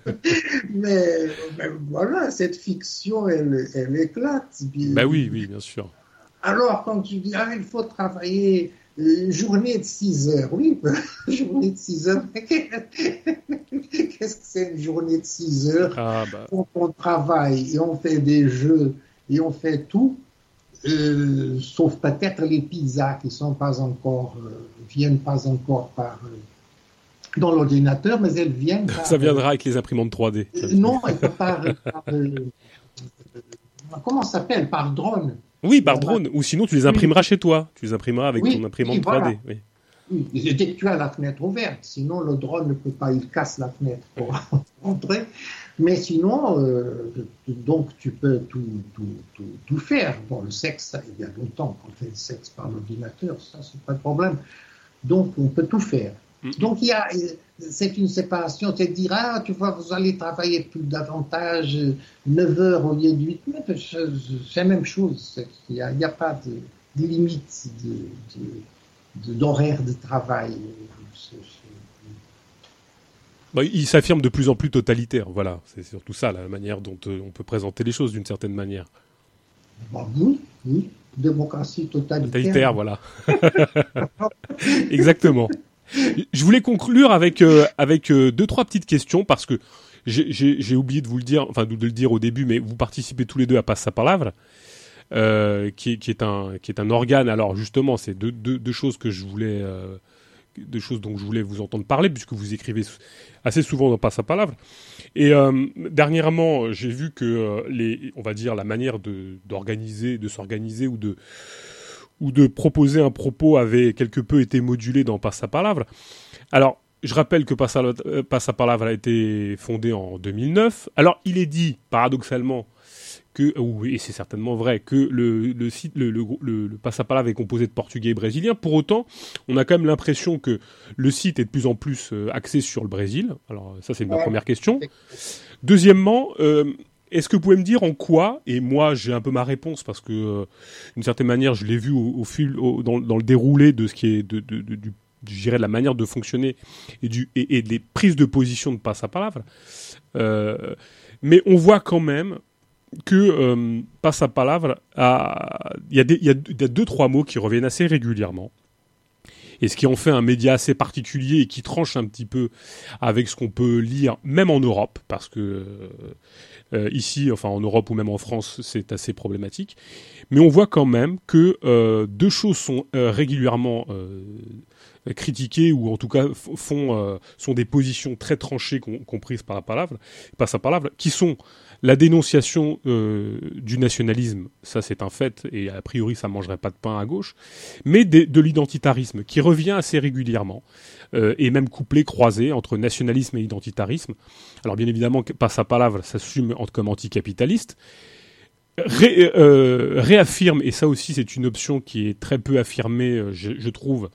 mais, mais, voilà, cette fiction, elle, elle éclate. Bah oui, oui, bien sûr. Alors, quand tu dis, ah, il faut travailler une journée de 6 heures, oui, journée de 6 heures, qu'est-ce que c'est une journée de 6 heures ah, bah. Quand on travaille et on fait des jeux et on fait tout, euh, sauf peut-être les pizzas qui sont pas encore, euh, viennent pas encore par euh, dans l'ordinateur, mais elles viennent. Par, Ça viendra avec les imprimantes 3D. non, par, par comment ça s'appelle? Par drone. Oui, par drone. Ou sinon, tu les imprimeras chez toi. Tu les imprimeras avec ton imprimante 3D. Oui. Oui, dès que tu as la fenêtre ouverte, sinon le drone ne peut pas, il casse la fenêtre pour entrer. Mais sinon, euh, donc tu peux tout, tout, tout, tout, faire. Bon, le sexe, il y a longtemps qu'on fait le sexe par l'ordinateur, ça c'est pas de problème. Donc on peut tout faire. Donc il y a, c'est une séparation, c'est dire, ah, tu vois, vous allez travailler plus davantage 9 heures au lieu de 8, mais c'est la même chose. Il n'y a, a, pas de, de limite d'horaire de, de, travail. Bah, il s'affirme de plus en plus totalitaire, voilà. C'est surtout ça, la manière dont euh, on peut présenter les choses d'une certaine manière. Bah, oui, oui, démocratie totalitaire. Totalitaire, voilà. Exactement. Je voulais conclure avec euh, avec euh, deux trois petites questions parce que j'ai oublié de vous le dire, enfin de, le dire au début, mais vous participez tous les deux à Passa Palavra, euh, qui, qui, est un qui est un organe. Alors justement, c'est deux, deux, deux, choses que je voulais euh, deux choses dont je voulais vous entendre parler puisque vous écrivez assez souvent dans Passa Palavra. Et euh, dernièrement, j'ai vu que les on va dire la manière d'organiser, de s'organiser ou de ou de proposer un propos avait quelque peu été modulé dans Passapalavre. Alors, je rappelle que Passapalavre a été fondé en 2009. Alors, il est dit, paradoxalement, que, oui, et c'est certainement vrai, que le, le site, le, le, le, Passapalavre est composé de portugais et brésiliens. Pour autant, on a quand même l'impression que le site est de plus en plus axé sur le Brésil. Alors, ça, c'est ma ouais. première question. Deuxièmement, euh, est-ce que vous pouvez me dire en quoi, et moi j'ai un peu ma réponse parce que euh, d'une certaine manière je l'ai vu au, au fil, au, dans, dans, le déroulé de ce qui est de, de, de, du, je dirais de la manière de fonctionner et, du, et, et des prises de position de passe à. Euh, mais on voit quand même que euh, passe à palavre, il y, y, y a deux trois mots qui reviennent assez régulièrement et ce qui en fait un média assez particulier et qui tranche un petit peu avec ce qu'on peut lire même en Europe parce que euh, ici, enfin en Europe ou même en France, c'est assez problématique. Mais on voit quand même que euh, deux choses sont euh, régulièrement euh, critiquées ou en tout cas font euh, sont des positions très tranchées comprises par la parole, par sa parole, qui sont la dénonciation euh, du nationalisme, ça c'est un fait, et a priori ça mangerait pas de pain à gauche, mais de, de l'identitarisme, qui revient assez régulièrement, euh, et même couplé, croisé entre nationalisme et identitarisme. Alors bien évidemment, par sa parole, s'assume comme anticapitaliste, Ré, euh, réaffirme, et ça aussi c'est une option qui est très peu affirmée, je, je trouve,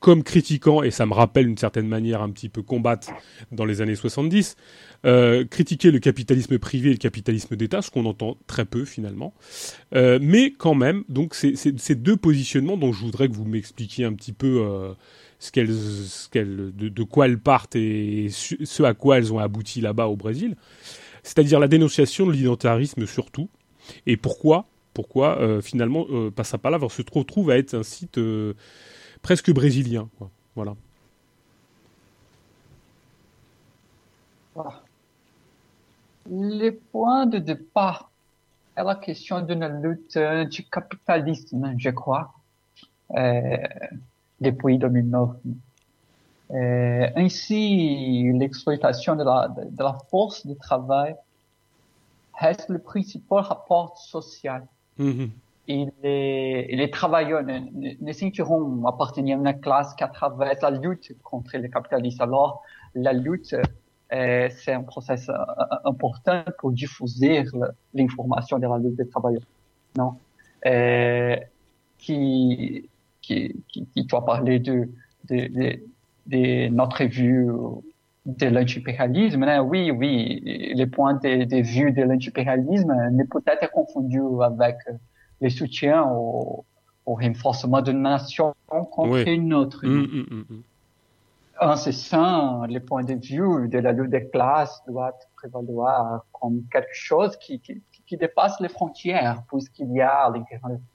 comme critiquant, et ça me rappelle d'une certaine manière un petit peu combattre dans les années 70, euh, critiquer le capitalisme privé et le capitalisme d'État, ce qu'on entend très peu finalement. Euh, mais quand même, donc ces deux positionnements dont je voudrais que vous m'expliquiez un petit peu euh, de, quoi elles partent et ce à quoi elles ont abouti là-bas au Brésil. C'est-à-dire la dénonciation de l'identitarisme surtout. Et pourquoi, pourquoi euh, finalement euh, se retrouve à être un site euh, presque brésilien. Quoi. Voilà. voilà. Le point de départ est la question d'une lutte du capitalisme, je crois, euh, depuis 2009. Euh, ainsi, l'exploitation de la, de, de la force de travail reste le principal rapport social. Mm -hmm. Et les, les travailleurs ne, ne, ne sentiront appartenir à une classe qu'à travers la lutte contre les capitalistes. Alors, la lutte, euh, c'est un processus important pour diffuser l'information de la lutte des travailleurs. Non? Euh, qui, qui, qui, qui doit parler de, de, notre vue de l'impérialisme. Hein. Oui, oui, le point de, vue de l'impérialisme n'est peut-être confondu avec le soutien au, renforcement d'une nation contre une autre. En hum, hum, hum, ce sens, le point de vue de la lutte des classes doit prévaloir comme quelque chose qui, qui, qui dépasse les frontières, puisqu'il y a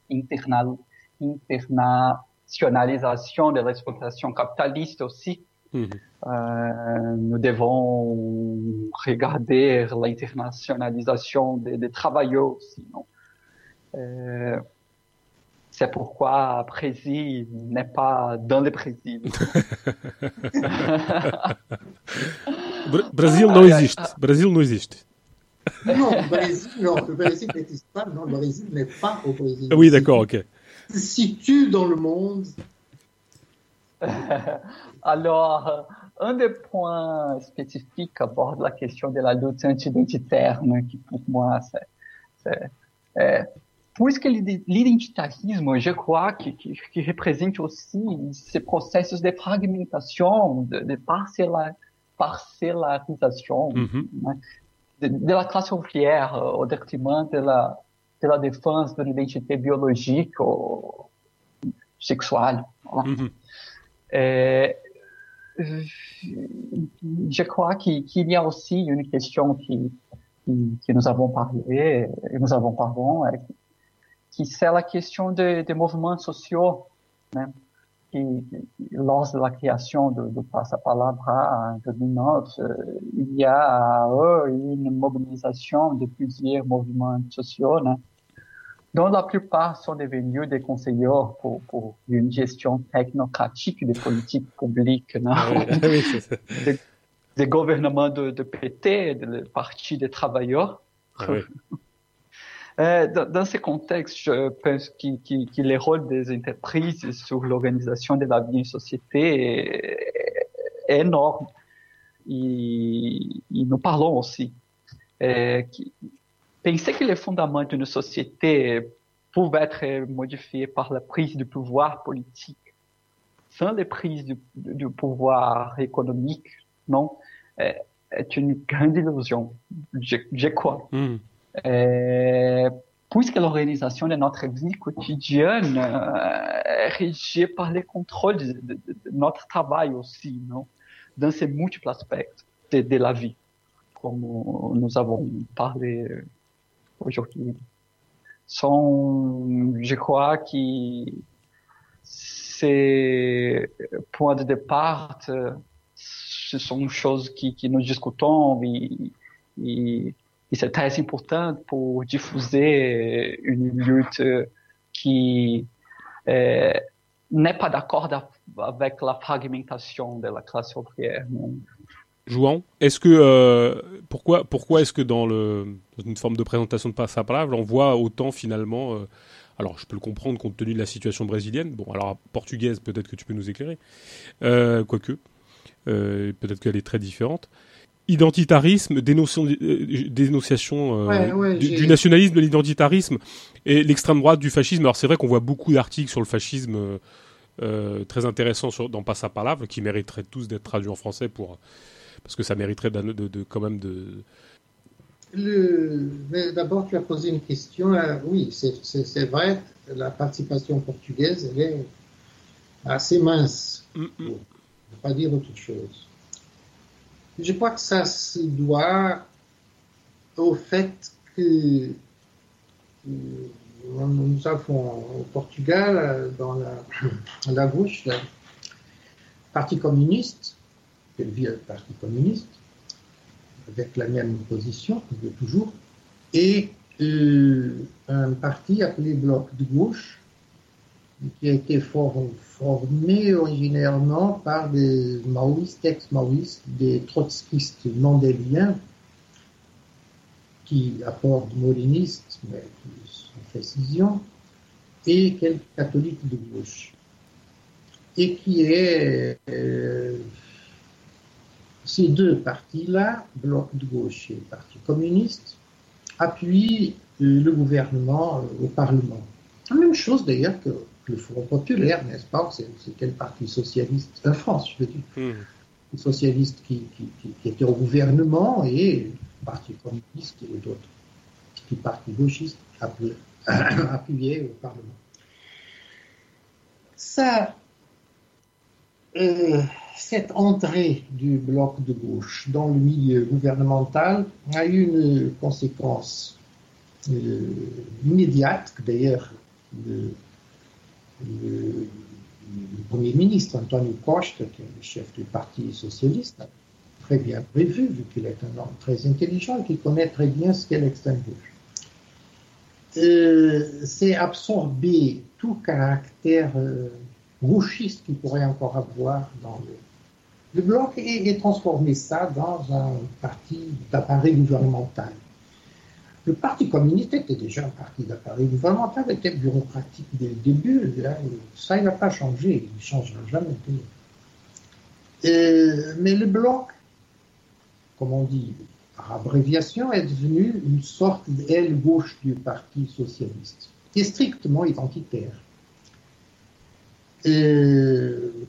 l'internationalisation de l'exploitation capitaliste aussi. Mhm. Euh, nous devons regarder l'internationalisation des, travailleurs aussi. Euh, c'est pourquoi Brésil n'est pas dans le Brésil. Brésil não existe. Brésil não existe. Non, le Brésil, le Brésil n'existe pas. Non, le Brésil n'est pas au Brésil. Oui, d'accord, ok. Il se situe dans le monde. Alors, un des points spécifiques aborde la question de la lutte anti-identitaire, qui pour moi, c'est... Puisque l'identitarisme, je crois, qui, qui, qui, représente aussi ces processus de fragmentation, de, de parcella, parcellarisation, mm -hmm. né? de, la classe ouvrière euh, au détriment de la, de la défense de l'identité biologique ou sexuelle. -hmm. Et, je crois qu'il y a aussi une question qui, qui, que nous avons parlé, et nous avons parlé, qui c'est la question des, des mouvements sociaux. Né? qui, lors de la création de, de Passapalabra en 2009, euh, il y a euh, une mobilisation de plusieurs mouvements sociaux, hein, dont la plupart sont devenus des conseillers pour, pour une gestion technocratique des politiques publiques, hein, des, des, gouvernements de, de PT, du Parti des travailleurs. Ah euh, dans, dans, ce contexte, je pense que, le rôle des entreprises sur l'organisation de la vie en société est, énorme. Et, nous parlons aussi. Euh, penser que les fondements d'une société peuvent être modifiés par la prise du pouvoir politique sans les prises du, pouvoir économique, non, euh, est une grande illusion, je, je crois. Mm. É, puisque l'organisation de notre vie quotidienne est régie par les contrôles de, notre travail aussi, non? Dans ces multiples aspects de, la vie, comme nous avons parlé aujourd'hui. Sont, je crois que ces points de départ, ce sont choses qui nous discutons et, et et c'est très important pour diffuser une lutte qui euh, n'est pas d'accord avec la fragmentation de la classe ouvrière. Jouant, est-ce que euh, pourquoi pourquoi est-ce que dans une forme de présentation de passe à parole, on voit autant finalement euh, alors je peux le comprendre compte tenu de la situation brésilienne. Bon alors portugaise peut-être que tu peux nous éclairer, euh, quoique euh, peut-être qu'elle est très différente identitarisme, euh, dénonciation euh, du, nationalisme, de l'identitarisme et l'extrême droite du fascisme. Alors c'est vrai qu'on voit beaucoup d'articles sur le fascisme euh, très intéressants sur, dans Passapalave qui mériteraient tous d'être traduits en français pour parce que ça mériterait de, de, quand même de. D'abord, tu as posé une question. oui, c'est vrai, la participation portugaise, elle est assez mince, mm, mm. pour ne pas dire autre chose. Je crois que ça se doit au fait que euh, nous avons au Portugal, dans la, gauche, le Parti communiste, le vieux Parti communiste, avec la même position de toujours, et euh, un parti appelé Bloc de gauche, qui a été formé originairement par des maoïstes, ex-maoïstes, des trotskistes mandéliens, qui apportent molinistes, mais sont précision, et quelques catholiques de gauche. Et qui est euh, ces deux partis-là, Bloc de gauche et Parti communiste, appuient euh, le gouvernement euh, au Parlement. La même chose d'ailleurs que le Front populaire, n'est-ce pas C'était le Parti socialiste en France, je veux dire. Hmm. Le socialiste qui, qui, était au gouvernement et le Parti communiste et d'autres petits partis gauchistes appuyaient au Parlement. Ça, euh, cette entrée du bloc de gauche dans le milieu gouvernemental a eu une conséquence euh, immédiate, d'ailleurs le, Premier ministre Antonio Costa, qui est le chef du Parti socialiste, très bien prévu, vu qu'il est un homme très intelligent et qui connaît très bien ce qu'est l'extrême gauche. Euh, c'est absorber tout caractère euh, qu'il pourrait encore avoir dans le, bloc et, transformer ça dans un parti d'appareil gouvernemental. Le Parti communiste était déjà un parti d'appareil gouvernemental, était bureaucratique dès le début. ça, il n'a pas changé, il ne changera jamais. Mais le bloc, comme on dit par abréviation, est devenu une sorte d'aile gauche du Parti socialiste, qui est strictement identitaire.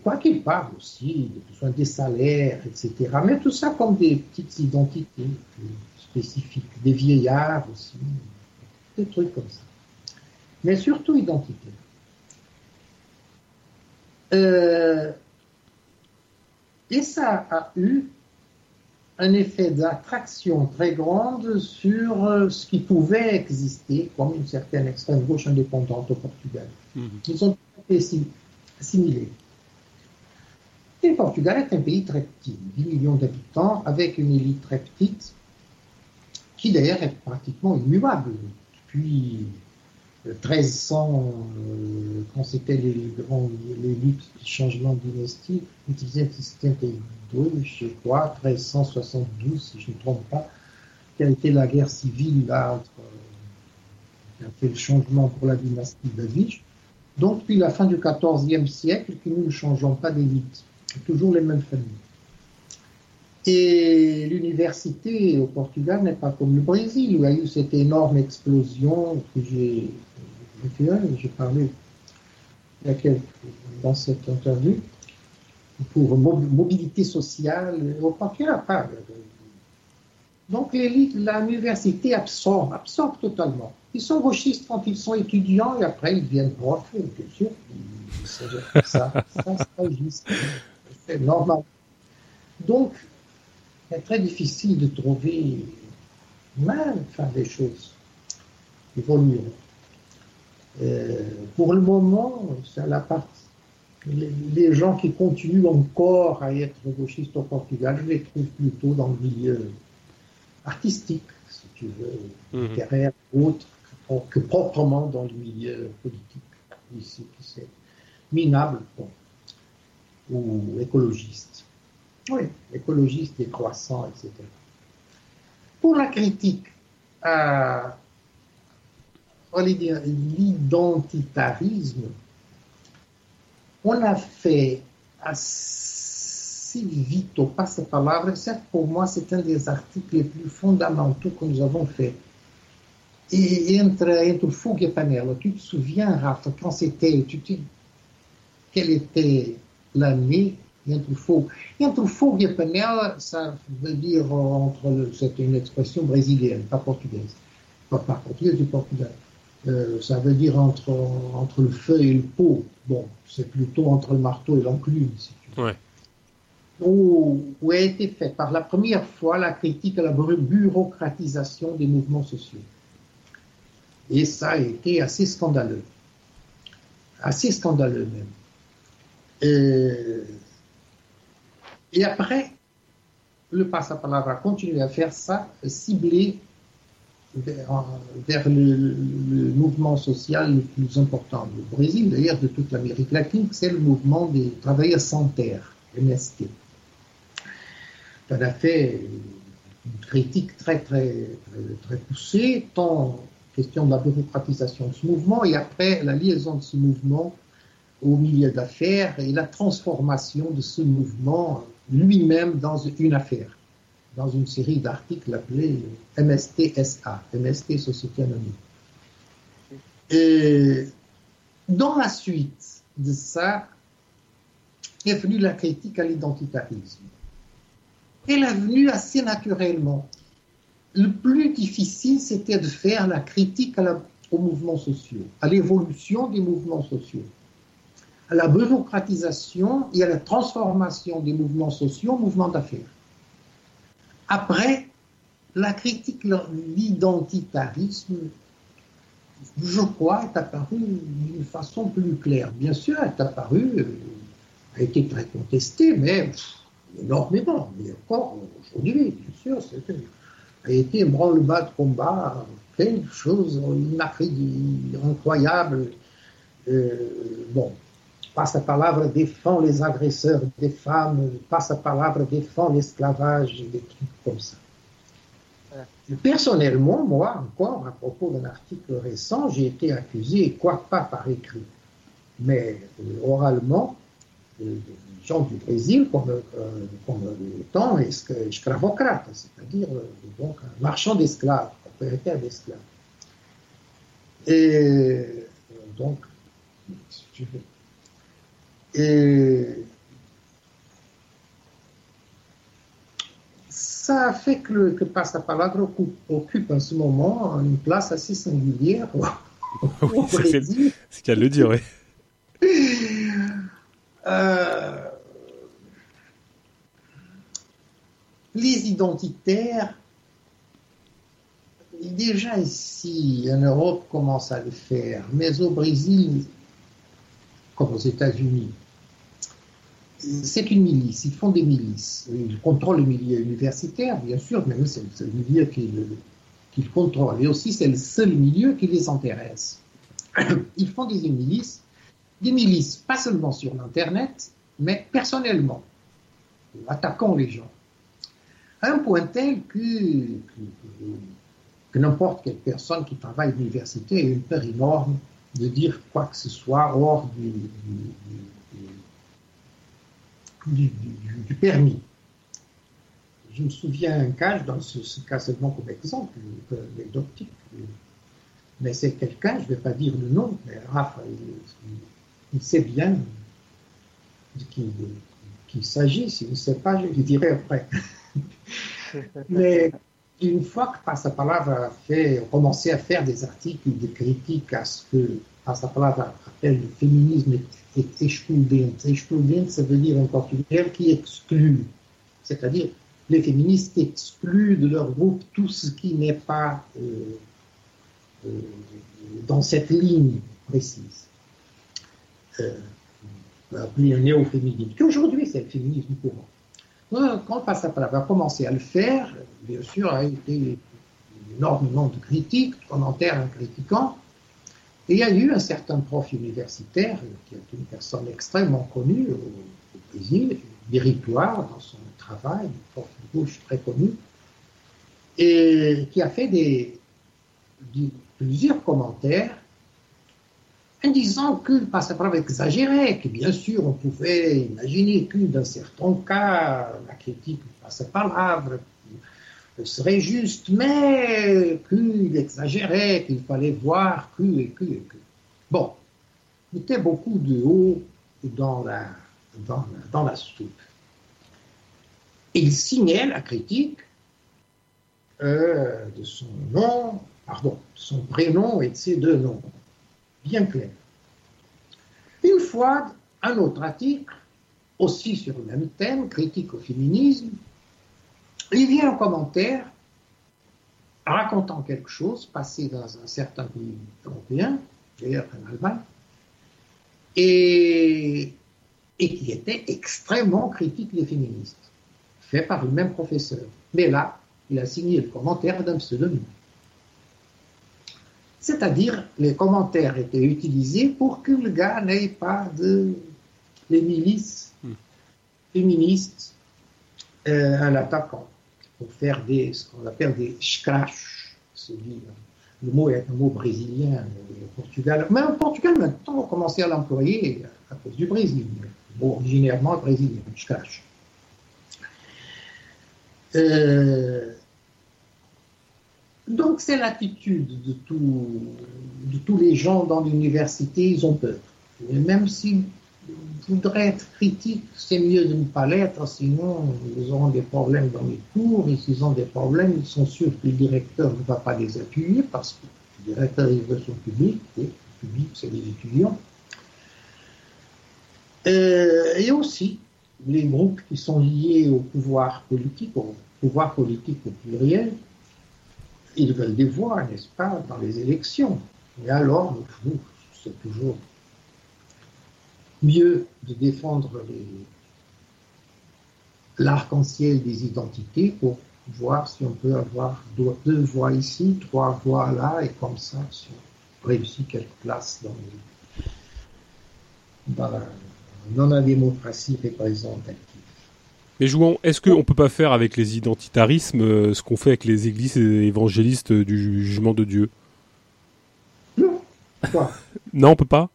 Quoi qu'il parle aussi des besoins des salaires, etc. Mais tout ça comme des petites identités spécifiques, des vieillards aussi, des trucs comme ça. Mais surtout identitaires. Euh, et ça a eu un effet d'attraction très grande sur euh, ce qui pouvait exister comme une certaine extrême gauche indépendante au Portugal. Mhm. Ils ont été assimilés. Et le Portugal est un pays très petit, 10 millions d'habitants, avec une élite très petite, qui d'ailleurs est pratiquement immuable. Depuis 1300, euh, quand c'était les, les luttes de changement dynastique, système je sais quoi, 1372, si je ne me trompe pas, qui a été la guerre civile entre, euh, qui a fait le changement pour la dynastie David. Donc, depuis la fin du XIVe siècle, que nous ne changeons pas d'élite. Toujours les mêmes familles. Et l'université au Portugal n'est pas comme le Brésil, où il y a eu cette énorme explosion que j'ai j'ai parlé dans cette interview, pour mobilité sociale au Portugal. Pas. Donc l'université absorbe, absorbe totalement. Ils sont gauchistes quand ils sont étudiants et après ils deviennent profs, bien sûr. Ça, ça c'est normal. Donc, c'est très difficile de trouver mal faire des choses évoluer. Euh, pour le moment, la. Les, gens qui continuent encore à être gauchistes au Portugal, je les trouve plutôt dans le milieu artistique, si tu veux, mhm. littéraire ou autre, que, proprement dans le milieu politique, ici, qui c'est minable ou écologiste. Oui, écologiste et croissant, etc. Pour la critique à l'identitarisme, on a fait assez vite au passe-palavre. Certes, pour moi, c'est un des articles les plus fondamentaux que nous avons fait. Et entre, entre Fougue et Panel, tu te souviens, Rafa, quand c'était, tu te, quelle était l'année entre Fougue Entre Fougue et Panel, ça veut dire entre, c'est une expression brésilienne, pas portugaise. Pas, pas portugaise du Portugal. Euh, ça veut dire entre, entre le feu et le pot. Bon, c'est plutôt entre le marteau et l'enclume, si tu veux. Où, où, a été faite par la première fois la critique à la bureaucratisation des mouvements sociaux. Et ça a été assez scandaleux. Assez scandaleux même. Et, et après, le passe-à-palavre a continué à faire ça, ciblé vers, le, mouvement social le plus important du Brésil, d'ailleurs de toute l'Amérique latine, c'est le mouvement des travailleurs sans terre, MST. Ça a fait une critique très, très, très, poussée, tant question de la bureaucratisation de ce mouvement et après la liaison de ce mouvement au milieu d'affaires et la transformation de ce mouvement lui-même dans une affaire dans une série d'articles appelés MSTSA, MST Société Anonyme. Et Dans la suite de ça, est venue la critique à l'identitarisme. Elle est venue assez naturellement. Le plus difficile, c'était de faire la critique aux mouvements sociaux, à l'évolution des mouvements sociaux, à la bureaucratisation et à la transformation des mouvements sociaux en mouvements d'affaires. Après, la critique de l'identitarisme, je crois, est apparue d'une façon plus claire. Bien sûr, elle est apparue, a été très contestée, mais énormément. Mais encore aujourd'hui, bien sûr, a été un branle-bas de combat, quelque chose, incroyable. Euh, bon, passe palavra défend les agresseurs des femmes, passe palavra défend l'esclavage, des trucs comme ça. Personnellement, moi, encore, à propos d'un article récent, j'ai été accusé, quoi pas par écrit, mais euh, oralement, de, gens du Brésil comme, euh, comme esclavocrate, c'est-à-dire euh, donc un marchand d'esclaves, propriétaire d'esclaves. Et donc, si tu veux. Et ça fait que, le, que Passapalavra occupe, occupe en ce moment une place assez singulière. oui, c'est qu'à le dire, oui. Euh, les identitaires, déjà ici, en Europe, commencent à le faire, mais au Brésil, comme aux États-Unis, c'est une milice, ils font des milices. Ils contrôlent le milieu universitaire, bien sûr, mais c'est le milieu qu'ils contrôlent. Et aussi, c'est le seul milieu qui les intéresse. Ils font des milices, des milices, pas seulement sur l'Internet, mais personnellement, attaquant les gens. À un point tel que, n'importe quelle personne qui travaille à l'université a une peur énorme de dire quoi que ce soit hors du, permis. Je me souviens un cas, dans ce, ce cas seulement comme exemple, anecdotique, mais c'est quelqu'un, je ne vais pas dire le nom, mais Raphaël, il, sait bien de qui, il s'agit. S'il ne sait pas, je lui dirai après. mais une fois que Passapalave a fait, commencé à faire des articles de critique à ce que Passapalave appelle le féminisme excludente. Excludente, ça veut dire en portugais qui exclut. C'est-à-dire, les féministes excluent de leur groupe tout ce qui n'est pas euh, euh, dans cette ligne précise. Euh, va appeler un néo-féminisme, qui aujourd'hui c'est le féminisme courant. Quand passe à commencer à le faire, bien sûr, a été énormément de critiques, commentaires en critiquant, il y a eu un certain prof universitaire, qui est une personne extrêmement connue au, Brésil, méritoire dans son travail, un prof de gauche très connu, et qui a fait plusieurs commentaires en disant que le passeport exagérait, que bien sûr on pouvait imaginer que dans certains cas, la critique passe par serait juste, mais qu'il exagérait, qu'il fallait voir que et que et que. Bon, il était beaucoup de haut dans la, dans, dans la soupe. Il signait la critique euh, de son nom, pardon, son prénom et de ses deux noms, bien clair. Une fois, un autre article, aussi sur le même thème, critique au féminisme, il vient en commentaire racontant quelque chose passé dans un certain pays européen, d'ailleurs en Allemagne, et, et qui était extrêmement critique des féministes, fait par le même professeur. Mais là, il a signé le commentaire d'un pseudonyme. C'est-à-dire, les commentaires étaient utilisés pour que le gars n'ait pas de les milices hmm. féministes euh, à l'attaquant faire des, ce qu'on appelle des scratch. Le mot est un mot brésilien au Portugal. Mais en Portugal, maintenant, on a commencé à l'employer à cause du Brésil. Le mot originairement brésilien, scratch. Euh, Donc c'est l'attitude de, de tous les gens dans l'université, ils ont peur. Et même s'ils voudraient être critiques, c'est mieux de ne pas l'être, sinon ils auront des problèmes dans les cours, et s'ils ont des problèmes, ils sont sûrs que le directeur ne va pas les appuyer, parce que le directeur veut son public, et le public c'est les étudiants. Euh, et aussi les groupes qui sont liés au pouvoir politique, au pouvoir politique au pluriel, ils veulent des voix, n'est-ce pas, dans les élections. Et alors, c'est toujours mieux de défendre l'arc-en-ciel des identités pour voir si on peut avoir deux voix ici, trois voix là, et comme ça, si on réussit dans, dans, la, dans la démocratie représentative. Mais jouons, est-ce qu'on ne peut pas faire avec les identitarismes euh, ce qu'on fait avec les églises évangélistes du jugement de Dieu? Non. Quoi non, on peut pas?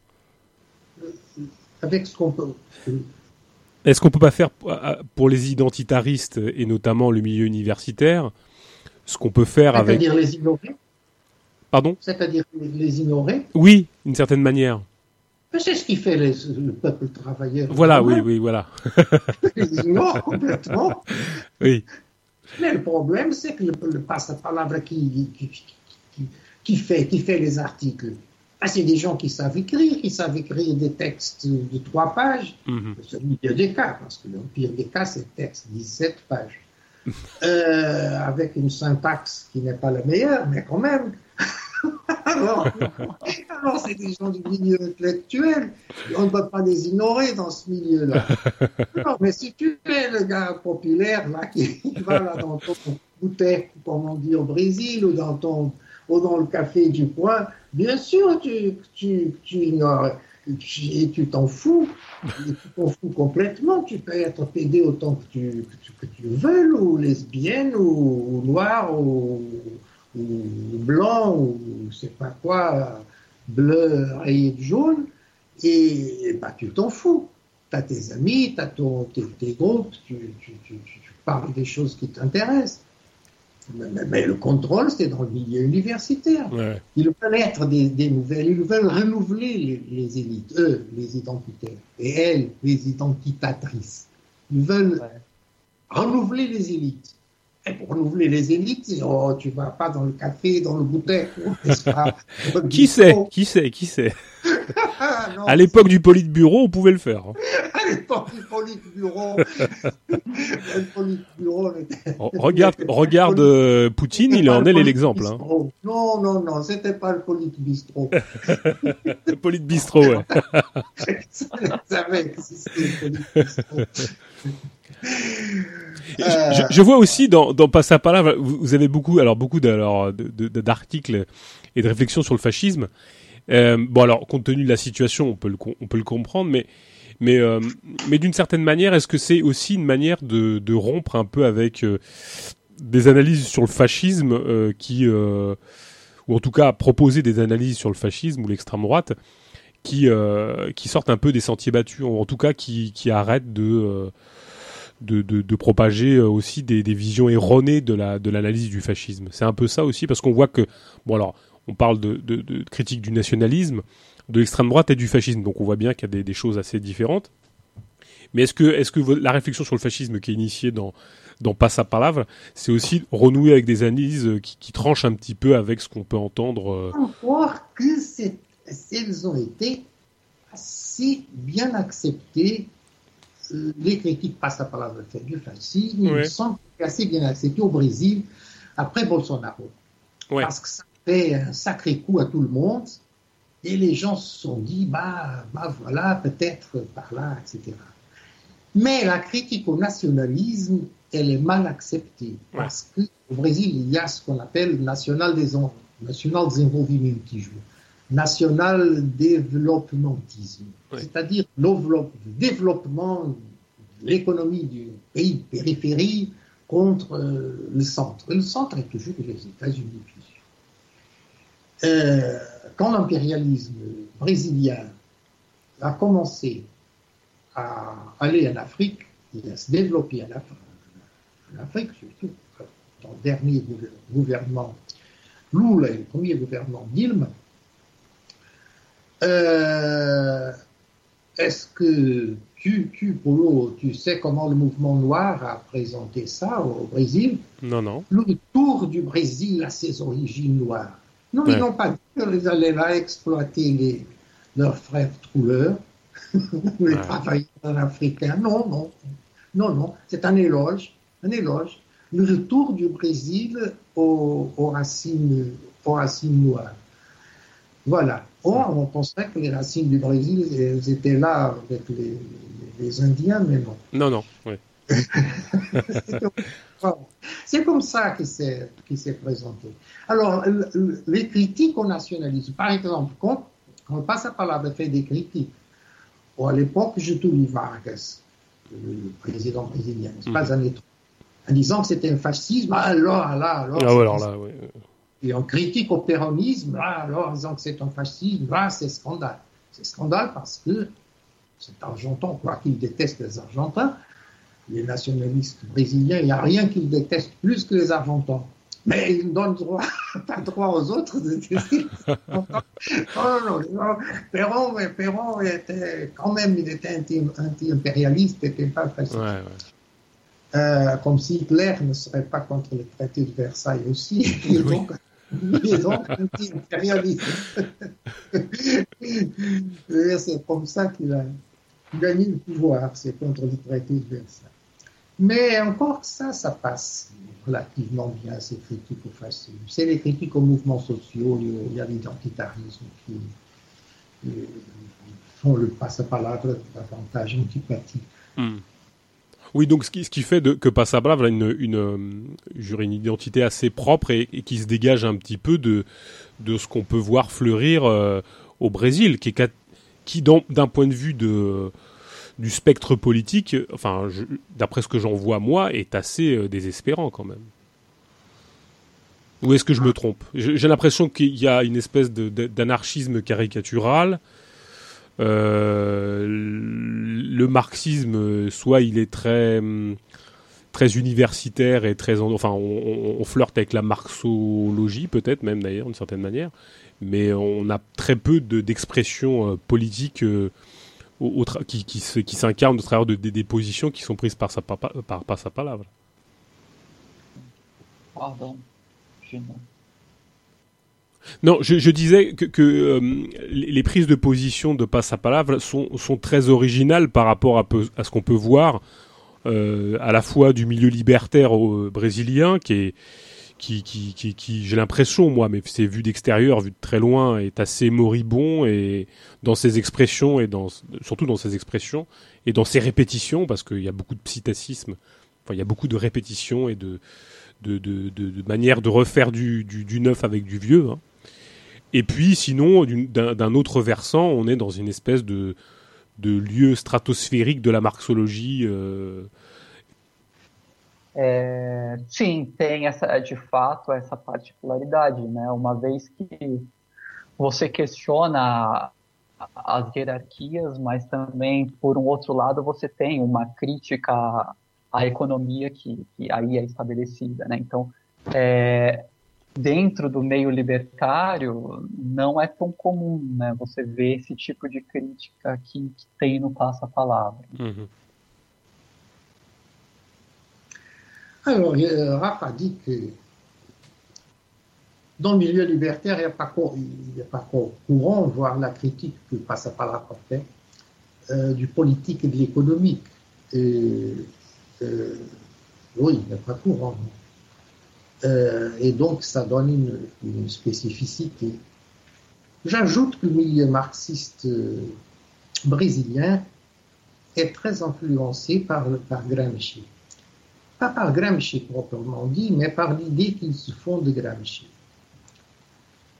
Avec ce qu'on peut. Est-ce qu'on peut pas faire pour les identitaristes et notamment le milieu universitaire ce qu'on peut faire avec. C'est-à-dire les ignorer? Pardon? C'est-à-dire les ignorer? Oui, d'une certaine manière. C'est ce qui fait le peuple travailleur. Voilà, oui, oui, voilà. non, complètement. Oui. Mais le problème, c'est que le, le passe-parole qui, qui, fait, qui fait les articles, ah, c'est des gens qui savent écrire, qui savent écrire des textes de trois pages. Mhm. C'est le pire des cas, parce que le pire des cas, c'est le texte 17 pages. Euh, avec une syntaxe qui n'est pas la meilleure, mais quand même. alors, c'est des gens du milieu intellectuel. On ne peut pas les ignorer dans ce milieu-là. Non, mais si tu es le gars populaire là, qui va là, dans ton bouteille, comme on dit au Brésil, ou dans, ton, ou dans le café du coin, bien sûr, tu, tu, tu ignores. Et tu t'en fous, tu t'en fous complètement. Tu peux être pédé autant que tu, que tu, veux, ou lesbienne, ou, noire, ou, blanc, ou je sais pas quoi, bleu rayé de jaune, et bah, tu t'en fous. Tu as tes amis, tu as ton, tes, tes, groupes, tu, tu, parles des choses qui t'intéressent. Mais, mais, le contrôle, c'est dans le milieu universitaire. Ouais. Ils veulent être des, des, nouvelles, ils veulent renouveler les, les, élites, eux, les identitaires, et elles, les identitatrices. Ils veulent ouais. renouveler les élites. Et pour renouveler les élites, oh, tu vas pas dans le café, dans le bouteille, pas Qui sait Qui sait Qui sait non, À l'époque du Politburo, on pouvait le faire. À l'époque du Politburo, le Politburo regarde, regarde euh, Poutine, il en est l'exemple. Hein. Non, non, non, c'était pas le Politbistro. le Politbistro, ouais. Ça avait existé, le Politbistro. Je, je, vois aussi dans, dans Passapala, vous, vous avez beaucoup, alors beaucoup d'articles et de réflexions sur le fascisme. Euh, bon, alors compte tenu de la situation, on peut le, on peut le comprendre, mais mais euh, mais d'une certaine manière, est-ce que c'est aussi une manière de, de rompre un peu avec euh, des analyses sur le fascisme euh, qui ou en tout cas proposer des analyses sur le fascisme ou l'extrême droite qui qui sortent un peu des sentiers battus, ou en tout cas qui qui arrêtent de de, de, de, propager aussi des, des, visions erronées de la de l'analyse du fascisme? C'est un peu ça aussi parce qu'on voit que bon alors on parle de, de, de critique du nationalisme, de l'extrême droite et du fascisme, donc on voit bien qu'il y a des, des choses assez différentes. Mais est-ce que est-ce que la réflexion sur le fascisme qui est initiée dans dans Palavre, c'est aussi renouer avec des analyses qui, qui, tranchent un petit peu avec ce qu'on peut entendre. Euh... Voir que elles ont été assez bien acceptées les critiques passent par la fait du fascisme, Ouais. ils sont assez bien acceptés au Brésil après Bolsonaro. Ouais. Parce que ça fait un sacré coup à tout le monde et les gens se sont dit, bah, bah voilà, peut-être par là, etc. Mais la critique au nationalisme, elle est mal acceptée parce qu'au Brésil, il y a ce qu'on appelle national, des national desenvolvimentisme, national développementisme, c'est-à-dire le développement de l'économie du pays périphérie contre euh, le centre. Et le centre est toujours les États-Unis, bien sûr. Euh, quand l'impérialisme brésilien a commencé à aller en Afrique et à se développer en Afrique, en Afrique surtout, dans le dernier gouvernement Lula et le premier gouvernement Dilma, euh, est-ce que tu, tu, Polo, tu sais comment le mouvement noir a présenté ça au Brésil? Non, non. Le retour du Brésil à ses origines noires. Non, ils n'ont pas dit qu'ils allaient là exploiter les, leurs frères trouleurs, les travailleurs africains. Non, non. Non, non. C'est un éloge. Un éloge. Le retour du Brésil aux, aux racines, aux racines noires. Voilà. Or, on pensait que les racines du Brésil elles étaient là avec les, les Indiens, mais non. Non, non, oui. C'est comme ça qu'il s'est présenté. Alors, les critiques au nationalisme, par exemple, quand, quand passe à parole fait des critiques, à l'époque, Getúlio Vargas, le président brésilien, c'est pas un en disant que c'était un fascisme, alors là, alors. Ah, alors là, oui. Et on critique au péronisme, là, alors en disant que c'est un fascisme, là, c'est scandale. C'est scandale parce que c'est argentin, quoi qu'il déteste les Argentins, les nationalistes brésiliens, il n'y a rien qu'ils détestent plus que les Argentins. Mais ils ne donnent droit, pas droit aux autres de détester. non, non, non. Perron, Perron était, quand même, il était anti-impérialiste, il n'était pas facile. Ouais, ouais. Euh, comme si Hitler ne serait pas contre le traité de Versailles aussi. Et donc, il est donc anti-impérialiste. c'est comme ça qu'il a gagné le pouvoir, c'est contre le traité de Versailles. Mais encore ça, ça passe relativement bien, ces critiques au fascisme. C'est les critiques aux mouvements sociaux, y a l'identitarisme qui euh, font le passe-palabre davantage antipathique. Hmm. Oui, donc ce qui, fait de, que Passabrave a une, une, une, identité assez propre et, et, qui se dégage un petit peu de, de ce qu'on peut voir fleurir euh, au Brésil, qui, qui d'un point de vue de, du spectre politique, enfin, d'après ce que j'en vois moi, est assez euh, désespérant quand même. Ou est-ce que je me trompe? J'ai l'impression qu'il y a une espèce d'anarchisme caricatural. Euh, le marxisme, soit il est très très universitaire et très enfin on, on flirte avec la marxologie peut-être même d'ailleurs d'une certaine manière mais on a très peu d'expressions politiques euh, au, au qui, qui, qui s'incarnent au travers de, de, des positions qui sont prises par sa, par, par, par sa parole. Pardon. Je... Non, je, je, disais que, que euh, les prises de position de Passapalavre sont, sont très originales par rapport à, peu, à ce qu'on peut voir euh, à la fois du milieu libertaire au, brésilien, qui est qui, qui, qui, qui j'ai l'impression, moi, mais c'est vu d'extérieur, vu de très loin, est assez moribond et dans ses expressions et dans surtout dans ses expressions et dans ses répétitions, parce qu'il y a beaucoup de psittacisme, enfin il y a beaucoup de répétitions et de de, de, de, manière de refaire du, du, du, neuf avec du vieux. Hein. Et puis, sinon, d'un autre versant, on est dans une espèce de, de lieu stratosphérique de la marxologie. Euh... É, sim, tem essa, de fato essa particularidade, né? Uma vez que você questiona as hierarquias, mas também, por um outro lado, você tem uma crítica à economia que, que aí é estabelecida, né? Então, é, dentro do meio libertário não é tão comum, né? Você vê esse tipo de crítica que, que tem no passa-palavra. Uhum. Alors, euh, Rafa dit que dans le milieu libertaire, il n'y a, pas courant voir la critique que Passa-Palavra fait euh, du politique et de l'économique. Euh, oui, il n'y a pas courant. Euh, et donc, ça donne une, spécificité. J'ajoute que le milieu marxiste brésilien est très influencé par, par Gramsci. Pas par Gramsci proprement dit, mais par l'idée qu'ils se font de Gramsci.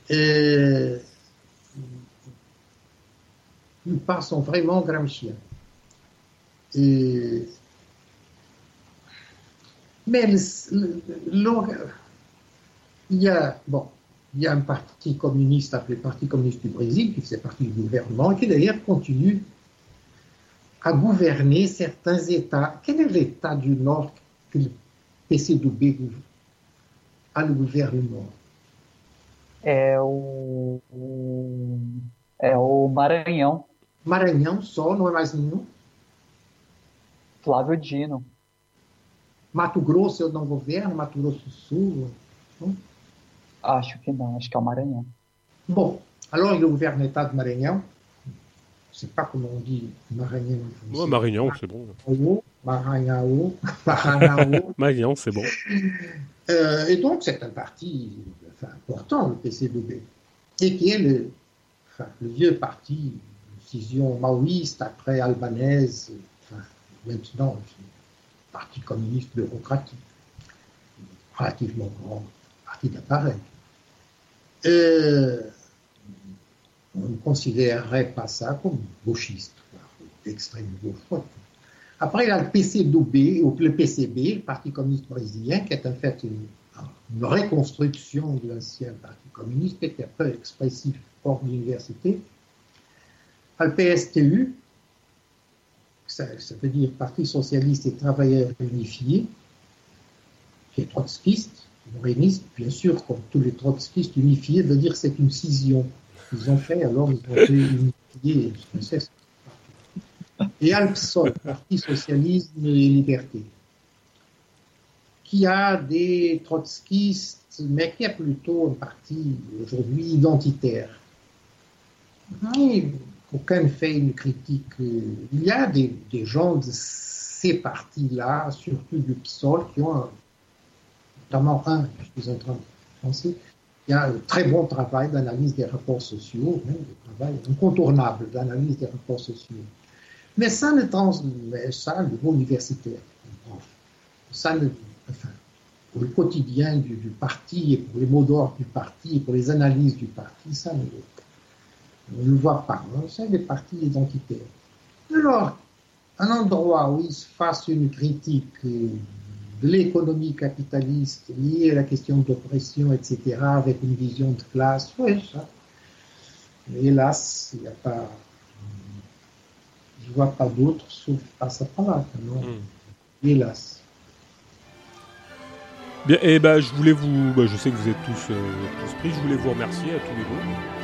Et ils sont vraiment gramsciens. Mais il y a, bon, il y a un parti communiste appelé Parti communiste du Brésil, qui faisait partie du gouvernement, qui d'ailleurs continue à gouverner certains États. Quel est l'État du Nord que le PCdoB a le gouvernement É o, o, é o Maranhão. Maranhão só, não é mais nenhum? Flávio Dino. Mato Grosso eu não governo, Mato Grosso do Sul? Não? Acho que não, acho que é o Maranhão. Bon, alors il gouverne l'État de Maranhão. Je ne sais pas comment on dit Maranhão. Ouais, Maranhão, c'est bon. Maranhão, Maranhão. Maranhão, c'est bon. Euh, et donc, c'est un parti enfin, important, le PCdoB, et qui est le, enfin, le vieux parti, décision maoïste après albanaise, enfin, maintenant, parti communiste bureaucratique, relativement grand parti d'appareil. Euh, on ne considérerait pas ça comme gauchiste, d'extrême gauche. Après, il y a le ou le PCB, le Parti communiste brésilien, qui est en fait une, une reconstruction de l'ancien Parti communiste, qui était peu expressif hors de l'université. Le PSTU, ça, veut dire Parti socialiste et travailleurs unifiés, qui est trotskiste, moréniste, bien sûr, comme tous les trotskistes unifiés, veut dire que c'est une scission. Ils ont fait, alors ils ont fait unifier, et ALPSOL, Parti Socialisme et Liberté, qui a des trotskistes, mais qui est plutôt un parti aujourd'hui identitaire. Aucun fait une critique. Il y a des, des gens de ces partis-là, surtout du PSOL, qui ont, un, notamment un, je suis en train de penser, il y a un très bon travail d'analyse des rapports sociaux, hein, un travail incontournable d'analyse des rapports sociaux. Mais ça ne transmet ça au niveau universitaire. Ça ne, enfin, pour le quotidien du, parti et pour les mots d'ordre du parti et pour les analyses du parti, ça ne, on le voit pas. Hein. C'est des partis identitaires. Alors, un endroit où il se fasse une critique de l'économie capitaliste liée à la question d'oppression, etc., avec une vision de classe, oui, ça. Mais hélas, il n'y a pas je vois pas d'autre sauf à palavra, non mm. Hélas. Bien, et eh ben, je voulais vous, bah, je sais que vous êtes tous, euh, tous pris, je voulais vous remercier à tous les deux.